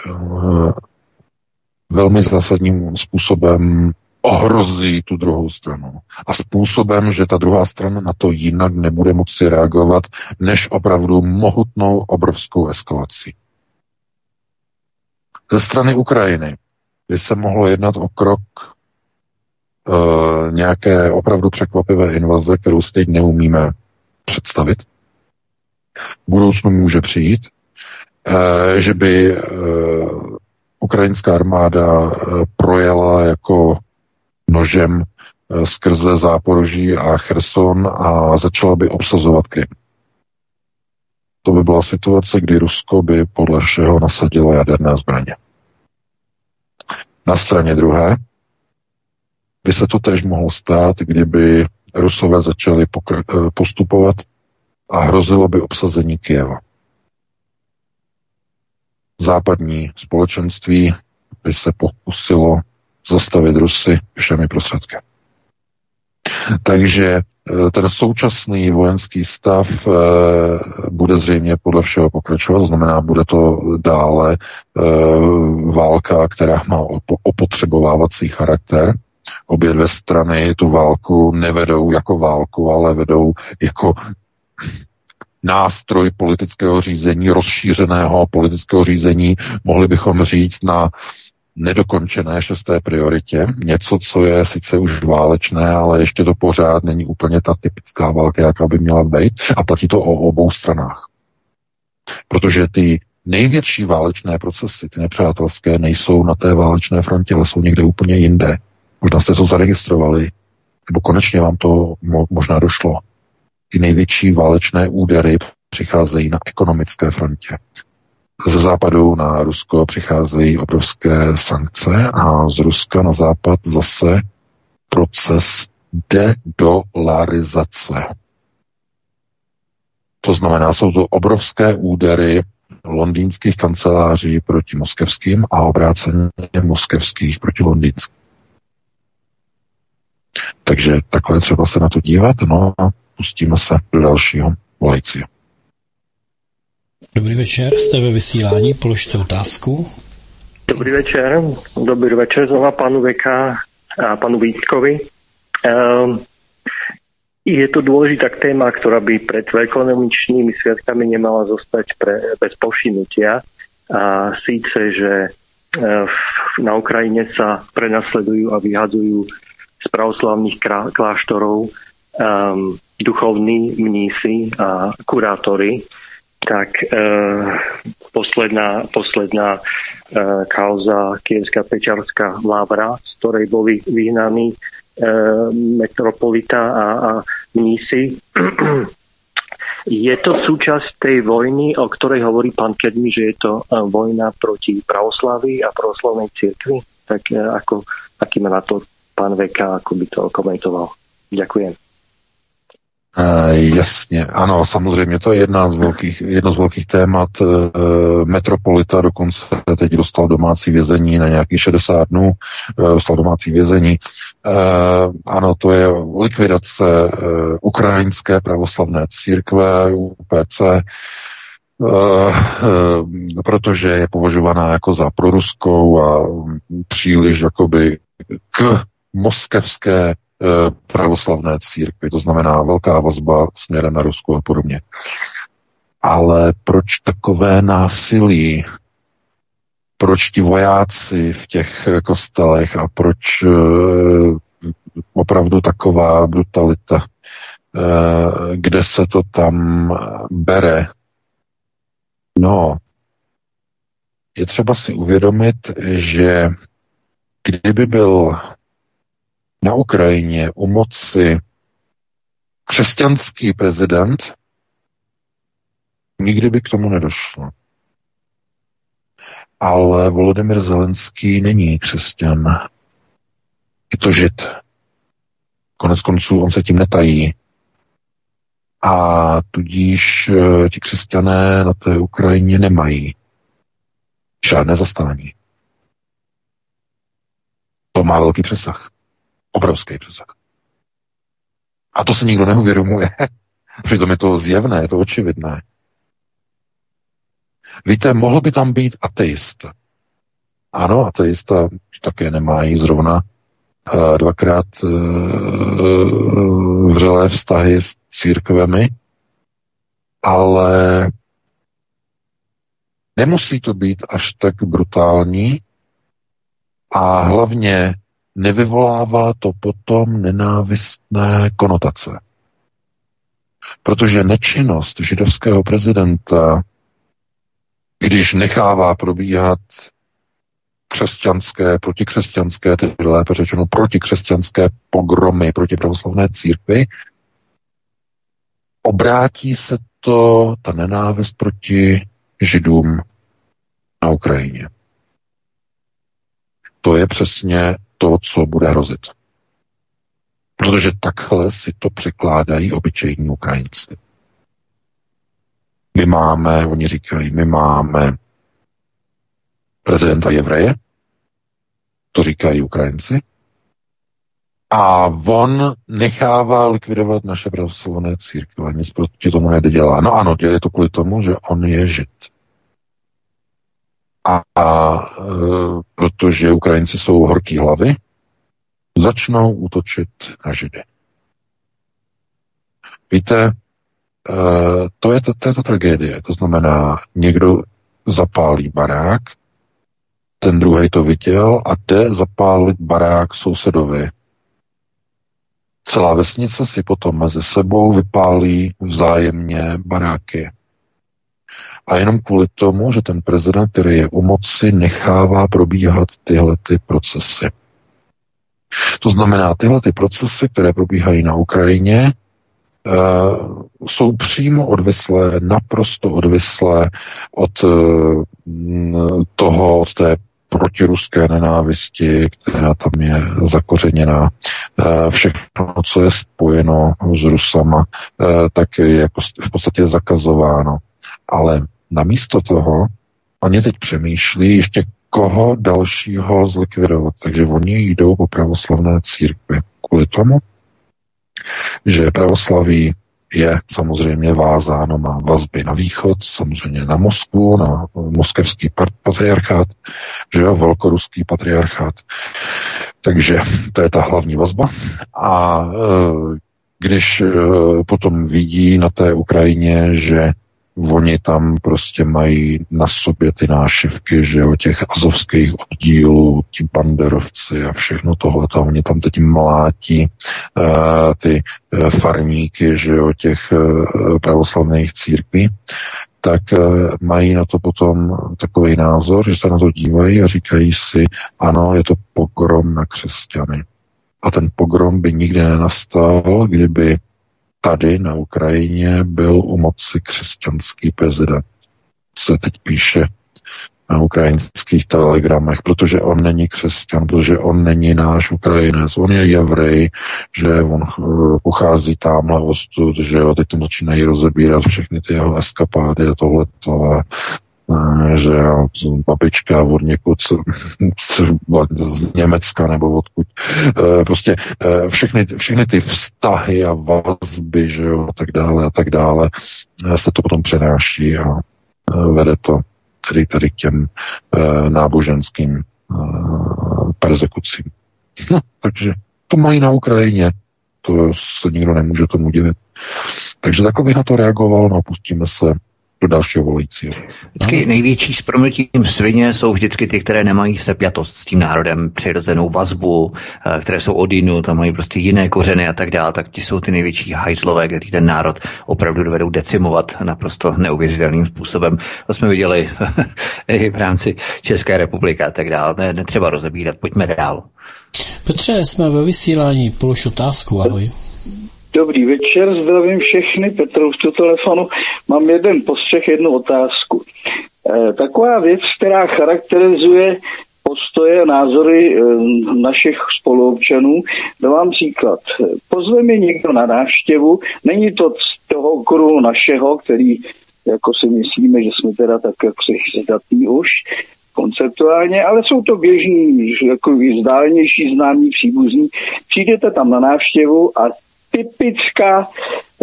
velmi zásadním způsobem ohrozí tu druhou stranu. A způsobem, že ta druhá strana na to jinak nebude moci reagovat, než opravdu mohutnou obrovskou eskalací. Ze strany Ukrajiny by se mohlo jednat o krok uh, nějaké opravdu překvapivé invaze, kterou si teď neumíme představit. V budoucnu může přijít, uh, že by uh, ukrajinská armáda projela jako nožem uh, skrze Záporoží a Cherson a začala by obsazovat Krym. To by byla situace, kdy Rusko by podle všeho nasadilo jaderné zbraně. Na straně druhé by se to tež mohlo stát, kdyby Rusové začali eh, postupovat a hrozilo by obsazení Kieva. Západní společenství by se pokusilo zastavit Rusy všemi prostředky. Takže eh, ten současný vojenský stav eh, bude zřejmě podle všeho pokračovat, znamená, bude to dále válka, která má opotřebovávací charakter, Obě dvě strany tu válku nevedou jako válku, ale vedou jako nástroj politického řízení, rozšířeného politického řízení, mohli bychom říct na nedokončené šesté prioritě. Něco, co je sice už válečné, ale ještě to pořád není úplně ta typická válka, jaká by měla být. A platí to o obou stranách. Protože ty největší válečné procesy, ty nepřátelské, nejsou na té válečné frontě, ale jsou někde úplně jinde. Možná jste to zaregistrovali, nebo konečně vám to možná došlo. Ty největší válečné údery přicházejí na ekonomické frontě. Ze západu na Rusko přicházejí obrovské sankce a z Ruska na západ zase proces dedolarizace. To znamená, jsou to obrovské údery londýnských kanceláří proti moskevským a obráceně moskevských proti londýnským. Takže takhle třeba se na to dívat, no a pustíme se do dalšího volajícího. Dobrý večer, jste ve vysílání, položte otázku. Dobrý večer, dobrý večer znova panu Veka a panu Vítkovi. Um, je to dôležitá téma, ktorá by pred ekonomičnými sviatkami nemala pre, bez povšinutia. A síce, že ehm, na Ukrajine sa prenasledujú a vyhadzujú z pravoslavných kláštorov um, duchovní mnísi a kurátori, tak uh, posledná, posledná uh, kauza Kievská Pečarská Lávra, z ktorej boli vyhnaní uh, metropolita a, a mnísi. Je to súčasť tej vojny, o ktorej hovorí pán Kedmi, že je to vojna proti pravoslaví a pravoslavnej cirkvi? Tak ako, aký má na to pán Veka, ako by to komentoval. Ďakujem. E, jasně, ano, samozřejmě, to je jedna z velkých, jedno z velkých témat. E, metropolita dokonce teď dostal domácí vězení na nějakých 60 dnů, e, dostal domácí vězení. Ano, to je likvidace ukrajinské pravoslavné církve, UPC, protože je považovaná jako za proruskou a příliš jakoby k moskevské pravoslavné církvi, to znamená velká vazba směrem na Rusko a podobně. Ale proč takové násilí? Proč ti vojáci v těch kostelech a proč uh, opravdu taková brutalita? Kde se to tam bere? No, je třeba si uvědomit, že kdyby byl na Ukrajině u moci křesťanský prezident, nikdy by k tomu nedošlo. Ale Volodymyr Zelenský není křesťan. Je to žid. Konec konců on se tím netají. A tudíž eh, ti křesťané na té Ukrajině nemají žádné zastání. To má velký přesah. Obrovský přesah. A to se nikdo neuvědomuje. Přitom je to zjevné, je to očividné. Víte, mohl by tam být ateist. Ano, ateista také nemají zrovna uh, dvakrát uh, vřelé vztahy s církvemi, ale nemusí to být až tak brutální a hlavně nevyvolává to potom nenávistné konotace. Protože nečinnost židovského prezidenta, když nechává probíhat křesťanské, protikřesťanské, tedy lépe řečeno protikřesťanské pogromy proti pravoslavné církvi, obrátí se to, ta nenávist proti židům na Ukrajině. To je přesně to, co bude hrozit. Protože takhle si to překládají obyčejní Ukrajinci. My máme, oni říkají, my máme prezidenta Jevreje, to říkají Ukrajinci, a on nechává likvidovat naše pravoslavné církve. Nic proti tomu dělá. No ano, dělá to kvůli tomu, že on je žid. A, a protože Ukrajinci jsou horký hlavy, začnou útočit na židy. Víte, e, to je, to, to je ta tragédie. To znamená, někdo zapálí barák, ten druhý to viděl a jde zapálit barák sousedovi. Celá vesnice si potom mezi sebou vypálí vzájemně baráky. A jenom kvůli tomu, že ten prezident, který je u moci, nechává probíhat tyhle ty procesy. To znamená, tyhle ty procesy, které probíhají na Ukrajině, Uh, jsou přímo odvislé, naprosto odvislé od uh, toho, od té protiruské nenávisti, která tam je zakořeněná. Eh, všechno, co je spojeno s Rusama, tak je v podstatě zakazováno. Ale namísto toho oni teď přemýšlí ještě koho dalšího zlikvidovat. Takže oni jdou po pravoslavné církvi. Kvůli tomu, že pravoslaví je samozřejmě vázáno, má vazby na východ, samozřejmě na Moskvu, na moskevský patriarchát, že jo, velkoruský patriarchát. Takže to je ta hlavní vazba. A e, když e, potom vidí na té Ukrajině, že Oni tam prostě mají na sobě ty nášivky, že o těch azovských oddílů, ti banderovci a všechno tohle, to oni tam teď mlátí uh, ty uh, farníky, že o těch uh, pravoslavných církví, tak uh, mají na to potom takový názor, že se na to dívají a říkají si, ano, je to pogrom na křesťany. A ten pogrom by nikdy nenastal, kdyby tady na Ukrajině byl u moci křesťanský prezident. Se teď píše na ukrajinských telegramech, protože on není křesťan, protože on není náš Ukrajinec, on je jevrej, že on uh, pochází tamhle ostud, že jo, teď to začínají rozebírat všechny ty jeho eskapády a tohleto a že babička od někud z Německa nebo odkud. Prostě všechny, všechny ty vztahy a vazby, že jo, a tak dále a tak dále, se to potom přenáší a vede to tedy, tedy k těm náboženským persekucím. No, takže to mají na Ukrajině. To se nikdo nemůže tomu divit. Takže takhle bych na to reagoval, no pustíme se do dalšího volajícího. Vždycky největší s promnutím svině jsou vždycky ty, které nemají sepjatost s tím národem, přirozenou vazbu, eh, které jsou od jinu, tam mají prostě jiné kořeny a tak dále, tak ti jsou ty největší hajzlové, kteří ten národ opravdu dovedou decimovat naprosto neuvěřitelným způsobem. To jsme viděli i v rámci České republiky a tak dále. Ne, netřeba rozebírat, pojďme dál. Petře, jsme ve vysílání, polož otázku, ahoj. Dobrý večer, zdravím všechny, Petrovského telefonu. Mám jeden postřeh, jednu otázku. E, taková věc, která charakterizuje postoje a názory e, našich spoluobčanů. Dávám příklad. Pozve mi někdo na návštěvu, není to z toho okruhu našeho, který jako si myslíme, že jsme teda tak jak si zdatní už, konceptuálně, ale jsou to běžní, jako vzdálenější známí příbuzní. Přijdete tam na návštěvu a typická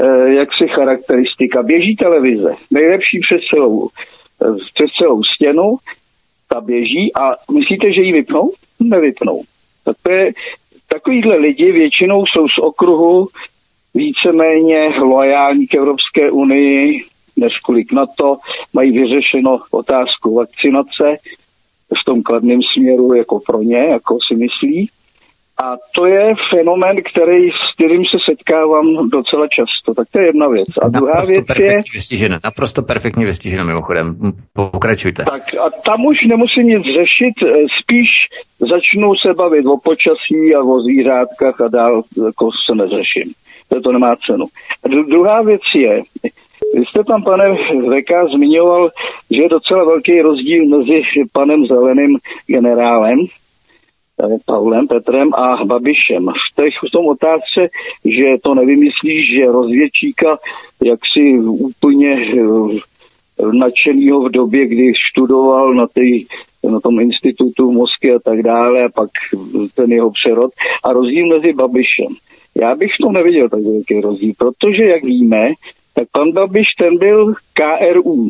eh, jaksi charakteristika. Běží televize, nejlepší přes celou, eh, přes celou stěnu, ta běží a myslíte, že ji vypnou? Nevypnou. Tak to je, takovýhle lidi většinou jsou z okruhu víceméně loajální k Evropské unii, než kolik na to, mají vyřešeno otázku vakcinace v tom kladném směru jako pro ně, jako si myslí. A to je fenomen, který, s kterým se setkávám docela často. Tak to je jedna věc. A druhá naprosto věc je... Vystiženo, naprosto perfektně vystiženo mimochodem. Pokračujte. Tak a tam už nemusím nic řešit, eh, spíš začnu se bavit o počasí a o zvířátkách a dál jako se neřeším. To, to nemá cenu. A druhá věc je, vy jste tam, pane VK, zmiňoval, že je docela velký rozdíl mezi panem Zeleným generálem, Paulem Petrem a Babišem. V, těch, v tom otázce, že to nevymyslíš, že rozvědčíka jaksi úplně eh, nadšenýho v době, kdy študoval na, tej, na tom institutu Mosky a tak dále a pak ten jeho přerod a rozdíl mezi Babišem. Já bych to neviděl tak velký rozdíl, protože, jak víme, tak pan Babiš ten byl KRU.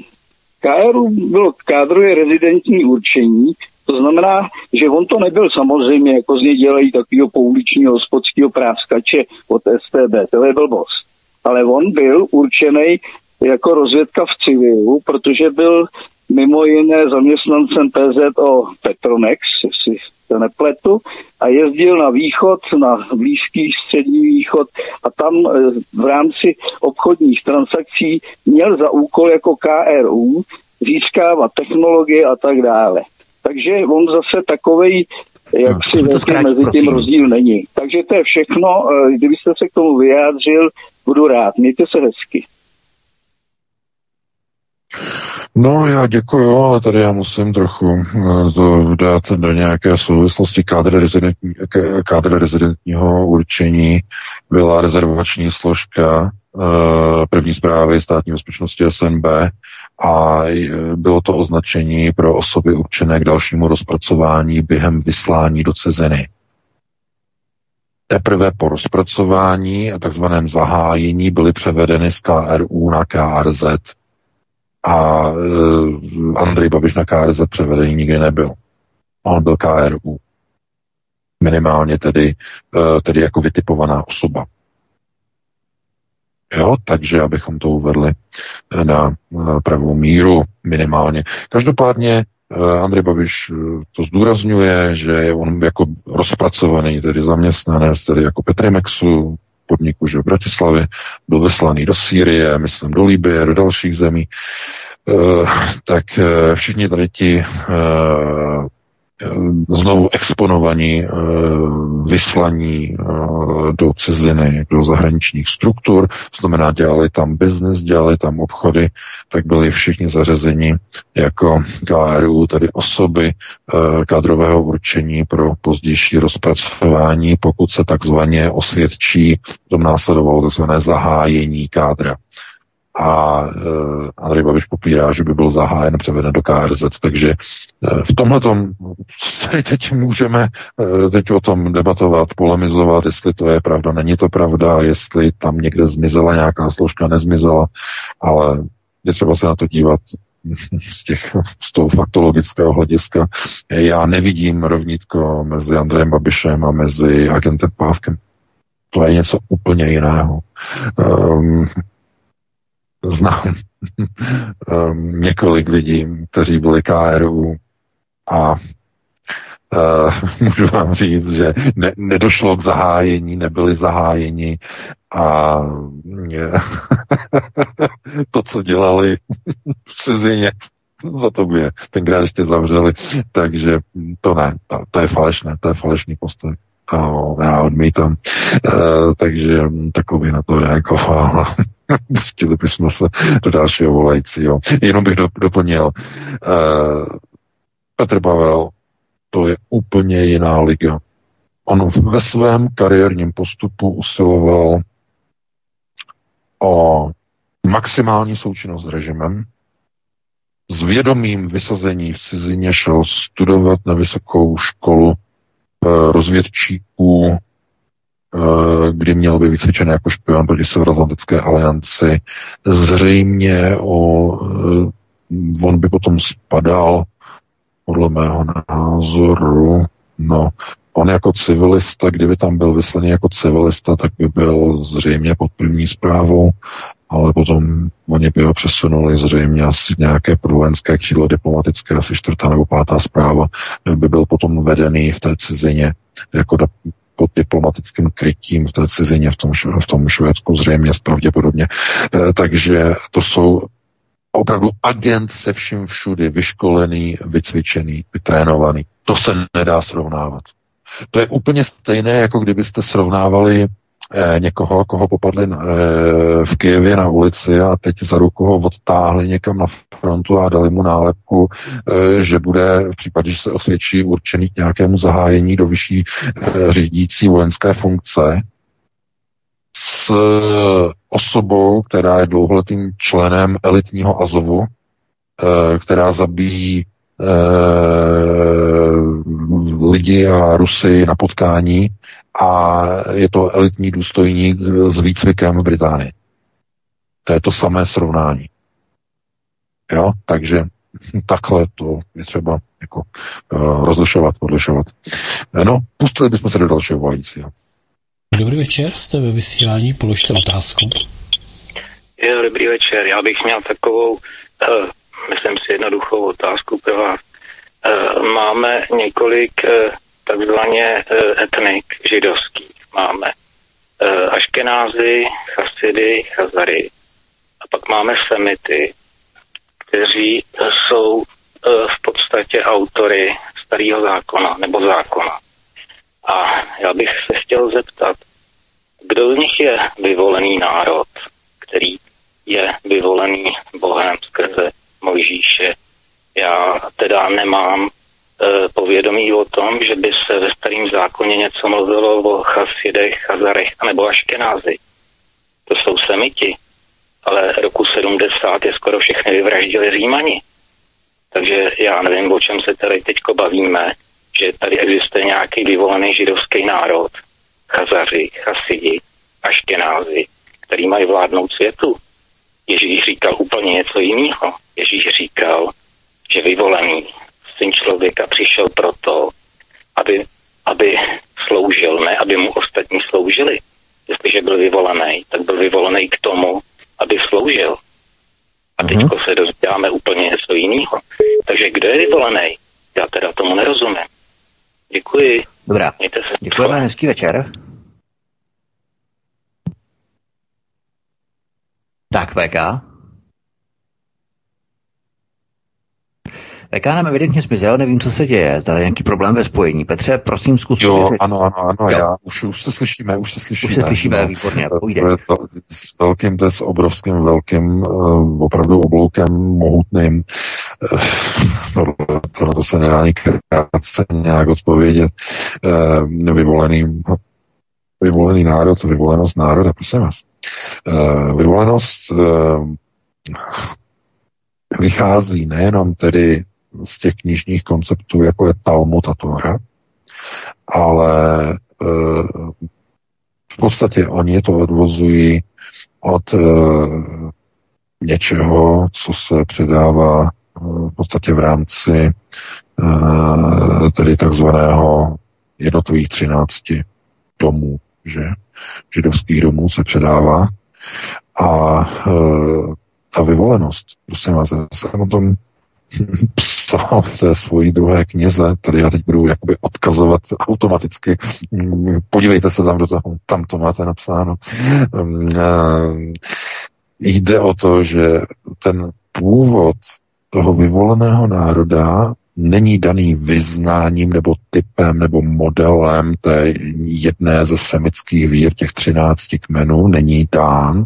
KRU bylo kádruje rezidentní určení, to znamená, že on to nebyl samozřejmě, jako z něj dělají takového pouličního hospodského práskače od STB, to je blbost. Ale on byl určený jako rozvědka v civilu, protože byl mimo jiné zaměstnancem PZO Petronex, jestli se nepletu, a jezdil na východ, na blízký střední východ a tam eh, v rámci obchodních transakcí měl za úkol jako KRU získávat technologie a tak dále. Takže on zase takovej, jak no, si velký mezi tím prosím. rozdíl není. Takže to je všechno. Eh, kdybyste se k tomu vyjádřil, budu rád. Mějte se hezky. No, já děkuju, ale tady já musím trochu eh, to dát do nějaké souvislosti kádr, rezidentní, kádr rezidentního určení byla rezervační složka první zprávy státní bezpečnosti SNB a bylo to označení pro osoby určené k dalšímu rozpracování během vyslání do ciziny. Teprve po rozpracování a takzvaném zahájení byly převedeny z KRU na KRZ a e, Andrej Babiš na KRZ převedený nikdy nebyl. On byl KRU. Minimálně tedy, tedy jako vytipovaná osoba. Jo, takže abychom to uvedli eh, na pravou míru minimálně. Každopádně eh, Andrej Babiš eh, to zdůrazňuje, že je on jako rozpracovaný, tedy zaměstnanec, tedy jako Petremexu, podniku, že v Bratislavě, byl vyslaný do Sýrie, myslím do Libie, do dalších zemí, tak všichni tady ti znovu exponovaní, vyslaní do ciziny, do zahraničních struktur, znamená dělali tam biznis, dělali tam obchody, tak byli všichni zařazeni jako KRU, tedy osoby kádrového určení pro pozdější rozpracování, pokud se takzvaně osvědčí, tom následovalo takzvané zahájení kádra a uh, Andrej Babiš popírá, že by byl zahájen převeden do KRZ, takže uh, v tomhle se teď můžeme uh, teď o tom debatovat, polemizovat, jestli to je pravda, není to pravda, jestli tam někde zmizela nějaká složka, nezmizela, ale je třeba se na to dívat z, těch, z toho faktologického hlediska. Já nevidím rovnítko mezi Andrejem Babišem a mezi agentem Pávkem. To je něco úplně jiného. Um, znám um, několik lidí, kteří byli KRU a uh, můžu vám říct, že ne, nedošlo k zahájení, nebyli zahájeni a to, co dělali v cizině, za to by je tenkrát ještě zavřeli, takže to ne, to, to je falešné, to je falešný postoj. Já odmítám. Uh, takže bych na to reagoval. Pustili bychom se do dalšího volajícího. Jenom bych doplnil. Uh, Petr Pavel, to je úplně jiná liga. On ve svém kariérním postupu usiloval o maximální součinnost s režimem, s vědomým vysazení v cizině šel studovat na vysokou školu Eh, rozvědčíků, kdy měl by vycvičen jako špion proti Severoatlantické alianci. Zřejmě o, eh, on by potom spadal, podle mého názoru, no, on jako civilista, kdyby tam byl vyslaný jako civilista, tak by byl zřejmě pod první zprávou, ale potom oni by ho přesunuli zřejmě asi nějaké prvojenské křídlo diplomatické, asi čtvrtá nebo pátá zpráva, by byl potom vedený v té cizině jako pod diplomatickým krytím v té cizině v tom, v tom Švédsku zřejmě pravděpodobně. E, takže to jsou opravdu agent se vším všudy, vyškolený, vycvičený, vytrénovaný. To se nedá srovnávat. To je úplně stejné, jako kdybyste srovnávali eh, někoho, koho popadli eh, v Kijevě na ulici a teď za ruku ho odtáhli někam na frontu a dali mu nálepku, eh, že bude v případě, že se osvědčí určený k nějakému zahájení do vyšší eh, řídící vojenské funkce. S osobou, která je dlouholetým členem elitního Azovu, eh, která zabíjí Eh, lidi a Rusy na potkání a je to elitní důstojník s výcvikem v Británii. To je to samé srovnání. Jo, takže takhle to je třeba jako uh, rozlišovat, odlišovat. No, pustili bychom se do dalšího volajícího. Dobrý večer, jste ve vysílání, položte otázku. Jo, dobrý večer, já bych měl takovou uh, myslím si, jednoduchou otázku pro vás. E, máme několik e, takzvaně e, etnik židovských. Máme Aškenázy, Chasidy, Chazary. A pak máme Semity, kteří jsou v podstatě autory starého zákona nebo zákona. A já bych se chtěl zeptat, kdo z nich je vyvolený národ, který je vyvolený Bohem skrze Mojžíše. Já teda nemám povědomí o tom, že by se ve starém zákoně něco mluvilo o chasidech, chazarech nebo aškenázi. To jsou semiti. Ale roku 70 je skoro všechny vyvraždili římani. Takže já nevím, o čem se tady teď bavíme, že tady existuje nějaký vyvolený židovský národ, chazaři, chasidi, aškenázi, který mají vládnout světu. Ježíš říkal úplně něco jiného. Ježíš říkal, že vyvolený syn člověka přišel proto, aby, aby sloužil, ne aby mu ostatní sloužili. Jestliže byl vyvolený, tak byl vyvolený k tomu, aby sloužil. A teď uh-huh. se dozvídáme úplně něco jiného. Takže kdo je vyvolený? Já teda tomu nerozumím. Děkuji. Dobrá. Děkujeme, hezký večer. Tak, VK. VK nám evidentně zmizel, nevím, co se děje, zda je nějaký problém ve spojení. Petře, prosím, zkus Jo, pověřit. ano, ano, ano, Jo. já už, už se slyšíme, už se slyšíme. Už se slyšíme, no. výborně, To půjde. je to, s velkým, to je s obrovským, velkým, uh, opravdu obloukem mohutným. Uh, to, to, na to se nedá ani krátce nějak odpovědět. Uh, vyvolený, vyvolený národ, vyvolenost národa, prosím vás. Uh, vyvolenost uh, vychází nejenom tedy z těch knižních konceptů, jako je Talmud a Tóra, ale e, v podstatě oni to odvozují od e, něčeho, co se předává e, v podstatě v rámci tedy takzvaného jednotlivých třinácti domů, že? Židovských domů se předává. A e, ta vyvolenost, prosím vás, já jsem o tom psal v té svojí druhé knize, tady já teď budu jakoby odkazovat automaticky, Mm, podívejte se tam do toho, tam to máte napsáno. Mm, eh, Jde o to, že ten původ toho vyvoleného národa není daný vyznáním nebo typem nebo modelem té jedné ze semických vír, těch třinácti kmenů, není dán,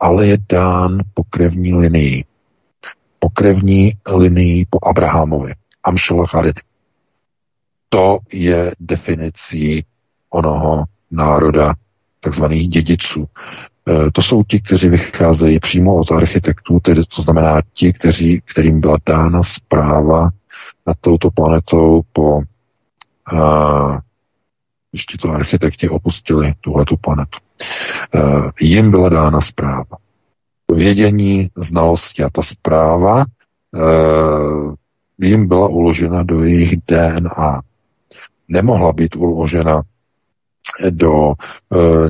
ale je dán pokrevní linii. Pokrevní linii po Abrahamovi. Amšelacharit. To je definicí onoho národa, takzvaných dědiců. E, To jsou ti, kteří vycházejí přímo od architektů, tedy to znamená ti, kteří, kterým byla dána zpráva nad touto planetou po uh, když tito architekti opustili tuhletu planetu. Uh, jim byla dána zpráva. Vědění, znalosti a ta zpráva uh, jim byla uložena do jejich DNA. Nemohla být uložena do uh,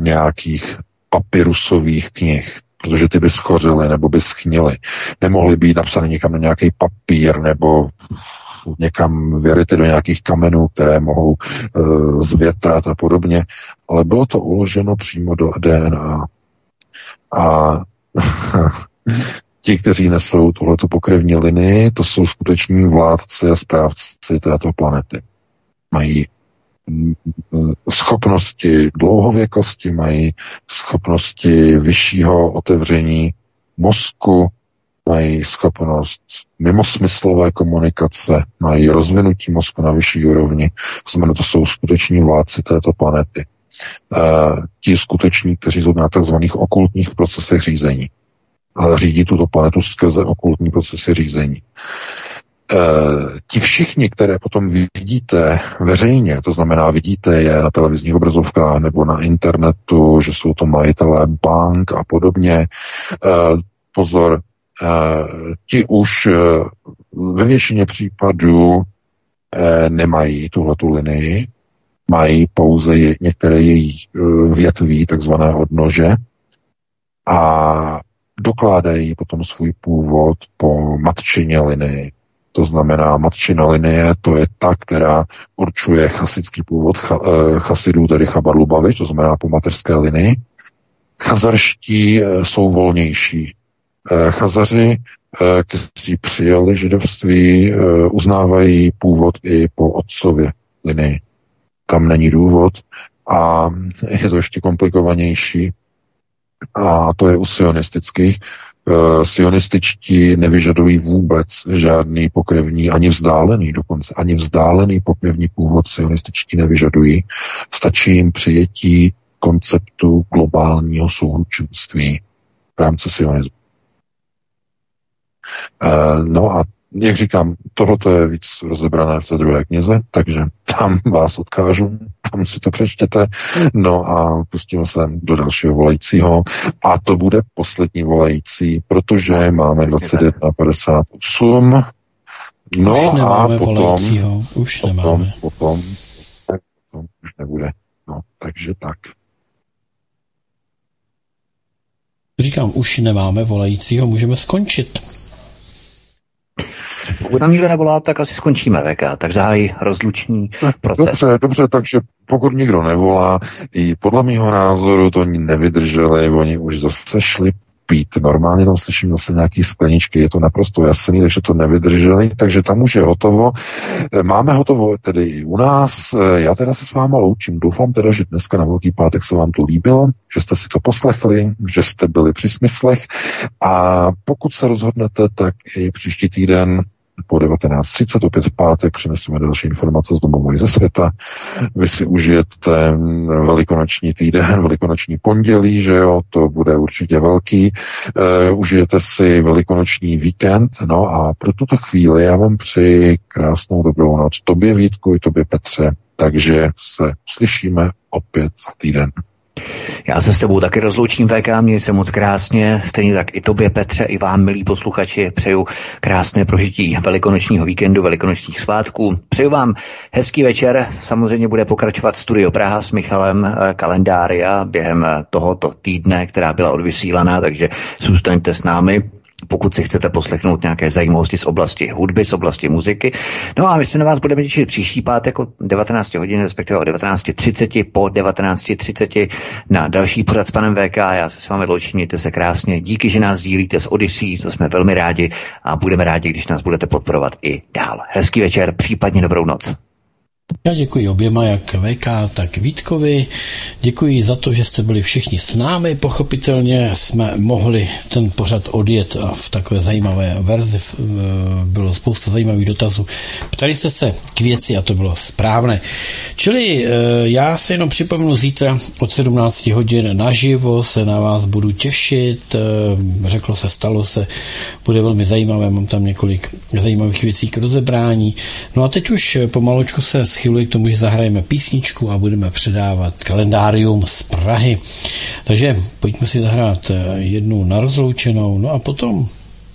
nějakých papirusových knih, protože ty by schořily nebo by schnily. Nemohly být napsané někam na nějaký papír nebo někam věryty do nějakých kamenů, které mohou uh, zvětrat a podobně, ale bylo to uloženo přímo do DNA. A ti, kteří nesou tuhletu pokrevní linii, to jsou skuteční vládci a správci této planety. Mají mm, mm, schopnosti dlouhověkosti, mají schopnosti vyššího otevření mozku, mají schopnost mimosmyslové komunikace, mají rozvinutí mozku na vyšší úrovni. Znamená, to jsou skuteční vládci této planety. E, ti skuteční, kteří jsou na tzv. okultních procesech řízení. A řídí tuto planetu skrze okultní procesy řízení. E, ti všichni, které potom vidíte veřejně, to znamená vidíte je na televizních obrazovkách nebo na internetu, že jsou to majitelé bank a podobně, e, pozor, Uh, ti už ve většině případů nemají tuhletu linii, mají pouze některé její větví, takzvané odnože, a dokládají potom svůj původ po matčině linii. To znamená, matčina linie, to je ta, která určuje chasický původ cha, chasidů, tedy Chabar Lubavič, to znamená po mateřské linii. Chazarští jsou volnější, Chazaři, kteří přijali židovství, uznávají původ i po otcově linii. Tam není důvod a je to ještě komplikovanější. A to je u sionistických. Sionističtí nevyžadují vůbec žádný pokrevní, ani vzdálený dokonce, ani vzdálený pokrevní původ sionističtí nevyžadují. Stačí jim přijetí konceptu globálního souručenství v rámci sionismu. Uh, no a jak říkám, tohle je víc rozebrané v té druhé knize, takže tam vás odkážu, tam si to přečtěte, no a pustíme se do dalšího volajícího a to bude poslední volající, protože máme 21.58, no už a potom, už potom, nemáme. potom, potom už nebude, no, takže tak. Říkám, už nemáme volajícího, můžeme skončit. Pokud nám nikdo nevolá, tak asi skončíme VK, tak zahájí rozluční proces. Dobře, dobře, takže pokud nikdo nevolá, i podle mého názoru to oni nevydrželi, oni už zase šli pít. Normálně tam slyším zase nějaký skleničky, je to naprosto jasný, takže to nevydrželi, takže tam už je hotovo. Eh, máme hotovo tedy i u nás. Eh, já teda se s váma loučím. Doufám teda, že dneska na Velký pátek se vám to líbilo, že jste si to poslechli, že jste byli při smyslech a pokud se rozhodnete, tak i příští týden po 19.30, opět v pátek, přineseme další informace z domova i ze světa. Vy si užijete velikonoční týden, velikonoční pondělí, že jo, to bude určitě velký. Uh, užijete si velikonoční víkend, no a pro tuto chvíli já vám přeji krásnou dobrou noc. Tobě Vítku i tobě Petře, takže se slyšíme opět za týden. Já se s tebou taky rozloučím, VK, měj se moc krásně, stejně tak i tobě, Petře, i vám, milí posluchači, přeju krásné prožití velikonočního víkendu, velikonočních svátků. Přeju vám hezký večer, samozřejmě bude pokračovat Studio Praha s Michalem eh, Kalendária během tohoto týdne, která byla odvysílaná, takže zůstaňte s námi pokud si chcete poslechnout nějaké zajímavosti z oblasti hudby, z oblasti muziky. No a my se na vás budeme těšit příští pátek o 19 hodin, respektive o 19.30 po 19.30 na další pořad s panem VK. Já se s vámi loučím, mějte se krásně. Díky, že nás dílíte s Odyssey, to jsme velmi rádi a budeme rádi, když nás budete podporovat i dál. Hezký večer, případně dobrou noc. Já děkuji oběma, jak VK, tak Vítkovi. Děkuji za to, že jste byli všichni s námi. Pochopitelně jsme mohli ten pořad odjet a v takové zajímavé verzi bylo spousta zajímavých dotazů. Ptali jste se k věci a to bylo správné. Čili eh, já se jenom připomenu zítra od 17 hodin naživo se na vás budu těšit. Eh, řeklo se, stalo se, bude velmi zajímavé, mám tam několik zajímavých věcí k rozebrání. No a teď už pomaločku se schyluje k tomu, že zahrajeme písničku a budeme předávat kalendárium z Prahy. Takže pojďme si zahrát eh, jednu na rozloučenou, no a potom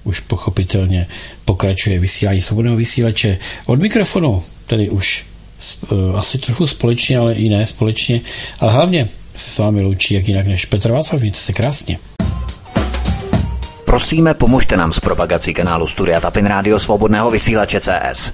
už pochopitelně pokračuje vysílání svobodného vysílače od mikrofonu, tedy už eh, asi trochu společně, ale i ne společně, ale hlavně se s vámi loučí jak jinak než Petr Václav, mějte se krásně. Prosíme, pomožte nám s propagací kanálu Studia Tapin Rádio Svobodného vysílače CS.